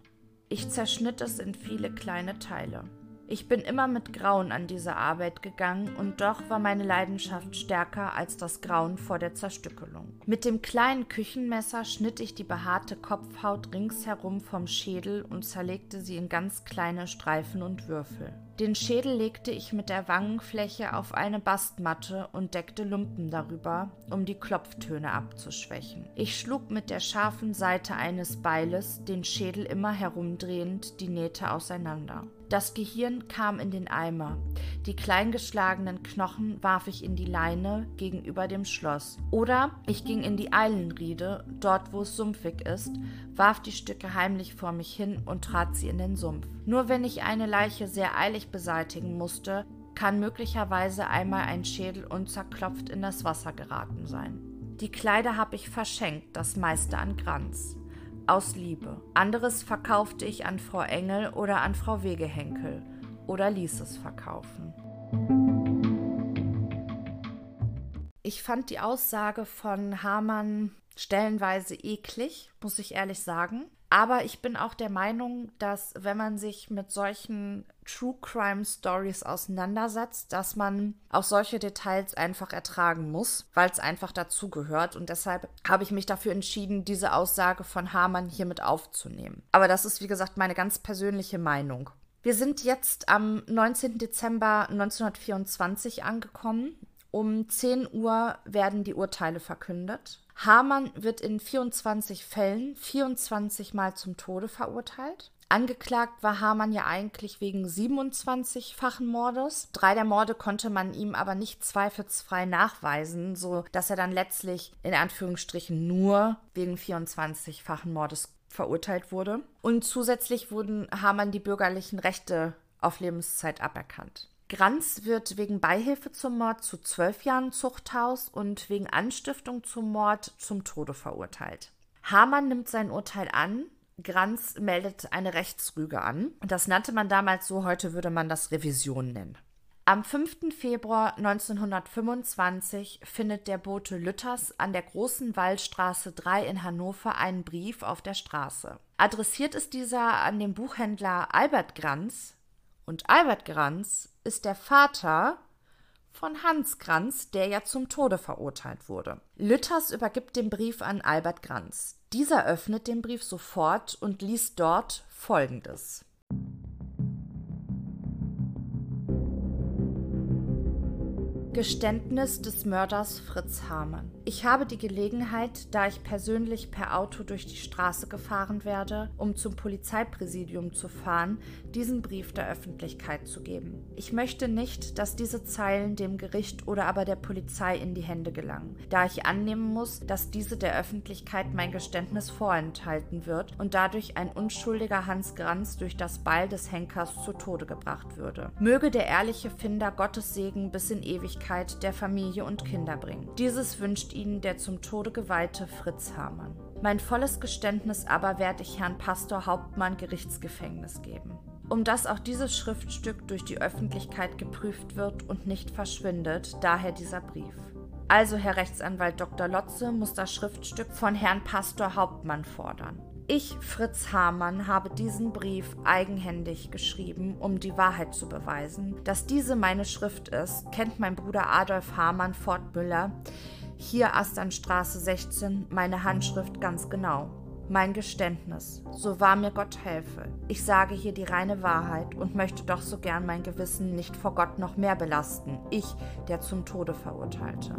A: Ich zerschnitt es in viele kleine Teile. Ich bin immer mit Grauen an diese Arbeit gegangen und doch war meine Leidenschaft stärker als das Grauen vor der Zerstückelung. Mit dem kleinen Küchenmesser schnitt ich die behaarte Kopfhaut ringsherum vom Schädel und zerlegte sie in ganz kleine Streifen und Würfel. Den Schädel legte ich mit der Wangenfläche auf eine Bastmatte und deckte Lumpen darüber, um die Klopftöne abzuschwächen. Ich schlug mit der scharfen Seite eines Beiles, den Schädel immer herumdrehend, die Nähte auseinander. Das Gehirn kam in den Eimer. Die kleingeschlagenen Knochen warf ich in die Leine gegenüber dem Schloss. Oder ich ging in die Eilenriede, dort wo es sumpfig ist, warf die Stücke heimlich vor mich hin und trat sie in den Sumpf. Nur wenn ich eine Leiche sehr eilig beseitigen musste, kann möglicherweise einmal ein Schädel unzerklopft in das Wasser geraten sein. Die Kleider habe ich verschenkt, das meiste an Granz aus Liebe. Anderes verkaufte ich an Frau Engel oder an Frau Wegehenkel oder ließ es verkaufen. Ich fand die Aussage von Hamann stellenweise eklig, muss ich ehrlich sagen. Aber ich bin auch der Meinung, dass wenn man sich mit solchen True Crime Stories auseinandersetzt, dass man auch solche Details einfach ertragen muss, weil es einfach dazugehört. Und deshalb habe ich mich dafür entschieden, diese Aussage von Hamann hiermit aufzunehmen. Aber das ist, wie gesagt, meine ganz persönliche Meinung. Wir sind jetzt am 19. Dezember 1924 angekommen. Um 10 Uhr werden die Urteile verkündet. Hamann wird in 24 Fällen 24 Mal zum Tode verurteilt. Angeklagt war Hamann ja eigentlich wegen 27-fachen Mordes. Drei der Morde konnte man ihm aber nicht zweifelsfrei nachweisen, so dass er dann letztlich in Anführungsstrichen nur wegen 24-fachen Mordes verurteilt wurde. Und zusätzlich wurden Hamann die bürgerlichen Rechte auf Lebenszeit aberkannt. Granz wird wegen Beihilfe zum Mord zu zwölf Jahren Zuchthaus und wegen Anstiftung zum Mord zum Tode verurteilt. Hamann nimmt sein Urteil an. Granz meldet eine Rechtsrüge an. Das nannte man damals so, heute würde man das Revision nennen. Am 5. Februar 1925 findet der Bote Lütters an der Großen Wallstraße 3 in Hannover einen Brief auf der Straße. Adressiert ist dieser an den Buchhändler Albert Granz, und Albert Granz ist der Vater von Hans Granz, der ja zum Tode verurteilt wurde. Lütters übergibt den Brief an Albert Granz. Dieser öffnet den Brief sofort und liest dort Folgendes. Geständnis des Mörders Fritz Hamann. Ich habe die Gelegenheit, da ich persönlich per Auto durch die Straße gefahren werde, um zum Polizeipräsidium zu fahren, diesen Brief der Öffentlichkeit zu geben. Ich möchte nicht, dass diese Zeilen dem Gericht oder aber der Polizei in die Hände gelangen, da ich annehmen muss, dass diese der Öffentlichkeit mein Geständnis vorenthalten wird und dadurch ein unschuldiger Hans Granz durch das Beil des Henkers zu Tode gebracht würde. Möge der ehrliche Finder Gottes Segen bis in Ewigkeit der Familie und Kinder bringen. Dieses wünscht ihnen der zum Tode geweihte Fritz Hamann. Mein volles Geständnis aber werde ich Herrn Pastor Hauptmann Gerichtsgefängnis geben. Um dass auch dieses Schriftstück durch die Öffentlichkeit geprüft wird und nicht verschwindet, daher dieser Brief. Also, Herr Rechtsanwalt Dr. Lotze muss das Schriftstück von Herrn Pastor Hauptmann fordern. Ich, Fritz Hamann, habe diesen Brief eigenhändig geschrieben, um die Wahrheit zu beweisen. Dass diese meine Schrift ist, kennt mein Bruder Adolf Hamann Fortmüller, hier Asternstraße 16, meine Handschrift ganz genau. Mein Geständnis, so wahr mir Gott helfe. Ich sage hier die reine Wahrheit und möchte doch so gern mein Gewissen nicht vor Gott noch mehr belasten. Ich, der zum Tode verurteilte.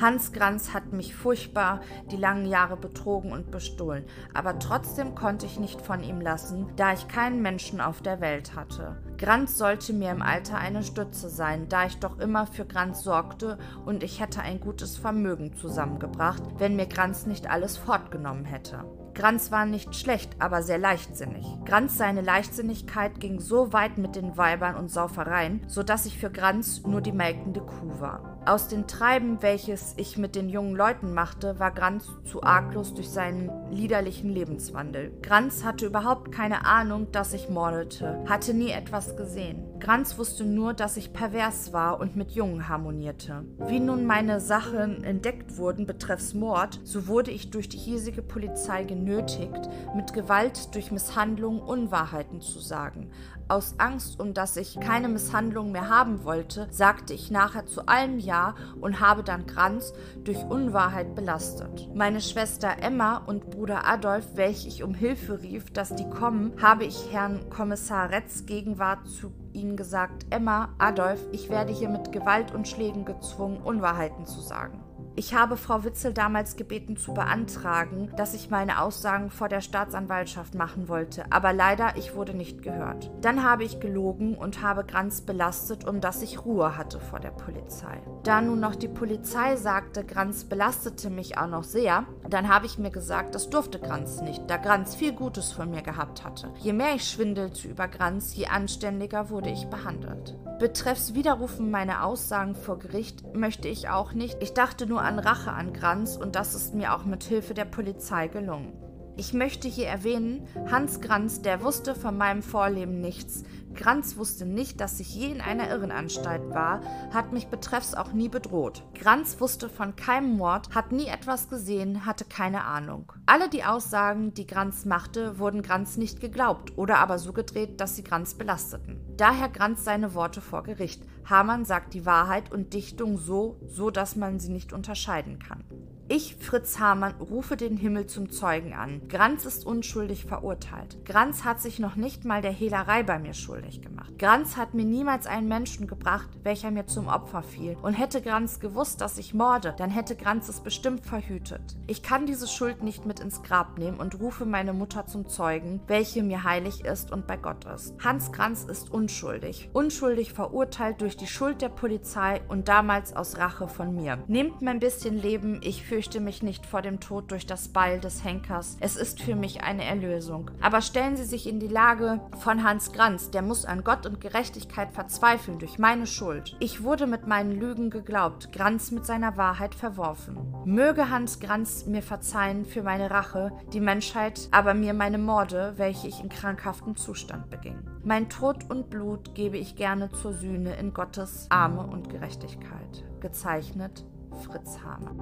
A: Hans Granz hat mich furchtbar die langen Jahre betrogen und bestohlen, aber trotzdem konnte ich nicht von ihm lassen, da ich keinen Menschen auf der Welt hatte. Granz sollte mir im Alter eine Stütze sein, da ich doch immer für Granz sorgte und ich hätte ein gutes Vermögen zusammengebracht, wenn mir Granz nicht alles fortgenommen hätte. Granz war nicht schlecht, aber sehr leichtsinnig. Granz seine Leichtsinnigkeit ging so weit mit den Weibern und Saufereien, so dass ich für Granz nur die melkende Kuh war. Aus den Treiben, welches ich mit den jungen Leuten machte, war Granz zu arglos durch seinen liederlichen Lebenswandel. Granz hatte überhaupt keine Ahnung, dass ich mordete, hatte nie etwas gesehen. Granz wusste nur, dass ich pervers war und mit Jungen harmonierte. Wie nun meine Sachen entdeckt wurden betreffs Mord, so wurde ich durch die hiesige Polizei genötigt, mit Gewalt durch Misshandlung Unwahrheiten zu sagen. Aus Angst, um dass ich keine Misshandlung mehr haben wollte, sagte ich nachher zu allem Ja und habe dann Kranz durch Unwahrheit belastet. Meine Schwester Emma und Bruder Adolf, welche ich um Hilfe rief, dass die kommen, habe ich Herrn Kommissar Retz Gegenwart zu ihnen gesagt, Emma, Adolf, ich werde hier mit Gewalt und Schlägen gezwungen, Unwahrheiten zu sagen. Ich habe Frau Witzel damals gebeten zu beantragen, dass ich meine Aussagen vor der Staatsanwaltschaft machen wollte, aber leider ich wurde nicht gehört. Dann habe ich gelogen und habe Granz belastet, um dass ich Ruhe hatte vor der Polizei. Da nun noch die Polizei sagte, Granz belastete mich auch noch sehr, dann habe ich mir gesagt, das durfte Granz nicht, da Granz viel Gutes von mir gehabt hatte. Je mehr ich schwindelte über Granz, je anständiger wurde ich behandelt. Betreffs Widerrufen meiner Aussagen vor Gericht möchte ich auch nicht. Ich dachte nur an Rache an Granz und das ist mir auch mit Hilfe der Polizei gelungen. Ich möchte hier erwähnen, Hans Granz, der wusste von meinem Vorleben nichts. Granz wusste nicht, dass ich je in einer Irrenanstalt war, hat mich betreffs auch nie bedroht. Granz wusste von keinem Mord, hat nie etwas gesehen, hatte keine Ahnung. Alle die Aussagen, die Granz machte, wurden Granz nicht geglaubt oder aber so gedreht, dass sie Granz belasteten. Daher Granz seine Worte vor Gericht. Hamann sagt die Wahrheit und Dichtung so, so dass man sie nicht unterscheiden kann. Ich, Fritz Hamann, rufe den Himmel zum Zeugen an. Granz ist unschuldig verurteilt. Granz hat sich noch nicht mal der Hehlerei bei mir schuldig gemacht. Granz hat mir niemals einen Menschen gebracht, welcher mir zum Opfer fiel. Und hätte Granz gewusst, dass ich morde, dann hätte Granz es bestimmt verhütet. Ich kann diese Schuld nicht mit ins Grab nehmen und rufe meine Mutter zum Zeugen, welche mir heilig ist und bei Gott ist. Hans Granz ist unschuldig. Unschuldig verurteilt durch die Schuld der Polizei und damals aus Rache von mir. Nehmt mein bisschen Leben, ich fürchte fürchte mich nicht vor dem Tod durch das Beil des Henkers. Es ist für mich eine Erlösung. Aber stellen Sie sich in die Lage von Hans Granz, der muss an Gott und Gerechtigkeit verzweifeln durch meine Schuld. Ich wurde mit meinen Lügen geglaubt, Granz mit seiner Wahrheit verworfen. Möge Hans Granz mir verzeihen für meine Rache, die Menschheit aber mir meine Morde, welche ich in krankhaftem Zustand beging. Mein Tod und Blut gebe ich gerne zur Sühne in Gottes Arme und Gerechtigkeit. Gezeichnet Fritz Hamann.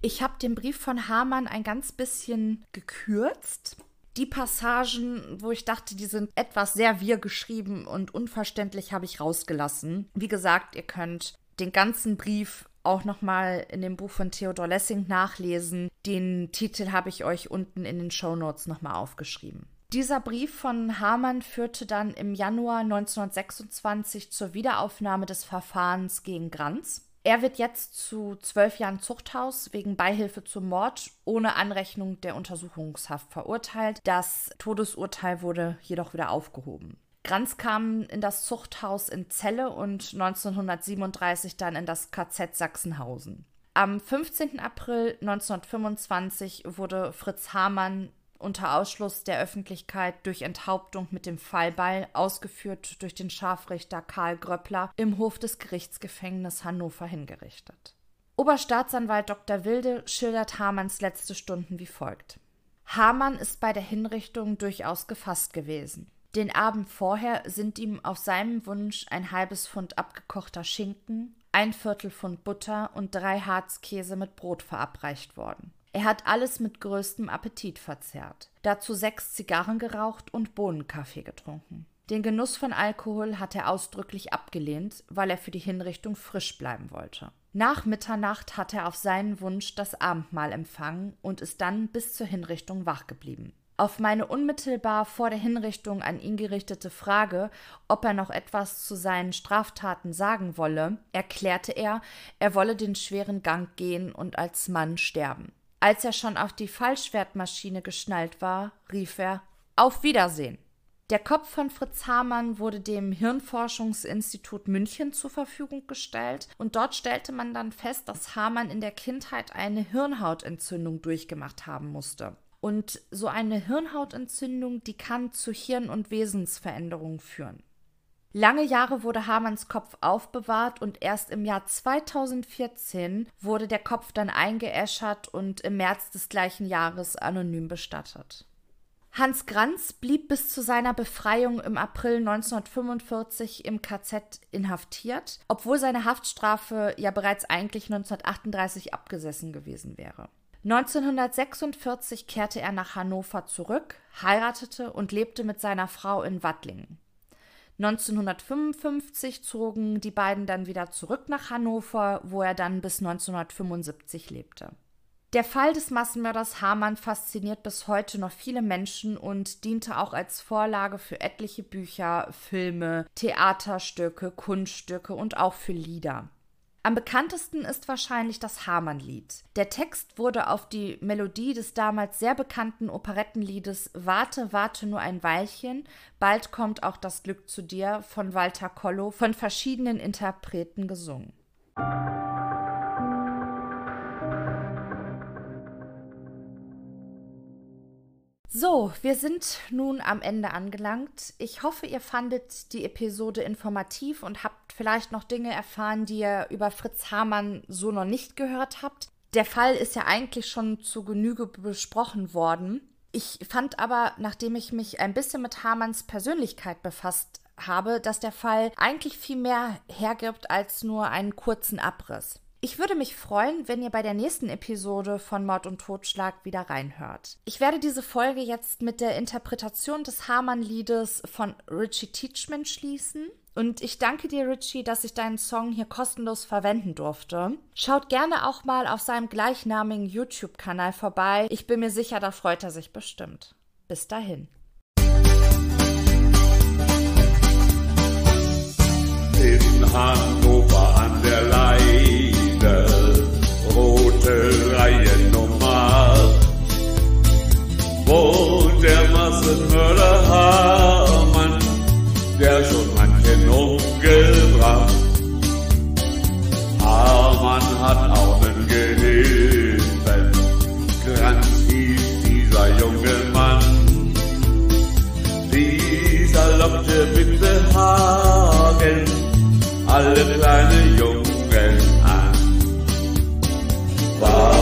A: Ich habe den Brief von Hamann ein ganz bisschen gekürzt. Die Passagen, wo ich dachte, die sind etwas sehr wir geschrieben und unverständlich, habe ich rausgelassen. Wie gesagt, ihr könnt den ganzen Brief auch nochmal in dem Buch von Theodor Lessing nachlesen. Den Titel habe ich euch unten in den Show Notes nochmal aufgeschrieben. Dieser Brief von Hamann führte dann im Januar 1926 zur Wiederaufnahme des Verfahrens gegen Granz. Er wird jetzt zu zwölf Jahren Zuchthaus wegen Beihilfe zum Mord ohne Anrechnung der Untersuchungshaft verurteilt. Das Todesurteil wurde jedoch wieder aufgehoben. Granz kam in das Zuchthaus in Celle und 1937 dann in das KZ Sachsenhausen. Am 15. April 1925 wurde Fritz Hamann unter Ausschluss der Öffentlichkeit durch Enthauptung mit dem Fallbeil, ausgeführt durch den Scharfrichter Karl Gröppler, im Hof des Gerichtsgefängnisses Hannover hingerichtet. Oberstaatsanwalt Dr. Wilde schildert Hamanns letzte Stunden wie folgt. Hamann ist bei der Hinrichtung durchaus gefasst gewesen. Den Abend vorher sind ihm auf seinem Wunsch ein halbes Pfund abgekochter Schinken, ein Viertel Pfund Butter und drei Harzkäse mit Brot verabreicht worden. Er hat alles mit größtem Appetit verzehrt, dazu sechs Zigarren geraucht und Bohnenkaffee getrunken. Den Genuss von Alkohol hat er ausdrücklich abgelehnt, weil er für die Hinrichtung frisch bleiben wollte. Nach Mitternacht hat er auf seinen Wunsch das Abendmahl empfangen und ist dann bis zur Hinrichtung wach geblieben. Auf meine unmittelbar vor der Hinrichtung an ihn gerichtete Frage, ob er noch etwas zu seinen Straftaten sagen wolle, erklärte er, er wolle den schweren Gang gehen und als Mann sterben. Als er schon auf die Fallschwertmaschine geschnallt war, rief er Auf Wiedersehen. Der Kopf von Fritz Hamann wurde dem Hirnforschungsinstitut München zur Verfügung gestellt und dort stellte man dann fest, dass Hamann in der Kindheit eine Hirnhautentzündung durchgemacht haben musste. Und so eine Hirnhautentzündung, die kann zu Hirn- und Wesensveränderungen führen. Lange Jahre wurde Hamanns Kopf aufbewahrt und erst im Jahr 2014 wurde der Kopf dann eingeäschert und im März des gleichen Jahres anonym bestattet. Hans Granz blieb bis zu seiner Befreiung im April 1945 im KZ inhaftiert, obwohl seine Haftstrafe ja bereits eigentlich 1938 abgesessen gewesen wäre. 1946 kehrte er nach Hannover zurück, heiratete und lebte mit seiner Frau in Wattlingen. 1955 zogen die beiden dann wieder zurück nach Hannover, wo er dann bis 1975 lebte. Der Fall des Massenmörders Hamann fasziniert bis heute noch viele Menschen und diente auch als Vorlage für etliche Bücher, Filme, Theaterstücke, Kunststücke und auch für Lieder. Am bekanntesten ist wahrscheinlich das Hamann-Lied. Der Text wurde auf die Melodie des damals sehr bekannten Operettenliedes Warte, warte nur ein Weilchen, bald kommt auch das Glück zu dir von Walter Kollo von verschiedenen Interpreten gesungen. So, wir sind nun am Ende angelangt. Ich hoffe, ihr fandet die Episode informativ und habt vielleicht noch Dinge erfahren, die ihr über Fritz Hamann so noch nicht gehört habt. Der Fall ist ja eigentlich schon zu Genüge besprochen worden. Ich fand aber, nachdem ich mich ein bisschen mit Hamanns Persönlichkeit befasst habe, dass der Fall eigentlich viel mehr hergibt als nur einen kurzen Abriss. Ich würde mich freuen, wenn ihr bei der nächsten Episode von Mord und Totschlag wieder reinhört. Ich werde diese Folge jetzt mit der Interpretation des Hamann-Liedes von Richie Teachman schließen. Und ich danke dir, Richie, dass ich deinen Song hier kostenlos verwenden durfte. Schaut gerne auch mal auf seinem gleichnamigen YouTube-Kanal vorbei. Ich bin mir sicher, da freut er sich bestimmt. Bis dahin. In Hannover an der wieder
B: rote Reihe Nummer wo der Massenmörder Hamann, der schon manchen umgebracht. Hamann hat auch einen Geliebten, Kranz hieß dieser junge Mann. Dieser lockte mit Behagen alle kleine Jungen. Bye.